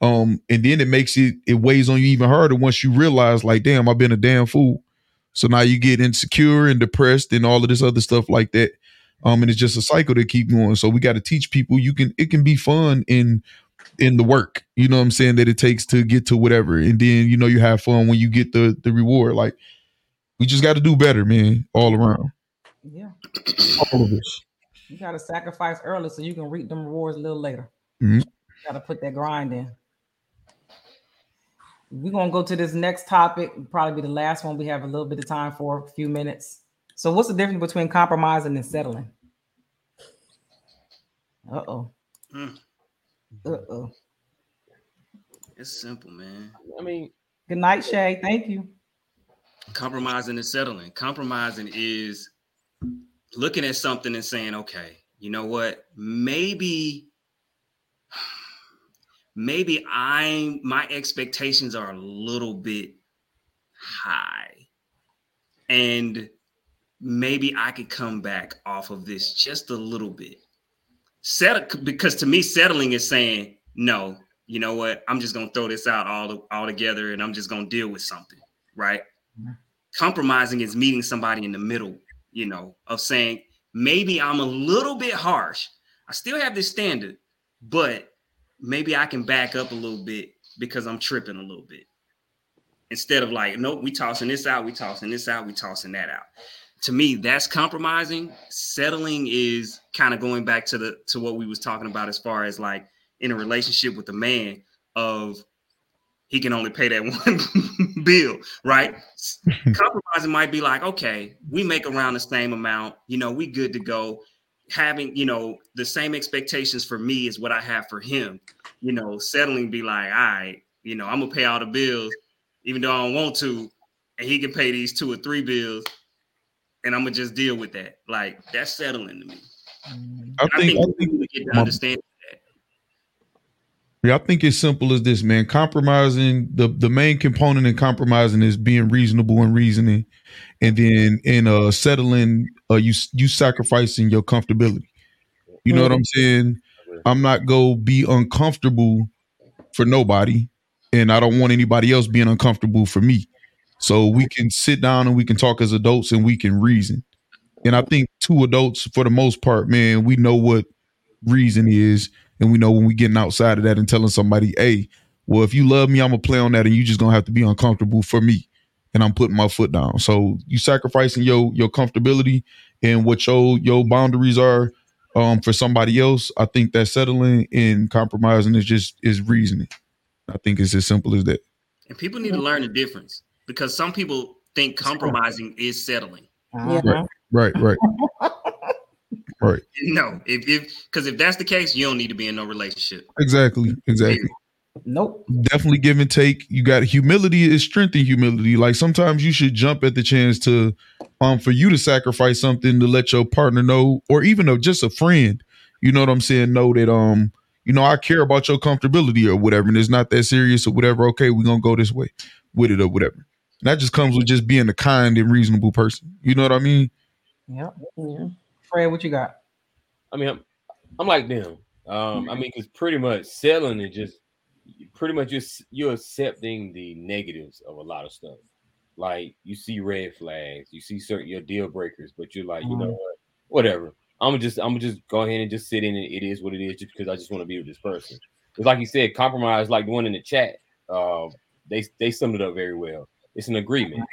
Um, and then it makes it it weighs on you even harder once you realize, like, damn, I've been a damn fool. So now you get insecure and depressed and all of this other stuff like that. Um, and it's just a cycle to keep going. So we got to teach people you can it can be fun in in the work, you know what I'm saying, that it takes to get to whatever. And then you know you have fun when you get the the reward. Like we just got to do better, man, all around. Yeah. All of us. You gotta sacrifice early so you can reap them rewards a little later. Mhm. Gotta put that grind in. We're gonna go to this next topic. Probably be the last one we have a little bit of time for, a few minutes. So, what's the difference between compromising and settling? Uh oh. Mm. Uh oh. It's simple, man. I mean, Good night, Shay. Thank you. Compromising and settling. Compromising is looking at something and saying, okay, you know what? Maybe, maybe I'm my expectations are a little bit high. And maybe I could come back off of this just a little bit. Settle because to me, settling is saying, no, you know what? I'm just gonna throw this out all, all together and I'm just gonna deal with something, right? Mm-hmm. Compromising is meeting somebody in the middle, you know, of saying, maybe I'm a little bit harsh. I still have this standard, but maybe I can back up a little bit because I'm tripping a little bit. Instead of like, nope, we tossing this out, we tossing this out, we tossing that out. To me, that's compromising. Settling is kind of going back to the to what we was talking about as far as like in a relationship with a man of he can only pay that (laughs) one bill, right? (laughs) Compromising might be like, okay, we make around the same amount, you know, we good to go. Having, you know, the same expectations for me is what I have for him. You know, settling be like, all right, you know, I'm gonna pay all the bills, even though I don't want to, and he can pay these two or three bills, and I'm gonna just deal with that. Like that's settling to me. Mm-hmm. I And I think, I think think we get to understand Yeah, I think it's simple as this, man. Compromising the the main component in compromising is being reasonable and reasoning, and then in uh settling, uh you you sacrificing your comfortability. You know what I'm saying? I'm not go be uncomfortable for nobody, and I don't want anybody else being uncomfortable for me. So we can sit down and we can talk as adults and we can reason. And I think two adults, for the most part, man, we know what reason is, and we know when we getting outside of that and telling somebody, "Hey, well, if you love me, I'm gonna play on that, and you just gonna have to be uncomfortable for me." And I'm putting my foot down. So you sacrificing your your comfortability and what your your boundaries are um for somebody else. I think that settling and compromising is just is reasoning. I think it's as simple as that. And people need to learn the difference because some people think compromising is settling. Uh-huh. Right, right, right. (laughs) No, if if because if that's the case, you don't need to be in no relationship. Exactly, exactly. Nope. definitely give and take. You got humility is strength in humility. Like sometimes you should jump at the chance to um for you to sacrifice something to let your partner know, or even a, just a friend, you know what I'm saying, know that um, you know, I care about your comfortability or whatever, and it's not that serious or whatever. Okay, we're gonna go this way with it or whatever. And that just comes with just being a kind and reasonable person. You know what I mean? Yep. Yeah. Fred, what you got? I mean, I'm, I'm like them. Um, I mean, because pretty much selling is just pretty much just you're accepting the negatives of a lot of stuff. Like you see red flags, you see certain your deal breakers, but you're like, you know what, whatever. I'm just I'm just go ahead and just sit in it. It is what it is, just because I just want to be with this person. Because like you said, compromise, like the one in the chat, uh, they they summed it up very well. It's an agreement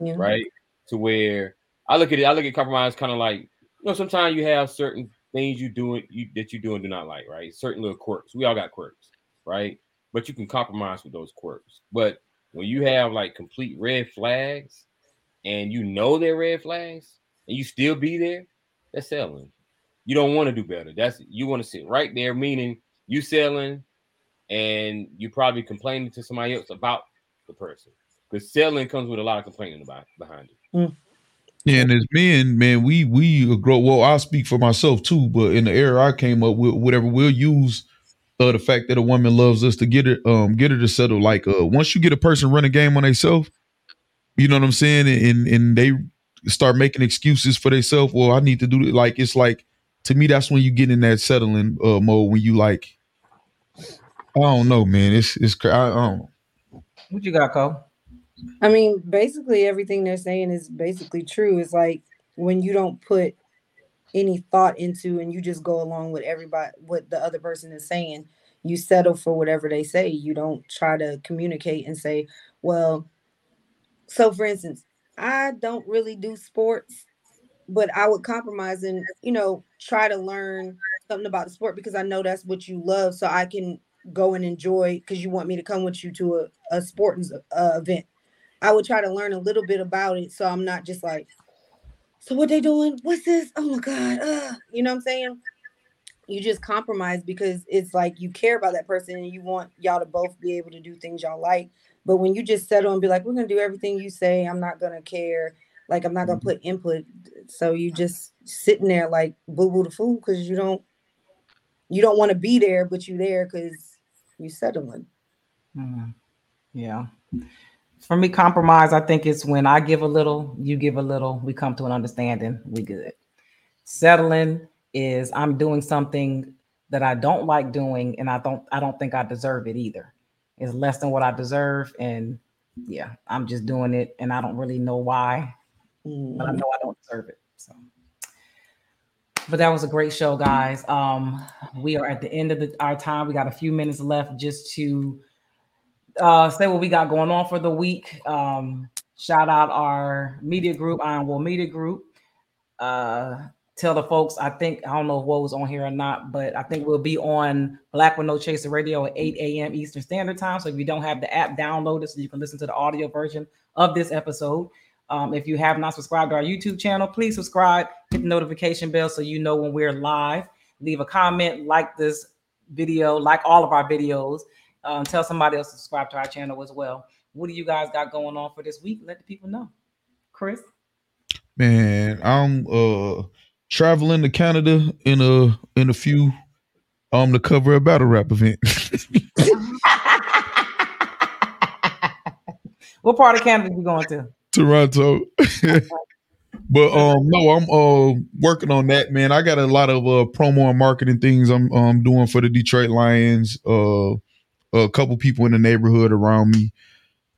Yeah. right? To where I look at it, I look at compromise kind of like you know, sometimes you have certain things you doing you that you do and do not like, right? Certain little quirks. We all got quirks, right? But you can compromise with those quirks. But when you have like complete red flags and you know they're red flags and you still be there, that's selling. You don't want to do better. That's you want to sit right there, meaning you selling and you probably complaining to somebody else about the person. Because selling comes with a lot of complaining about behind it. Mm. Yeah, and as men, man, we we grow. Well, I'll speak for myself too. But in the era I came up with, whatever we'll use uh, the fact that a woman loves us to get her, um, get her to settle. Like, uh, once you get a person run a game on themselves, you know what I'm saying, and and they start making excuses for themselves. Well, I need to do it. Like, it's like to me, that's when you get in that settling uh, mode. When you like, I don't know, man. It's it's I, I don't. What you got, Cole? I mean, basically everything they're saying is basically true. It's like when you don't put any thought into and you just go along with everybody what the other person is saying, you settle for whatever they say. You don't try to communicate and say, well, so for instance, I don't really do sports, but I would compromise and, you know, try to learn something about the sport because I know that's what you love. So I can go and enjoy because you want me to come with you to a, a sports uh, event. I would try to learn a little bit about it so I'm not just like, so what they doing? What's this? Oh my god, uh, you know what I'm saying? You just compromise because it's like you care about that person and you want y'all to both be able to do things y'all like. But when you just settle and be like, we're gonna do everything you say, I'm not gonna care, like I'm not gonna put input. So you just sitting there like boo boo the fool because you don't you don't want to be there, but you there because you settling. Mm, yeah. For me, compromise, I think it's when I give a little, you give a little, we come to an understanding, we good. Settling is I'm doing something that I don't like doing, and I don't I don't think I deserve it either. It's less than what I deserve, and yeah, I'm just doing it, and I don't really know why, but I Mhm. know I don't deserve it. So, but that was a great show, guys. Um, we are at the end of the, our time. We got a few minutes left just to uh, say what we got going on for the week. Um, shout out our media group, Iron Will Media Group. Uh, tell the folks, I think, I don't know what was on here or not, but I think we'll be on Black with No Chaser Radio at 8 a.m. Eastern Standard Time. So if you don't have the app, download it so you can listen to the audio version of this episode. Um, if you have not subscribed to our YouTube channel, please subscribe, hit the notification bell so you know when we're live. Leave a comment, like this video, like all of our videos. Um, tell somebody else to subscribe to our channel as well. What do you guys got going on for this week? Let the people know. Chris? Man, I'm uh traveling to Canada in a in a few um to cover a battle rap event. (laughs) what part of Canada are you going to? Toronto. (laughs) but um no, I'm uh working on that, man. I got a lot of uh promo and marketing things I'm um doing for the Detroit Lions. Uh a couple people in the neighborhood around me.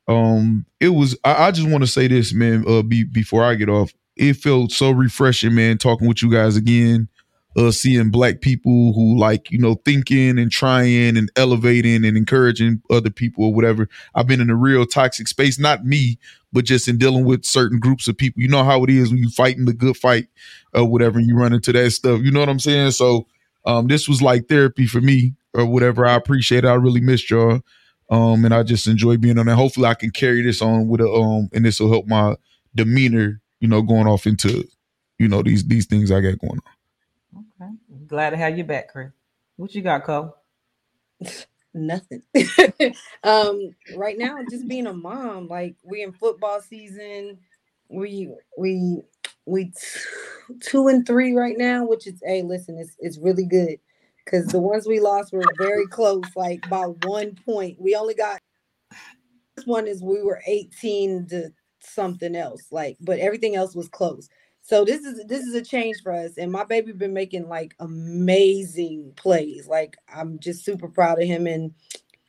Um it was I, I just want to say this, man, uh be, before I get off. It felt so refreshing, man, talking with you guys again. Uh seeing black people who like, you know, thinking and trying and elevating and encouraging other people or whatever. I've been in a real toxic space, not me, but just in dealing with certain groups of people. You know how it is when you fighting the good fight or whatever, you run into that stuff. You know what I'm saying? So um, this was like therapy for me or whatever. I appreciate it. I really missed y'all. Um, and I just enjoy being on there. Hopefully I can carry this on with a um and this will help my demeanor, you know, going off into, you know, these these things I got going on. Okay. Glad to have you back, Chris. What you got, Cole? (laughs) Nothing. (laughs) um, right now, just being a mom, like we in football season, we we we t- two and three right now, which is hey, listen, it's it's really good because the ones we lost were very close, like by one point. We only got this one is we were 18 to something else, like, but everything else was close. So this is this is a change for us, and my baby been making like amazing plays. Like I'm just super proud of him, and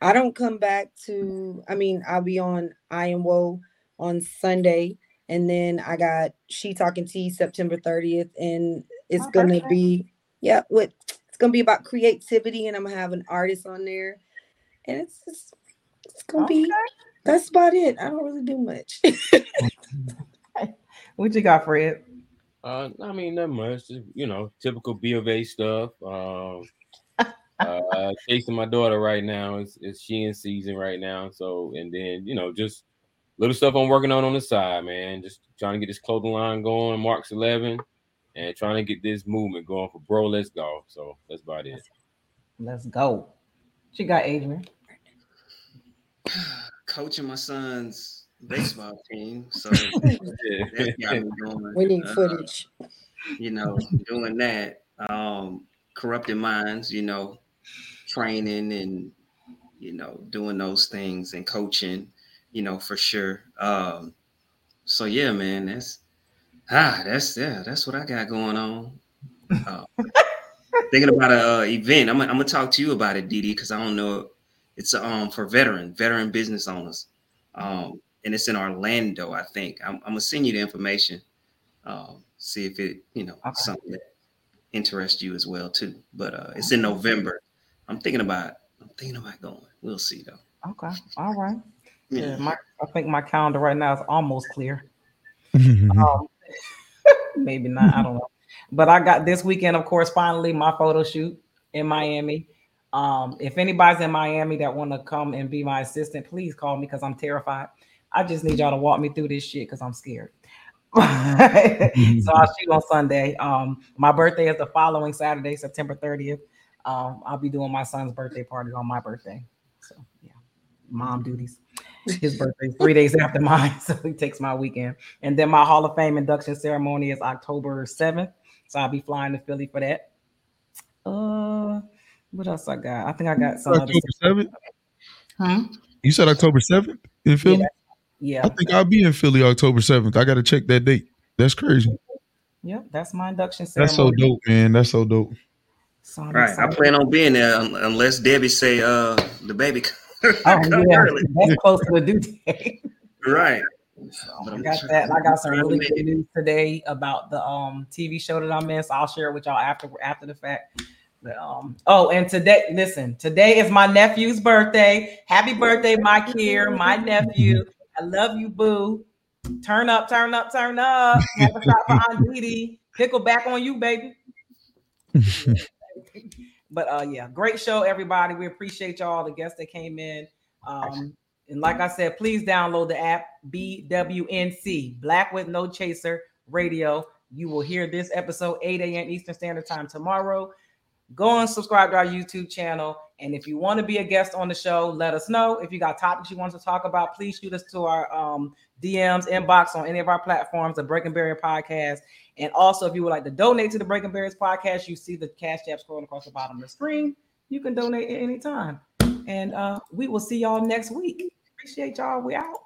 I don't come back to. I mean, I'll be on I am Woe on Sunday, and then I got She Talking Tea September 30th, and it's Oh, gonna perfect. be yeah, what it's gonna be about creativity, and I'm gonna have an artist on there, and it's just, it's gonna be. That's about it. I don't really do much. (laughs) What you got, Fred? Uh, I mean, not much. Just, you know, typical B of A stuff. Um, (laughs) uh, chasing my daughter right now. It's, it's she in season right now. So, and then you know, just little stuff I'm working on on the side, man. Just trying to get this clothing line going, Marks 11, and trying to get this movement going for Bro. Let's go. So that's about it. Let's go. She you got, Adrian? (sighs) Coaching my son's baseball (laughs) team. So that got me (laughs) we need Uh, footage. you know, doing that. Um, corrupting minds, you know, training and you know, doing those things and coaching, you know, for sure. Um, so yeah, man, that's ah, that's yeah, that's what I got going on. Uh, thinking about a uh, event. I'm, gonna- I'm gonna talk to you about it, Dee Dee, because I don't know. It's um for veteran veteran business owners, um, and it's in Orlando. I think I'm, I'm gonna send you the information. Um, see if it you know Okay. something that interests you as well too. But uh, it's in November. I'm thinking about I'm thinking about going. We'll see though. Okay. All right. Yeah, Yeah. my I think my calendar right now is almost clear. (laughs) Um, maybe not. I don't know. But I got this weekend, of course, finally my photo shoot in Miami. Um, if anybody's in Miami that want to come and be my assistant, please call me because I'm terrified. I just need y'all to walk me through this shit because I'm scared. (laughs) so I'll shoot on Sunday. Um, my birthday is the following Saturday, September 30th. Um, I'll be doing my son's birthday party on my birthday. So yeah, mom duties. (laughs) His birthday is three days after mine, (laughs) so he takes my weekend. And then my Hall of Fame induction ceremony is October 7th. So I'll be flying to Philly for that. Uh what else I got? I think I got some other October seventh. Huh? You said October seventh in Philly. Yeah. Yeah. I think I'll be in Philly October seventh. I got to check that date. That's crazy. Yep, that's my induction ceremony. That's so dope, man. That's so dope. So I'm Right. I plan on being there unless Debbie say uh the baby (laughs) Oh yeah, early. that's close to the due date. Right. So I got that. I got some really good news today about the um TV show that I'm in. So I'll share it with y'all after after the fact. But, um, oh, and today, listen, today is my nephew's birthday. Happy birthday, my Kier, my nephew. I love you, boo. Turn up, turn up, turn up. Have a shot for Aunt Dee Dee. Pickle back on you, baby. (laughs) But uh yeah, great show, everybody. We appreciate y'all, the guests that came in. Um, and like I said, please download the app BWNC, Black with No Chaser Radio. You will hear this episode 8 a.m. Eastern Standard Time tomorrow. Go and subscribe to our YouTube channel. And if you want to be a guest on the show, let us know. If you got topics you want to talk about, please shoot us to our um, DMs, inbox on any of our platforms, the Breaking Barrier Podcast. And also, if you would like to donate to the Breaking Barriers Podcast, you see the cash app scrolling across the bottom of the screen. You can donate at any time. And uh, we will see y'all next week. Appreciate y'all. We out.